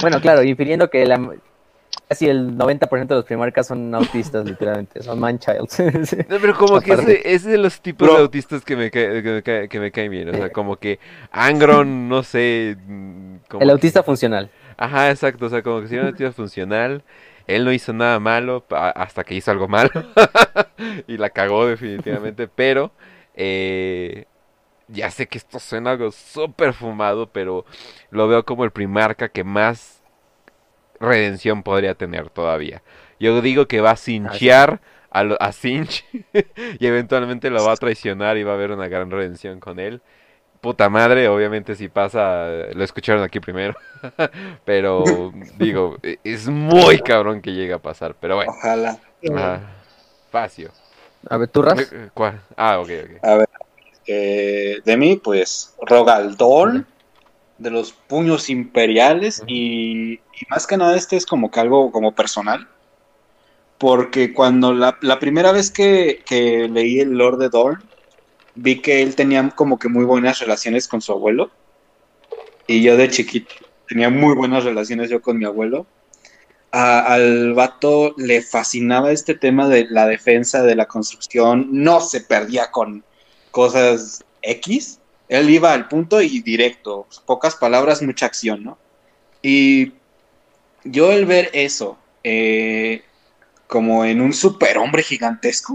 bueno, claro, infiriendo que la, casi el 90% de los primarcas son autistas, literalmente, son man-childs. *laughs* no, pero como que ese, es de los tipos de autistas que me, que, me caen bien, o sea, como que Angron, *laughs* no sé... Mm, el autista funcional. Ajá, exacto, o sea, como que si un autista funcional, él no hizo nada malo hasta que hizo algo malo *laughs* y la cagó definitivamente, pero... Eh, ya sé que esto suena algo súper fumado, pero lo veo como el primarca que más redención podría tener todavía. Yo digo que va a cinchear a, a Cinch *laughs* y eventualmente lo va a traicionar y va a haber una gran redención con él. Puta madre, obviamente si pasa, lo escucharon aquí primero, *laughs* pero *laughs* digo, e, es muy cabrón que llegue a pasar, pero bueno. Ojalá. Facio. A ver, ¿tú, Ras? Eh, ¿Cuál? Ah, ok, ok. A ver, eh, de mí, pues, Rogaldón de los puños imperiales y, más que nada este es como que algo como personal. Porque cuando la, primera vez que, leí el Lord de Dorn, vi que él tenía como que muy buenas relaciones con su abuelo. Y yo de chiquito tenía muy buenas relaciones yo con mi abuelo. al vato le fascinaba este tema de la defensa, de la construcción. No se perdía con cosas X él iba al punto y directo, pocas palabras, mucha acción, ¿no? Y yo el ver eso, eh, como en un superhombre gigantesco,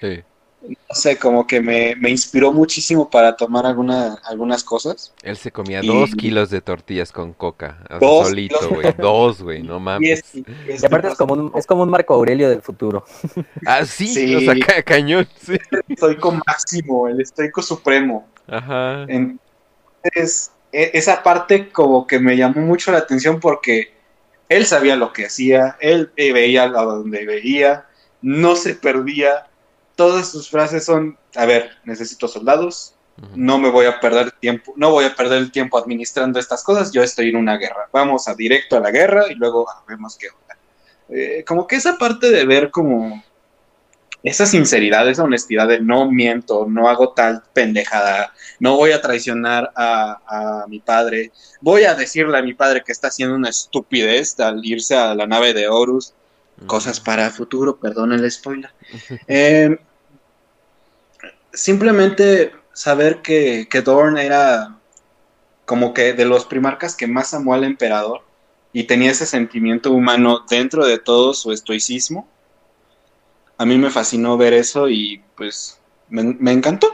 sí no sé, como que me, inspiró muchísimo para tomar alguna, algunas cosas. Él se comía dos kilos de tortillas con coca, dos solito, güey, dos, güey, no *laughs* mames. Y, aparte es como, un, es como un Marco Aurelio del futuro. *laughs* Ah, sí, o sea, cañón, sí. El estoico máximo, el estoico supremo. Ajá. Entonces, e, esa parte como que me llamó mucho la atención porque él sabía lo que hacía, él veía a donde veía, no se perdía. Todas sus frases son, a ver, necesito soldados, no me voy a perder tiempo, no voy a perder el tiempo administrando estas cosas, yo estoy en una guerra, vamos a directo a la guerra y luego vemos qué onda. Eh, como que esa parte de ver como esa sinceridad, esa honestidad de no miento, no hago tal pendejada, no voy a traicionar a, a, mi padre, voy a decirle a mi padre que está haciendo una estupidez al irse a la nave de Horus, cosas para el futuro, perdón el spoiler. Eh, simplemente saber que, que Dorn era como que de los primarcas que más amó al emperador y tenía ese sentimiento humano dentro de todo su estoicismo. A mí me fascinó ver eso y pues me, encantó.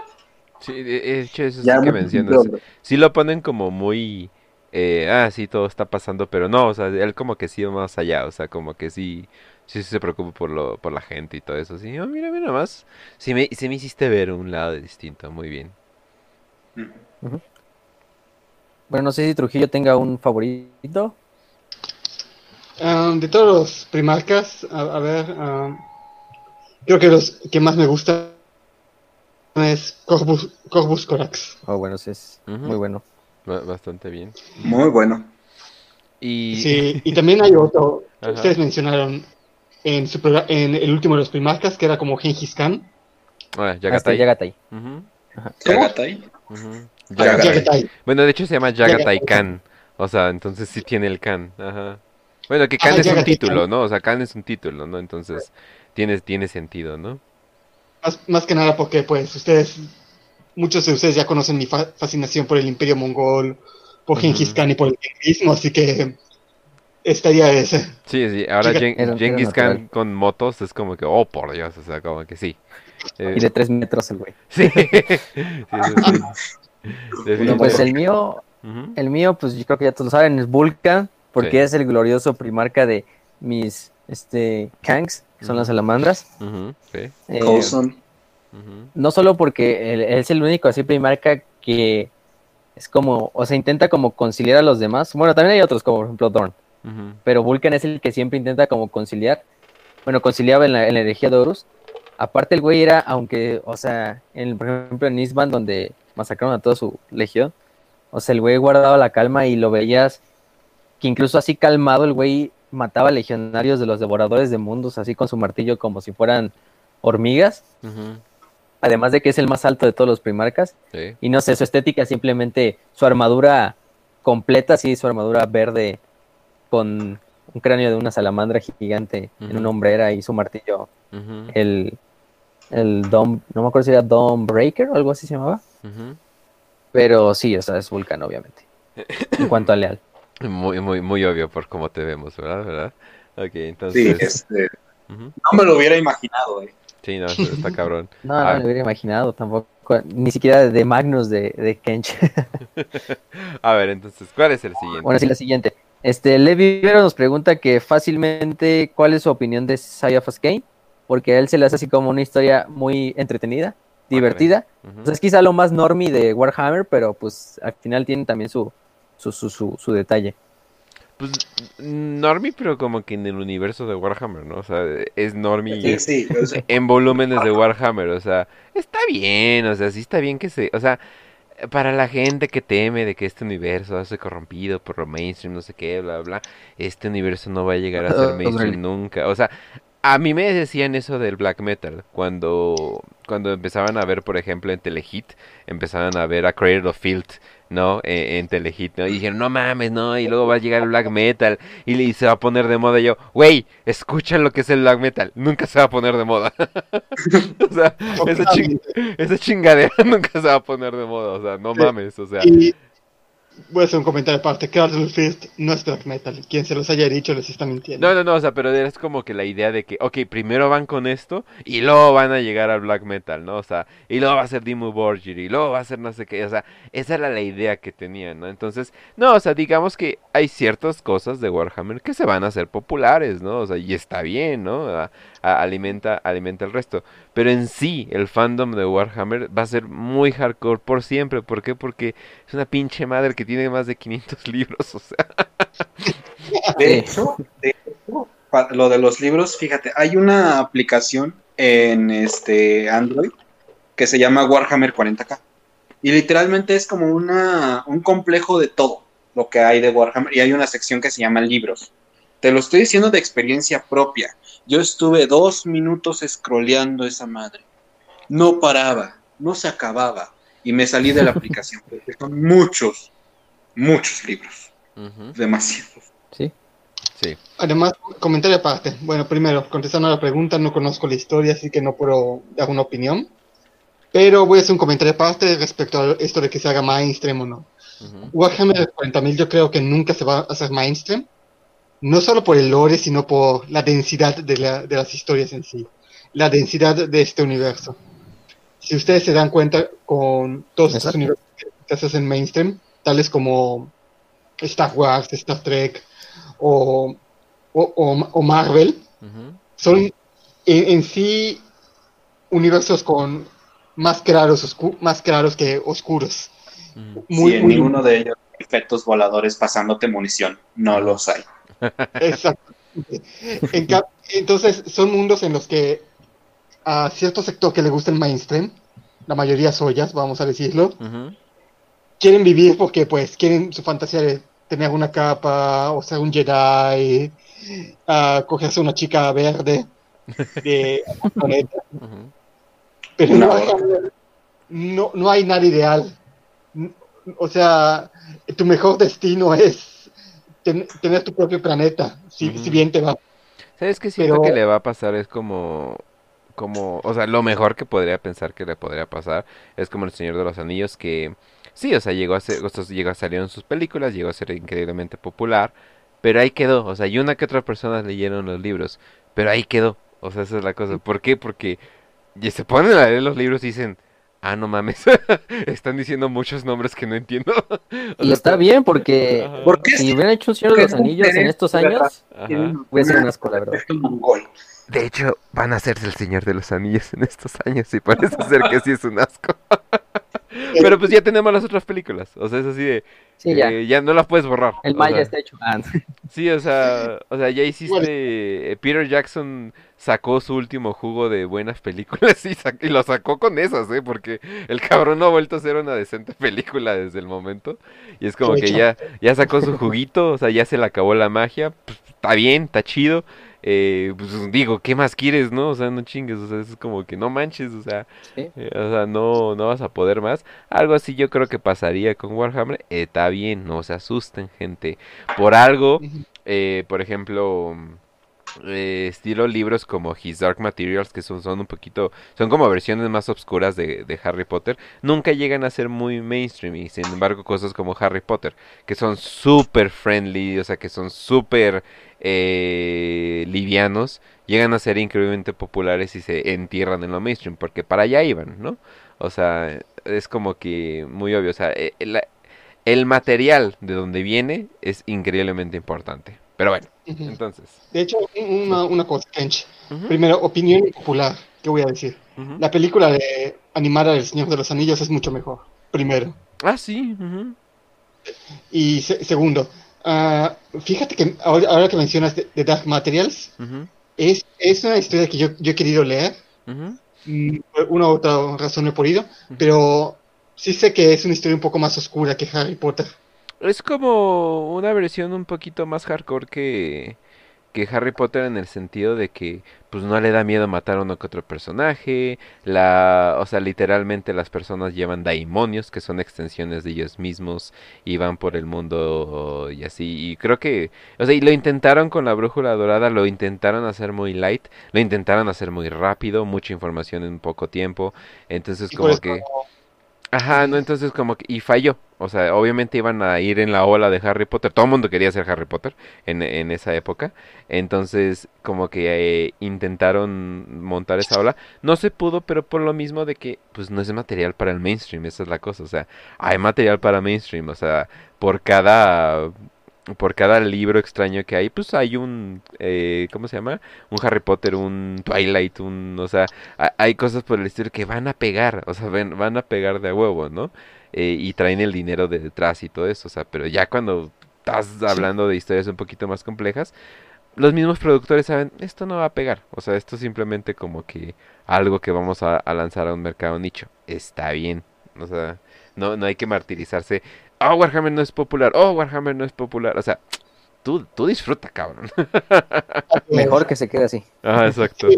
Sí, de hecho eso es lo que mencionas. Sí lo ponen como muy... Eh, ah, sí, todo está pasando, pero no, o sea, él como que sí va más allá, o sea, como que sí sí, se preocupa por, lo, por la gente y todo eso. Sí, oh, mira, mira más. Sí me, sí me hiciste ver un lado distinto, muy bien. Bueno, no sé si Trujillo tenga un favorito. Um, de todos los primarcas, a, ver, um, creo que los que más me gustan es Corvus, Corvus Corax. Oh, bueno, sí, es muy bueno. Bastante bien. Muy bueno. Y... Sí, y también hay otro que ustedes mencionaron en, su en el último de los primarcas, que era como Gengis Khan. Ah, Yagatai. Yagatai. Yagatai. Yagatai. Bueno, de hecho se llama Yagatai Khan. O sea, entonces sí tiene el Khan. Ajá. Bueno, que Khan es un título, ¿no? O sea, Khan es un título, ¿no? Entonces tiene, tiene sentido, ¿no? Más, más que nada porque, pues, ustedes, muchos de ustedes ya conocen mi fascinación por el Imperio Mongol, por Genghis Khan y por el mismo, así que estaría ese. Sí, sí, ahora Genghis Khan con motos es como que, oh, por Dios, o sea, como que sí. Y de tres metros el güey. *laughs* Sí. pues el mío, el mío, pues yo creo que ya todos lo saben, es Vulcan, porque es el glorioso primarca de mis este Kangs, que son las salamandras. Eh, no solo porque él, es el único así primarca que es como, o sea, intenta como conciliar a los demás. Bueno, también hay otros, como por ejemplo Dorn. Pero Vulcan es el que siempre intenta como conciliar. Bueno, conciliaba en la, en la energía de Horus. Aparte el güey era, aunque, o sea, en, por ejemplo en Nisban, donde masacraron a toda su legión, o sea, el güey guardaba la calma y lo veías que incluso así calmado el güey mataba legionarios de los devoradores de mundos, así con su martillo como si fueran hormigas. Además de que es el más alto de todos los primarcas. Y no sé, su estética simplemente, su armadura completa, sí, su armadura verde con un cráneo de una salamandra gigante en una hombrera y su martillo. El, el Dom, no me acuerdo si era Dom Breaker o algo así se llamaba. Pero sí, o sea, es Vulcan, obviamente. en cuanto a leal. Muy, muy, muy obvio por cómo te vemos, ¿verdad? ¿verdad? Ok, entonces... Sí, este... No me lo hubiera imaginado, eh. Sí, no, está cabrón. *laughs* no, no me ah. lo hubiera imaginado tampoco. Ni siquiera de Magnus de, de Kench. *laughs* a ver, entonces, ¿cuál es el siguiente? Bueno, sí, la siguiente. Este, Levi Vero nos pregunta que fácilmente, ¿cuál es su opinión de Saya Kane? Porque a él se le hace así como una historia muy entretenida divertida. es quizá lo más normie de Warhammer, pero pues al final tiene también su, su, su, su, detalle. Pues normie, pero como que en el universo de Warhammer, ¿no? O sea, es normie en volúmenes de Warhammer, o sea, está bien, o sea, sí está bien que se, o sea, para la gente que teme de que este universo va a ser corrompido por lo mainstream, no sé qué, bla, bla, este universo no va a llegar a ser *laughs* mainstream nunca. O sea, a mí me decían eso del black metal cuando cuando empezaban a ver, por ejemplo, en Telehit, empezaban a ver a Cradle of Field, ¿no? E, en, Telehit, ¿no? Y dijeron, no mames, no, y luego va a llegar el black metal y, se va a poner de moda. Y yo, güey, escuchan lo que es el black metal, nunca se va a poner de moda. *laughs* o sea, *laughs* esa, chingadera *laughs* nunca se va a poner de moda, o sea, no mames, o sea. Voy a hacer un comentario aparte. Cardinal Fist no es black metal. Quien se los haya dicho les está mintiendo. No, no, no, o sea, pero es como que la idea de que, ok, primero van con esto y luego van a llegar al black metal, ¿no? O sea, y luego va a ser Dimmu Borgir y luego va a ser no sé qué. O sea, esa era la idea que tenían, ¿no? Entonces, no, o sea, digamos que hay ciertas cosas de Warhammer que se van a hacer populares, ¿no? O sea, y está bien, ¿no? Alimenta, alimenta el resto. Pero en sí, el fandom de Warhammer va a ser muy hardcore por siempre. ¿Por qué? Porque es una pinche madre que tiene más de 500 *laughs* libros, o sea. De hecho, lo de los libros, fíjate, hay una aplicación en este Android que se llama Warhammer 40k. Y literalmente es como una, un complejo de todo lo que hay de Warhammer. Y hay una sección que se llama libros. Te lo estoy diciendo de experiencia propia. Yo estuve dos minutos scrolleando esa madre. No paraba, no se acababa. Y me salí de la *laughs* aplicación, porque son muchos, muchos libros. Demasiados. Sí. Sí. Además, comentario aparte. Bueno, primero, contestando a la pregunta, no conozco la historia, así que no puedo dar una opinión. Pero voy a hacer un comentario aparte respecto a esto de que se haga mainstream o no. Warhammer 40.000 yo creo que nunca se va a hacer mainstream no solo por el lore, sino por la densidad de, las historias en sí, la densidad de este universo. Si ustedes se dan cuenta con todos estos universos que se hacen mainstream, tales como Star Wars, Star Trek o, Marvel, son en, sí universos con más claros, más claros que oscuros. Muy, en ninguno de ellos efectos voladores pasándote munición, no los hay. Exacto. entonces, son mundos en los que a cierto sector que le gusta el mainstream, la mayoría soyas, vamos a decirlo, quieren vivir porque pues quieren su fantasía de tener una capa, o ser un Jedi, a cogerse una chica verde de *laughs* planeta. Pero no, no, no hay nada ideal. O sea, tu mejor destino es tener tu propio planeta, si, bien te va. ¿Sabes qué siento que le va a pasar? Es como, como, o sea, lo mejor que podría pensar que le podría pasar es como El Señor de los Anillos, que sí, o sea, llegó a ser, llegó a salir en sus películas, llegó a ser increíblemente popular, pero ahí quedó, o sea, y una que otra personas leyeron los libros, pero ahí quedó, o sea, esa es la cosa. ¿Por qué? Porque se ponen a leer los libros y dicen, ah, no mames, *laughs* están diciendo muchos nombres que no entiendo. *laughs* y está bien, porque, porque si hubieran hecho un Señor de los Anillos en estos años, hubiera sido una asco, la verdad. De hecho, van a hacerse el Señor de los Anillos en estos años y parece ser que sí es un asco. *laughs* *laughs* Pero pues ya tenemos las otras películas. O sea, es así de. Sí, ya. Eh, ya no las puedes borrar. El Maya está hecho. Ah, *laughs* sí, o sea, o sea, ya *laughs* hiciste. Eh, Peter Jackson sacó su último jugo de buenas películas y, y, lo sacó con esas, ¿eh? Porque el cabrón no ha vuelto a ser una decente película desde el momento. Y es como que ya, ya sacó su juguito, o sea, ya se le acabó la magia. Pues, está bien, está chido eh, pues digo, ¿qué más quieres, no? O sea, no chingues, o sea, es como que no manches, o sea, eh, o sea, no, no vas a poder más. Algo así yo creo que pasaría con Warhammer. está bien, no se asusten, gente. Por algo, eh, por ejemplo, eh, estilo libros como His Dark Materials, que son, un poquito, son como versiones más oscuras de, de, Harry Potter, nunca llegan a ser muy mainstream. Y sin embargo, cosas como Harry Potter, que son súper friendly, o sea, que son súper eh, livianos llegan a ser increíblemente populares y se entierran en lo mainstream, porque para allá iban, ¿no? O sea, es como que muy obvio, o sea, eh, el, material de donde viene es increíblemente importante. Pero bueno, entonces. De hecho, una, una cosa, Kench. Primero, opinión popular, ¿qué voy a decir? La película de animada del Señor de los Anillos es mucho mejor, primero. Ah, sí. Y segundo, Ah, fíjate que ahora, que mencionas de, Dark Materials, es, es una historia que yo, he querido leer. Mm, una u otra razón no he podido, pero sí sé que es una historia un poco más oscura que Harry Potter. Es como una versión un poquito más hardcore que, que Harry Potter en el sentido de que pues no le da miedo matar a uno que otro personaje, la, o sea, literalmente las personas llevan daimonios que son extensiones de ellos mismos y van por el mundo y así, y creo que, o sea, y lo intentaron con la brújula dorada, lo intentaron hacer muy light, lo intentaron hacer muy rápido, mucha información en poco tiempo, entonces como que... Ajá, no, entonces como que, y falló. O sea, obviamente iban a ir en la ola de Harry Potter. Todo el mundo quería ser Harry Potter en, en esa época. Entonces, como que eh, intentaron montar esa ola. No se pudo, pero por lo mismo de que, pues no es material para el mainstream. Esa es la cosa. O sea, hay material para mainstream. O sea, por cada por cada libro extraño que hay, pues hay un, eh, ¿cómo se llama? Un Harry Potter, un Twilight, un, o sea, hay cosas por el estilo que van a pegar, o sea, van a pegar de a huevo, ¿no? Eh, y traen el dinero de detrás y todo eso, o sea, pero ya cuando estás hablando de historias un poquito más complejas, los mismos productores saben, esto no va a pegar, o sea, esto es simplemente como que algo que vamos a, a lanzar a un mercado nicho, está bien, o sea, no, no hay que martirizarse oh, Warhammer no es popular, oh, Warhammer no es popular. O sea, tú, tú disfruta, cabrón. *laughs* Mejor que se quede así. Ah, exacto.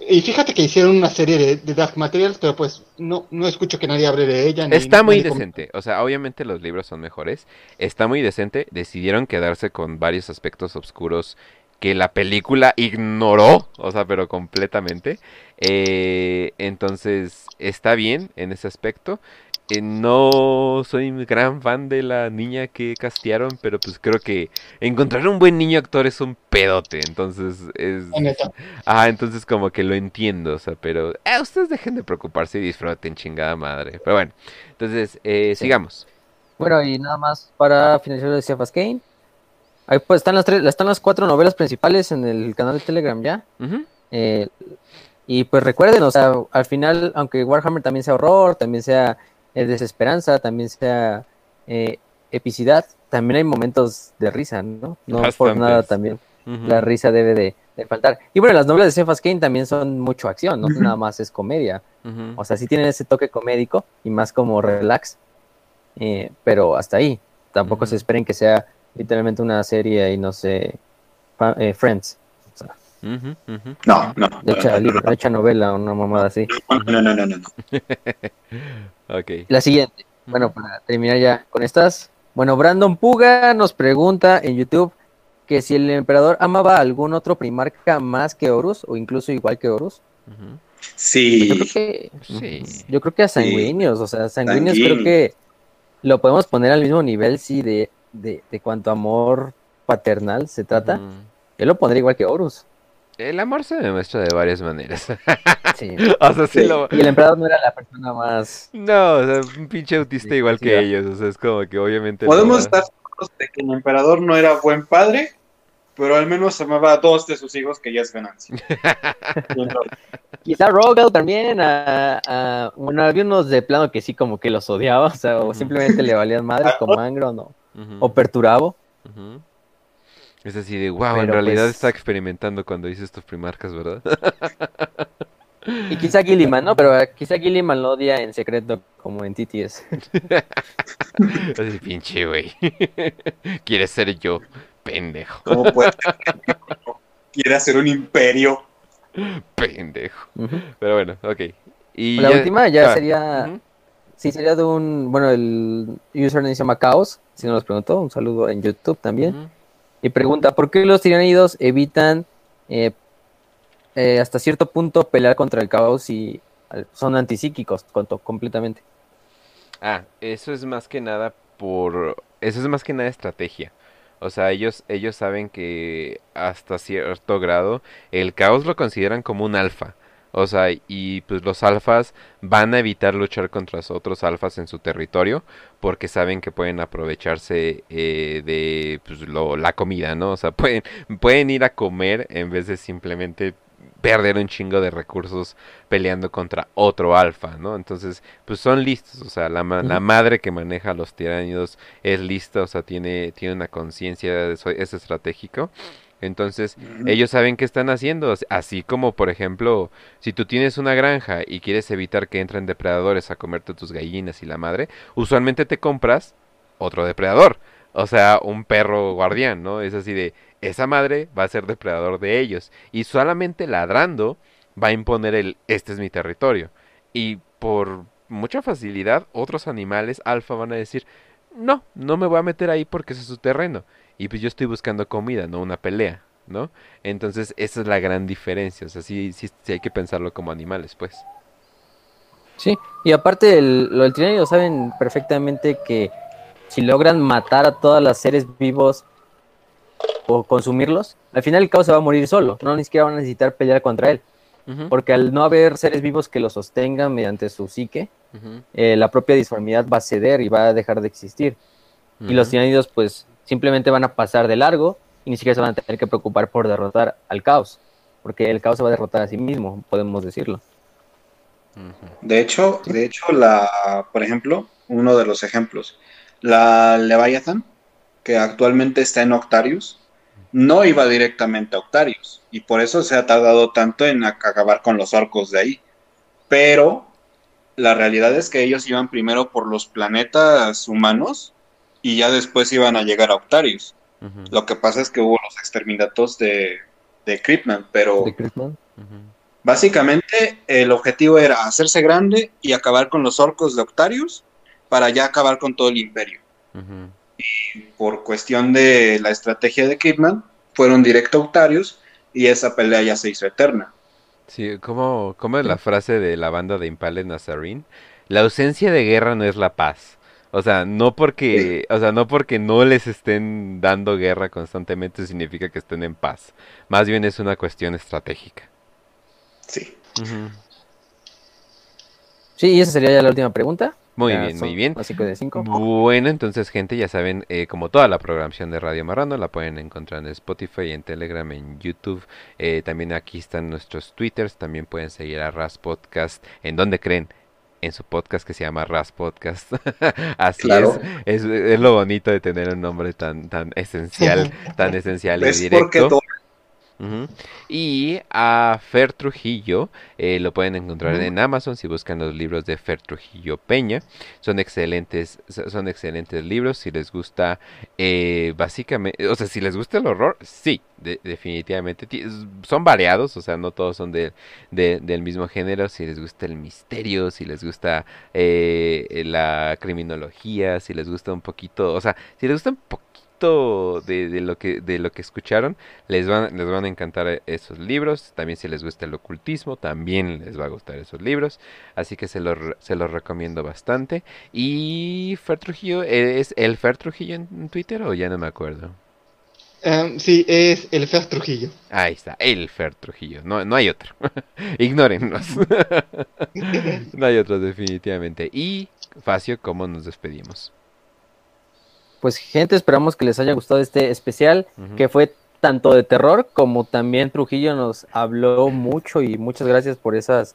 Y fíjate que hicieron una serie de, Dark Materials, pero pues no, no escucho que nadie hable de ella. Está muy decente. O sea, obviamente los libros son mejores. Está muy decente. Decidieron quedarse con varios aspectos oscuros que la película ignoró. O sea, pero completamente. Eh, entonces, está bien en ese aspecto no soy gran fan de la niña que castearon, pero pues creo que encontrar un buen niño actor es un pedote, entonces es... Ah, entonces como que lo entiendo, o sea, pero eh, ustedes dejen de preocuparse y disfruten chingada madre. Pero bueno, entonces eh, sigamos. Bueno, y nada más para finalizar decía Kane. Ahí pues están las tres, están las cuatro novelas principales en el canal de Telegram ya. Eh, y pues recuerden, o sea, al final, aunque Warhammer también sea horror, también sea desesperanza, también sea eh, epicidad, también hay momentos de risa, ¿no? No por nada también. La risa debe de, faltar. Y bueno, las novelas de Cephas Kane también son mucho acción, no nada más es comedia. O sea, sí tienen ese toque comédico y más como relax. eh, pero hasta ahí. Tampoco se esperen que sea literalmente una serie y no sé, eh, Friends. No, no. De hecha, libro, de hecha novela, una mamada así. No, no, no, no. *laughs* ok. La siguiente. Bueno, para terminar ya con estas. Bueno, Brandon Puga nos pregunta en YouTube que si el emperador amaba a algún otro primarca más que Horus o incluso igual que Horus. Sí. Yo creo que, Sí. yo creo que a sanguíneos, o sea, sanguíneos creo que lo podemos poner al mismo nivel, sí, de, de, de cuanto amor paternal se trata. Ujú. Yo lo pondría igual que Horus. El amor se demuestra de varias maneras. *laughs* Sí. *laughs* o sea, sí Sí. lo... Y el emperador no era la persona más. No, o sea, un pinche autista Sí, igual sí, que ellos. O sea, es como que obviamente... no Podemos estar seguros de que el emperador no era buen padre, pero al menos amaba a dos de sus hijos, que ya es ganancia. *laughs* Quizá Rogel también. A, a- bueno, había unos de plano que sí, como que los odiaba, o sea, o simplemente le valían madre, *laughs* como Angron o, Ujú, o Perturabo. Es así de, wow, en realidad pues- está experimentando cuando dice estos primarcas, ¿verdad? Y quizá Gilliman, ¿no? Pero eh, quizá Gilliman lo odia en secreto, como en TTS. *laughs* así, pinche güey. *laughs* Quieres ser yo, pendejo, ¿Cómo puede quiere hacer un imperio? pendejo. Pero bueno, ok. Y La ya- última ya ah, sería. Sí, sería de un. Bueno, el username se llama Chaos, si no nos preguntó. Un saludo en YouTube también. Y pregunta: ¿por qué los tiranidos evitan eh, eh, hasta cierto punto pelear contra el caos y son antipsíquicos completamente? Ah, eso es más que nada por... Eso es más que nada estrategia. O sea, ellos, ellos saben que hasta cierto grado el caos lo consideran como un alfa. O sea, y pues los alfas van a evitar luchar contra otros alfas en su territorio porque saben que pueden aprovecharse eh, de pues, lo- la comida, ¿no? O sea, *laughs* pueden, pueden ir a comer en vez de simplemente perder un chingo de recursos peleando contra otro alfa, ¿no? Entonces, pues son listos, o sea, la, ma- la Ujú. madre que maneja a los tiránidos es lista, o sea, tiene, tiene una conciencia, eso es estratégico. Entonces, ellos saben qué están haciendo, as- así como, por ejemplo, si tú tienes una granja y quieres evitar que entren depredadores a comerte tus gallinas y la madre, usualmente te compras otro depredador, o sea, un perro guardián, ¿no? Es así de, esa madre va a ser depredador de ellos y solamente ladrando va a imponer el, este es mi territorio. Y por mucha facilidad, otros animales alfa van a decir, no, no me voy a meter ahí porque ese es su terreno. Y pues yo estoy buscando comida, no una pelea, ¿no? Entonces esa es la gran diferencia. O sea, sí, sí, hay que pensarlo como animales, pues. Sí, y aparte, el, lo del saben perfectamente que si logran matar a todas las seres vivos o consumirlos, al final el caos se va a morir solo, no ni siquiera van a necesitar pelear contra él, porque al no haber seres vivos que lo sostengan mediante su psique, eh, la propia disformidad va a ceder y va a dejar de existir. Y los ujú. tiránidos pues simplemente van a pasar de largo y ni siquiera se van a tener que preocupar por derrotar al caos, porque el caos se va a derrotar a sí mismo, podemos decirlo. De hecho, de hecho, la, por ejemplo, uno de los ejemplos, la Leviathan, que actualmente está en Octarius, no iba directamente a Octarius, y por eso se ha tardado tanto en ac- acabar con los orcos de ahí. Pero la realidad es que ellos iban primero por los planetas humanos y ya después iban a llegar a Octarius. Lo que pasa es que hubo los exterminatos de, de pero. Básicamente, el objetivo era hacerse grande y acabar con los orcos de Octarius para ya acabar con todo el imperio. Ujú. Por cuestión de la estrategia de Kidman, fueron directo a Octarius y esa pelea ya se hizo eterna. Sí, ¿cómo, cómo es la frase de la banda de Impale Nazarene? La ausencia de guerra no es la paz. O sea, no porque, o sea, no porque no les estén dando guerra constantemente significa que estén en paz. Más bien es una cuestión estratégica. Sí. Sí, y esa sería ya la última pregunta. Muy Ya bien, muy bien. de cinco. Bueno, entonces, gente, ya saben, eh, como toda la programación de Radio Marrano, la pueden encontrar en Spotify, en Telegram, en YouTube. Eh, también aquí están nuestros Twitters. También pueden seguir a Ras Podcast. ¿En dónde creen? En su podcast que se llama Ras Podcast. *laughs* Así Claro. es. es. Es lo bonito de tener un nombre tan, tan esencial, *laughs* tan esencial y Es porque Y a Fer Trujillo eh, lo pueden encontrar en Amazon si buscan los libros de Fer Trujillo Peña. Son excelentes, son excelentes libros. Si les gusta, eh, básicamente, o sea, si les gusta el horror, sí, definitivamente. Son variados, o sea, no todos son de, del mismo género. Si les gusta el misterio, si les gusta eh, la criminología, si les gusta un poquito, o sea, si les gusta un poquito de, lo que de lo que escucharon les van les van a encantar esos libros también si les gusta el ocultismo también les va a gustar esos libros así que se los se los recomiendo bastante y Fer Trujillo es el Fer Trujillo en Twitter o ya no me acuerdo em, sí, es el Fer Trujillo. Ahí está, el Fer Trujillo. No, no hay otro. *laughs* Ignórennos. *laughs* *laughs* no hay otro definitivamente. Y, Facio, ¿cómo nos despedimos? Pues gente, esperamos que les haya gustado este especial, que fue tanto de terror como también Trujillo nos habló mucho y muchas gracias por esos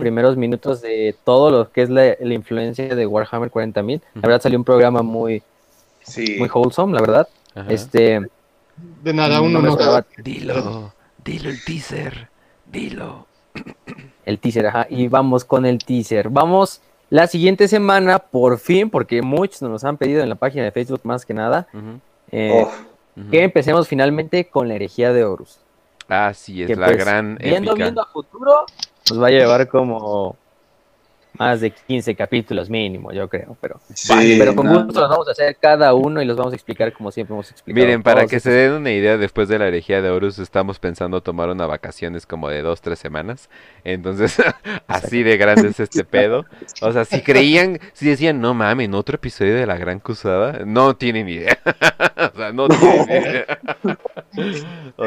primeros minutos de todo lo que es la, influencia de Warhammer 40.000. La verdad salió un programa muy, muy wholesome, la verdad. Este de nada, uno no, Dilo, dilo el teaser, dilo. El teaser, ajá. Y vamos con el teaser. Vamos la siguiente semana, por fin, porque muchos nos han pedido en la página de Facebook más que nada, eh, oh. que empecemos finalmente con la herejía de Horus. Así es, la pues, gran viendo, Viendo a futuro, nos va a llevar como más de 15 capítulos mínimo, yo creo, pero, pero con gusto los vamos a hacer cada uno y los vamos a explicar como siempre hemos explicado. Miren, para que se den una idea, después de la herejía de Horus estamos pensando tomar una vacaciones como de dos, tres semanas, entonces *laughs* así de grande es este *laughs* pedo. O sea, si creían, si decían, no mames, otro episodio de la Gran Cruzada, no tienen idea. *laughs* o sea, no tienen idea.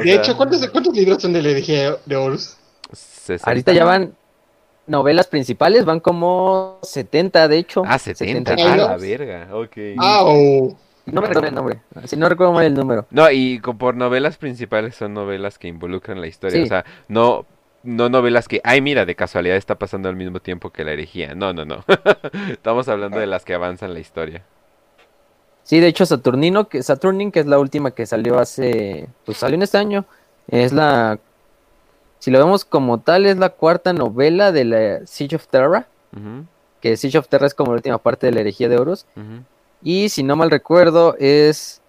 de hecho, ¿cuántos, ¿cuántos libros son de la herejía de Horus? Ahorita ya van novelas principales van como 70, de hecho. Ah, 70. Ah, la verga, ok. No me recuerdo el nombre. Si no recuerdo mal el número. No, y por novelas principales son novelas que involucran la historia. O sea, no, no novelas que, ay, mira, de casualidad está pasando al mismo tiempo que la herejía. No, no, no. *laughs* Estamos hablando de las que avanzan la historia. Sí, de hecho, Saturnino, que, Saturnin, que es la última que salió hace. Pues salió en este año. Es la si lo vemos como tal, es la cuarta novela de la Siege of Terra. Que Siege of Terra es como la última parte de la herejía de Horus. Y si no mal recuerdo, es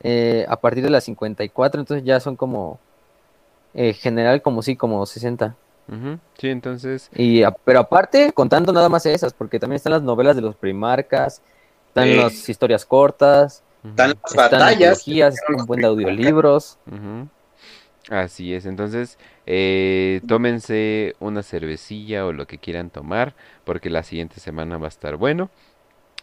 eh, a partir de la 54, entonces ya son como. Eh, general, como sí, como 60. Sí, entonces. Y, pero aparte, contando nada más esas, porque también están las novelas de los primarcas, están las historias cortas, están las batallas, están un buen de audiolibros. Así es, entonces eh, tómense una cervecilla o lo que quieran tomar, porque la siguiente semana va a estar bueno.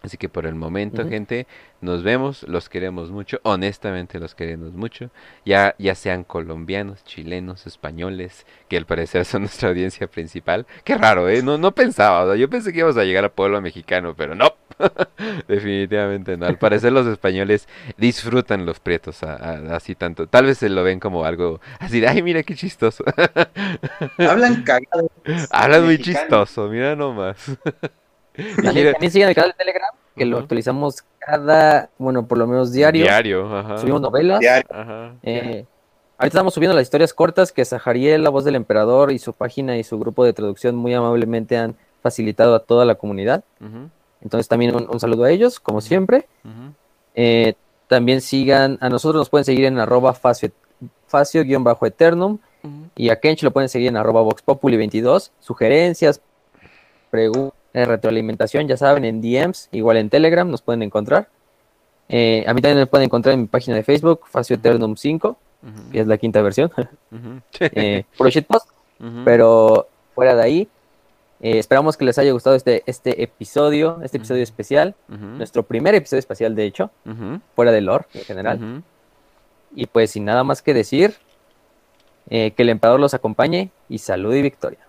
Así que por el momento, gente, nos vemos, los queremos mucho, honestamente los queremos mucho, ya, ya sean colombianos, chilenos, españoles, que al parecer son *laughs* nuestra audiencia principal. Qué raro, ¿eh? No, no pensaba, yo pensé que íbamos a llegar a pueblo mexicano, pero no, *laughs* definitivamente no. Al parecer los españoles disfrutan los prietos así tanto, tal vez se lo ven como algo así de, ay, mira qué chistoso. Hablan *laughs* cagado. Hablan muy chistoso, mira nomás. También, sigan el canal de Telegram, que lo actualizamos cada, bueno, por lo menos diario. Diario, ajá. Subimos novelas. Eh, ahorita estamos subiendo las historias cortas que Sahariel, la voz del emperador, y su página y su grupo de traducción muy amablemente han facilitado a toda la comunidad. Entonces también un, saludo a ellos, como siempre. Eh, también sigan, a nosotros nos pueden seguir en arroba facio-eternum y a Kench lo pueden seguir en arroba voxpopuli22. Sugerencias, preguntas retroalimentación, ya saben, en DMs, igual en Telegram nos pueden encontrar. Eh, a mí también me pueden encontrar en mi página de Facebook, Facio Eternum 5, que es la quinta versión. *laughs* eh, pero fuera de ahí, eh, esperamos que les haya gustado este, este episodio, este episodio especial, nuestro primer episodio especial, de hecho, fuera de lore en general. Y pues sin nada más que decir, eh, que el emperador los acompañe y salud y victoria.